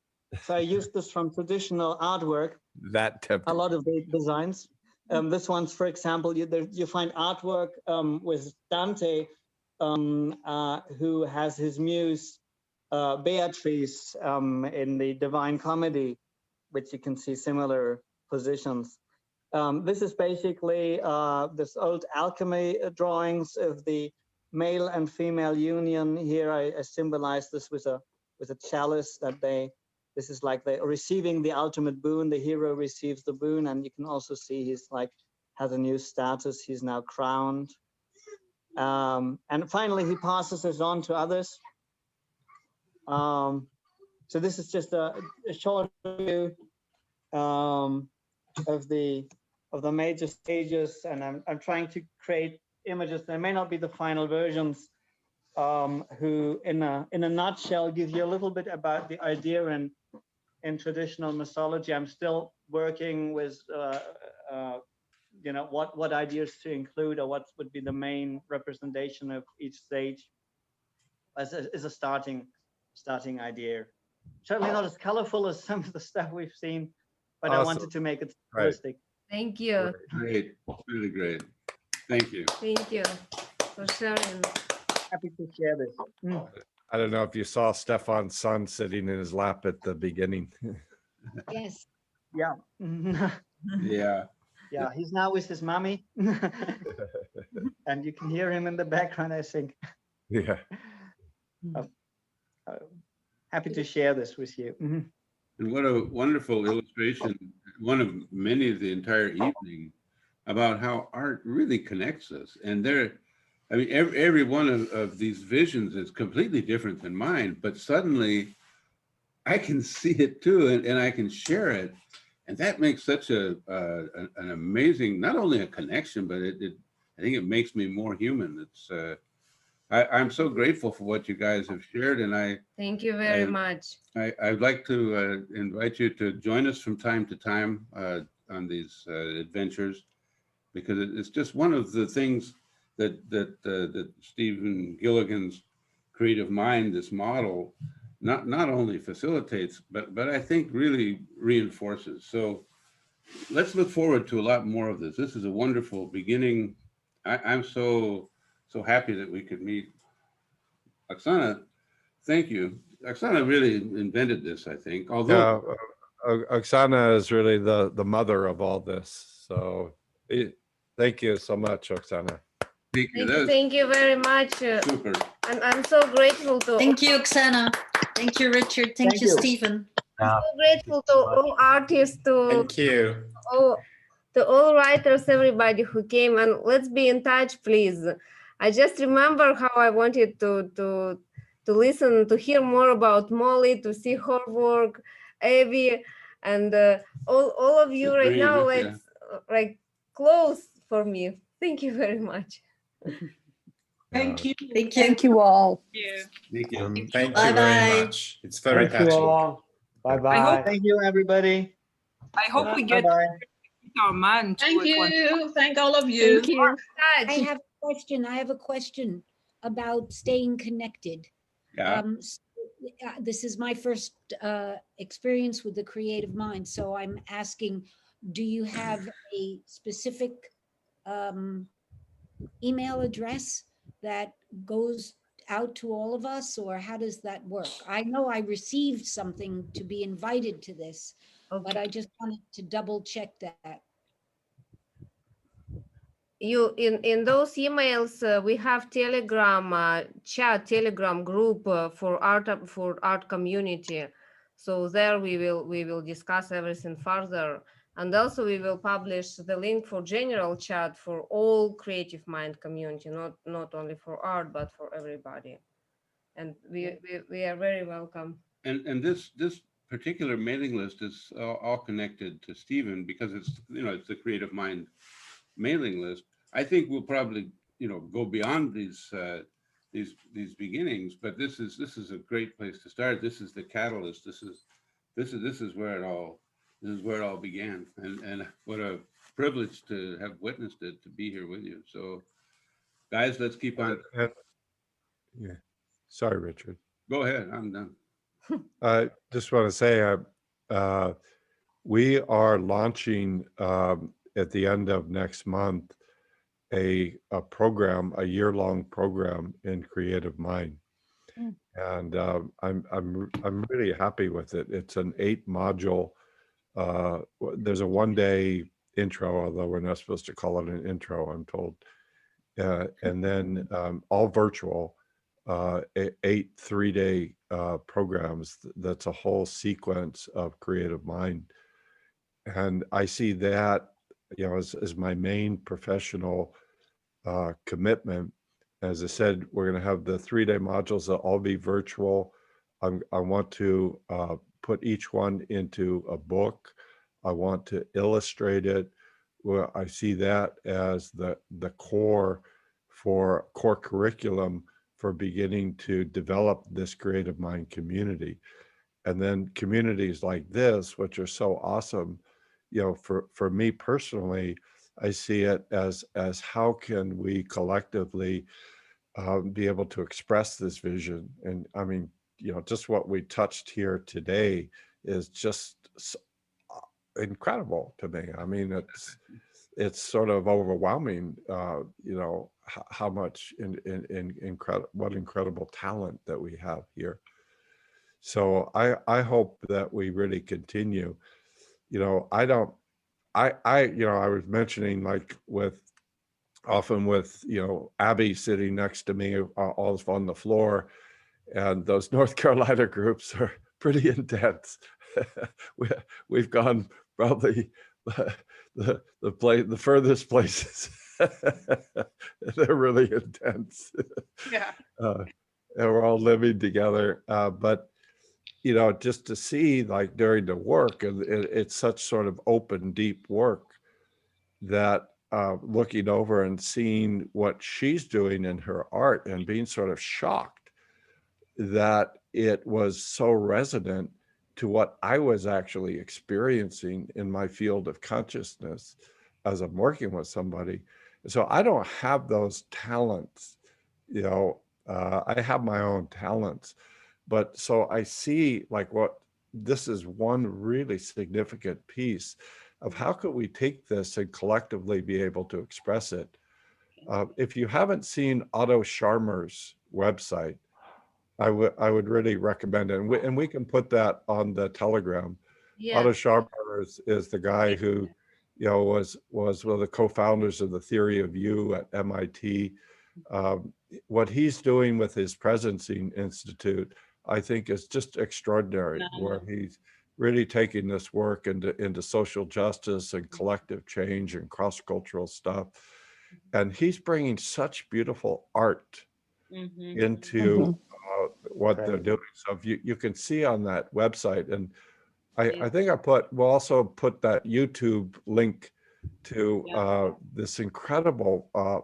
Speaker 26: So I used this from traditional artwork.
Speaker 7: That
Speaker 26: A lot of the designs. Um, this one's, for example, you there, you find artwork um, with Dante, um, uh, who has his muse uh, Beatrice um, in the Divine Comedy, which you can see similar positions. Um, this is basically uh, this old alchemy uh, drawings of the male and female union. Here I, I symbolize this with a with a chalice that they. This is like they receiving the ultimate boon. The hero receives the boon, and you can also see he's like has a new status. He's now crowned. Um, and finally, he passes this on to others. Um, so this is just a, a short view um, of the of the major stages, and I'm I'm trying to create images. They may not be the final versions, um, who in a in a nutshell give you a little bit about the idea in in traditional mythology. I'm still working with uh, uh, you know what what ideas to include or what would be the main representation of each stage as a, as a starting starting idea. Certainly not as colorful as some of the stuff we've seen, but I
Speaker 7: Awesome.
Speaker 26: wanted to make it
Speaker 7: Right.
Speaker 26: realistic.
Speaker 5: Thank you.
Speaker 4: Great, really great. Thank you.
Speaker 5: Thank you for sharing.
Speaker 26: Happy to share this. Mm.
Speaker 7: I don't know if you saw Stefan's son sitting in his lap at the beginning.
Speaker 6: Yes.
Speaker 26: Yeah.
Speaker 4: Yeah.
Speaker 26: yeah, he's now with his mommy. and you can hear him in the background, I think.
Speaker 7: Yeah.
Speaker 26: Happy to share this with you. Mhm.
Speaker 4: And what a wonderful illustration, one of many of the entire evening, about how art really connects us. And there, I mean, every, every one of, of these visions is completely different than mine, but suddenly I can see it too, and, and I can share it. And that makes such a, uh, an- an amazing, not only a connection, but it, it, I think it makes me more human. It's, uh, I, I'm so grateful for what you guys have shared, and I,
Speaker 5: Thank you very
Speaker 4: And-
Speaker 5: much.
Speaker 4: I, I'd like to uh, invite you to join us from time to time uh, on these uh, adventures because it- it's just one of the things that, that, uh, that Stephen Gilligan's creative mind, this model, not, not only facilitates, but, but I think really reinforces. So let's look forward to a lot more of this. This is a wonderful beginning. I, I'm so, so happy that we could meet. Oksana, thank you. Oksana really invented this, I think, although,
Speaker 7: O- Oksana is really the, the mother of all this. So eh, thank you so much, Oksana.
Speaker 4: thank
Speaker 5: Thank
Speaker 4: you. That
Speaker 5: you, thank you very much.
Speaker 4: super.
Speaker 5: I'm, I'm so grateful to.
Speaker 1: Thank you, Oksana. Thank you, Richard. Thank
Speaker 26: Thank
Speaker 1: you,
Speaker 26: you.
Speaker 1: Stephen.
Speaker 5: so grateful to all artists, to
Speaker 28: Thank you.
Speaker 5: all, to all writers, everybody who came, and let's be in touch, please. I just remember how I wanted to to to listen, to hear more about Molly, to see her work, Abby, and uh, all all of you
Speaker 4: Just
Speaker 5: right now.
Speaker 4: it, yeah.
Speaker 5: It's uh, like close for me. Thank you very much.
Speaker 29: Thank you.
Speaker 1: Thank you.
Speaker 24: Thank you all.
Speaker 4: Thank you.
Speaker 28: Um, thank you
Speaker 1: Bye-bye.
Speaker 28: very much. It's very
Speaker 26: Thank you all. Bye-bye.
Speaker 10: hope-
Speaker 26: Thank you, everybody.
Speaker 10: I hope we get
Speaker 26: Bye-bye.
Speaker 10: our man.
Speaker 29: Thank
Speaker 10: it one-
Speaker 29: you. Thank all of you.
Speaker 24: Thank you.
Speaker 6: I
Speaker 5: Touch.
Speaker 6: have a question. I have a question about staying connected.
Speaker 4: Yeah,
Speaker 6: Um, s- uh, This is my first uh, experience with the creative mind, so I'm asking, do you have a specific um, email address that goes out to all of us, or how does that work? I know I received something to be invited to this, but I just wanted to double check that.
Speaker 5: You in in those emails uh, we have telegram uh, chat telegram group uh, for art for art community. So there we will we will discuss everything further. And also we will publish the link for general chat for all creative mind community not not only for art but for everybody. And we we, we are very welcome.
Speaker 4: And, and this, this particular mailing list is all, all connected to Stephen because it's, you know, it's the Creative Mind mailing list. I think we'll probably, you know, go beyond these, uh, these, these beginnings, but this is, this is a great place to start. This is the catalyst. This is, this is, this is where it all, this is where it all began. And, and what a privilege to have witnessed it, to be here with you. So guys, let's keep on,
Speaker 7: And- Yeah, sorry, Richard.
Speaker 4: go ahead, I'm done.
Speaker 7: I just want to say, uh, uh, we are launching um, at the end of next month a, a program, a year-long program in Creative Mind.
Speaker 24: Mm.
Speaker 7: And um, I'm, I'm, I'm really happy with it. It's an eight module. Uh, there's a one-day intro, although we're not supposed to call it an intro, I'm told. Uh, and then um, all virtual uh, eight three-day uh, programs. That's a whole sequence of creative mind, and I see that you know as, as my main professional uh, commitment. As I said, we're going to have the three-day modules that all be virtual. I'm, I want to uh, put each one into a book. I want to illustrate it. Well, I see that as the the core for core curriculum for beginning to develop this creative mind community. And then communities like this, which are so awesome, you know, for, for me personally, I see it as, as how can we collectively um, be able to express this vision? And I mean, you know, just what we touched here today is just uh, incredible to me. I mean, it's, it's sort of overwhelming, uh, you know, h- how much in, in, in incredible, what incredible talent that we have here. So I, I hope that we really continue. You know, I don't, I, I, you know, I was mentioning like with, often with, you know, Abby sitting next to me, all on the floor, and those North Carolina groups are pretty intense. we, we've gone probably the the place the furthest places. They're really intense.
Speaker 3: Yeah.
Speaker 7: Uh, and we're all living together. Uh, but you know, just to see like during the work, and it, it's such sort of open, deep work that uh, looking over and seeing what she's doing in her art and being sort of shocked that it was so resonant to what I was actually experiencing in my field of consciousness as I'm working with somebody. So I don't have those talents, you know, uh, I have my own talents. But so I see like what this is one really significant piece of how could we take this and collectively be able to express it. Uh, if you haven't seen Otto Scharmer's website, I would I would really recommend it, and we, and we can put that on the Telegram.
Speaker 5: Yeah.
Speaker 7: Otto Scharmer is, is the guy who, you know, was was one of the co-founders of the theory of U at MIT. Um, what he's doing with his Presencing Institute, I think, is just extraordinary. Where he's really taking this work into into social justice and collective change and cross-cultural stuff, and he's bringing such beautiful art
Speaker 5: Mhm.
Speaker 7: into
Speaker 5: Mhm.
Speaker 7: uh, what they're doing. So if you, you can see on that website, and I, I think I put, we'll also put that YouTube link to uh, this incredible uh,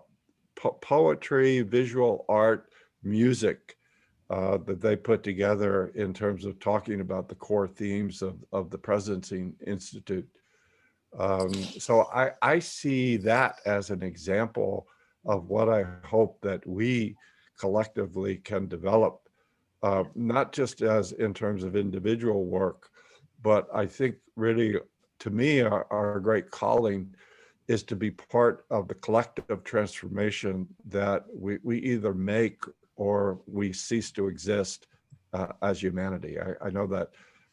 Speaker 7: po- poetry, visual art, music uh, that they put together in terms of talking about the core themes of, of the Presencing Institute. Um, so I, I see that as an example of what I hope that we collectively can develop, uh, not just as in terms of individual work, but I think really, to me, our, our great calling is to be part of the collective transformation that we, we either make or we cease to exist uh, as humanity. I, I know that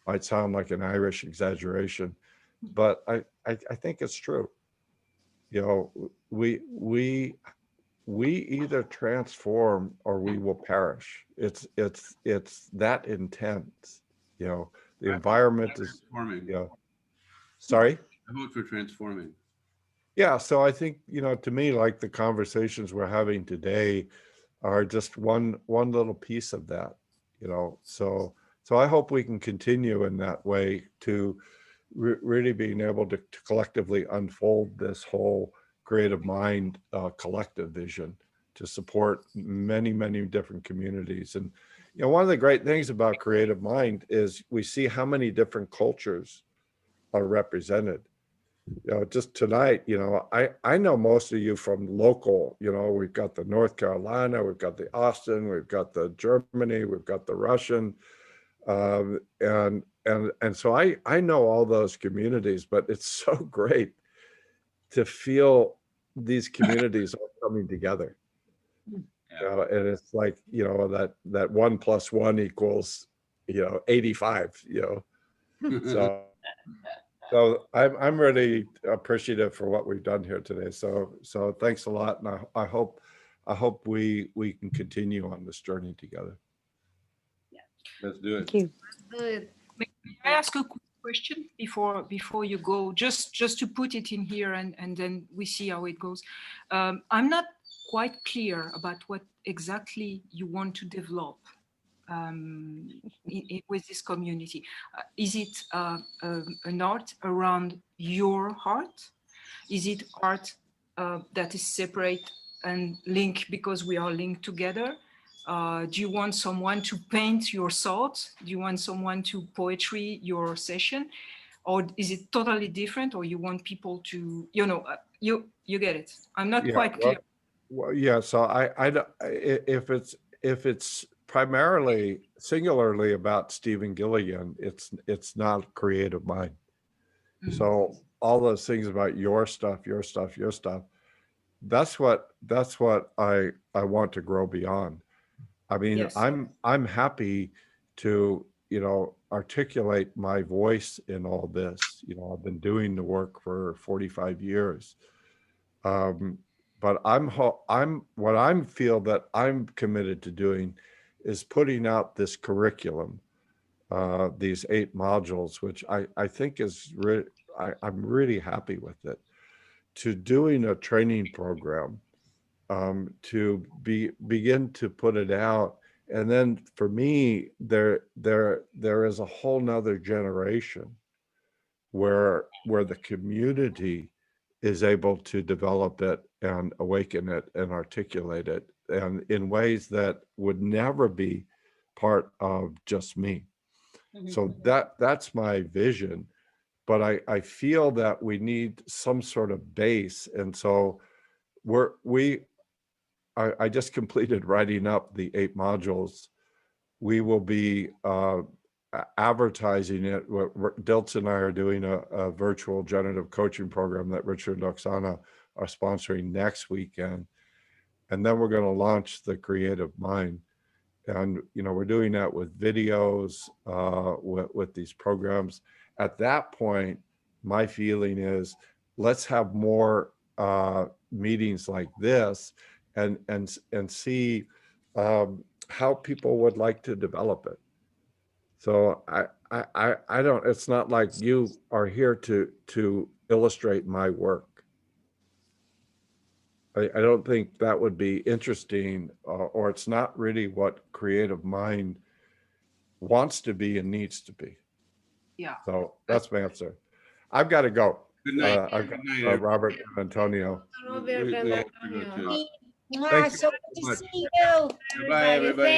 Speaker 7: might sound like an Irish exaggeration, but I, I, I think it's true. You know, we we we either transform or we will perish. It's it's it's that intense. You know, the environment is
Speaker 4: Transforming.
Speaker 7: you know. Sorry.
Speaker 4: I vote for transforming.
Speaker 7: Yeah, so I think, you know, to me, like the conversations we're having today are just one one little piece of that, you know. So so I hope we can continue in that way to re- really being able to, to collectively unfold this whole creative mind uh, collective vision to support many many different communities and you know one of the great things about creative mind is we see how many different cultures are represented you know just tonight you know i i know most of you from local you know we've got the north carolina we've got the austin we've got the germany we've got the russian um, and and and so i i know all those communities but it's so great to feel these communities all coming together. You know, and it's like you know that that one plus one equals you know 85 you know? So so I'm I'm really appreciative for what we've done here today. So so thanks a lot, and I, I hope I hope we we can continue on this journey together. Yeah.
Speaker 4: Let's do it.
Speaker 9: Thank you.
Speaker 5: Good.
Speaker 10: May I ask a quick question before before you go? Just just to put it in here and and then we see how it goes. Um, I'm not quite clear about what exactly you want to develop um, i- i- with this community. Uh, is it uh, um, an art around your heart? Is it art uh, that is separate and linked because we are linked together? Uh, do you want someone to paint your thoughts? Do you want someone to poetry your session? Or is it totally different or you want people to, you know, uh, you you get it. I'm not
Speaker 7: Yeah,
Speaker 10: quite
Speaker 7: well-
Speaker 10: clear.
Speaker 7: Well, yeah. So I I don't- i- if it's if it's primarily singularly about Stephen Gilligan, it's it's not creative mind. So all those things about your stuff, your stuff, your stuff, that's what that's what I I want to grow beyond. I mean,
Speaker 10: Yes.
Speaker 7: I'm I'm happy to, you know, articulate my voice in all this. You know, I've been doing the work for 45 years. Um, but I'm ho- I'm what I'm feel that I'm committed to doing is putting out this curriculum, uh, these eight modules, which I I think is re- I, I'm really happy with it, to doing a training program, um, to be begin to put it out, and then for me there there there is a whole nother generation where where the community is able to develop it and awaken it and articulate it and in ways that would never be part of just me so that that's my vision but i i feel that we need some sort of base and so we're, we, I, I just completed writing up the eight modules. We will be uh, advertising it. We're- and I are doing a, a virtual generative coaching program that Richard and Oksana are sponsoring next weekend. And then we're going to launch the Creative Mind. And, you know, we're doing that with videos, uh, with, with these programs. At that point, my feeling is, let's have more uh, meetings like this and, and, and see um, how people would like to develop it. So I, I, I, don't, it's not like you are here to, to illustrate my work. I, I don't think that would be interesting, uh, or it's not really what creative mind wants to be and needs to be.
Speaker 10: Yeah.
Speaker 7: So that's my answer. I've got to go.
Speaker 4: Good night.
Speaker 7: Uh, I've got
Speaker 4: Good night,
Speaker 7: uh. Robert and Antonio.
Speaker 5: Robert and
Speaker 4: we have to
Speaker 5: Antonio.
Speaker 4: go too.
Speaker 6: Mwah,
Speaker 7: Thank you
Speaker 6: so
Speaker 7: so
Speaker 6: good to
Speaker 7: much.
Speaker 6: see you.
Speaker 4: Bye, everybody.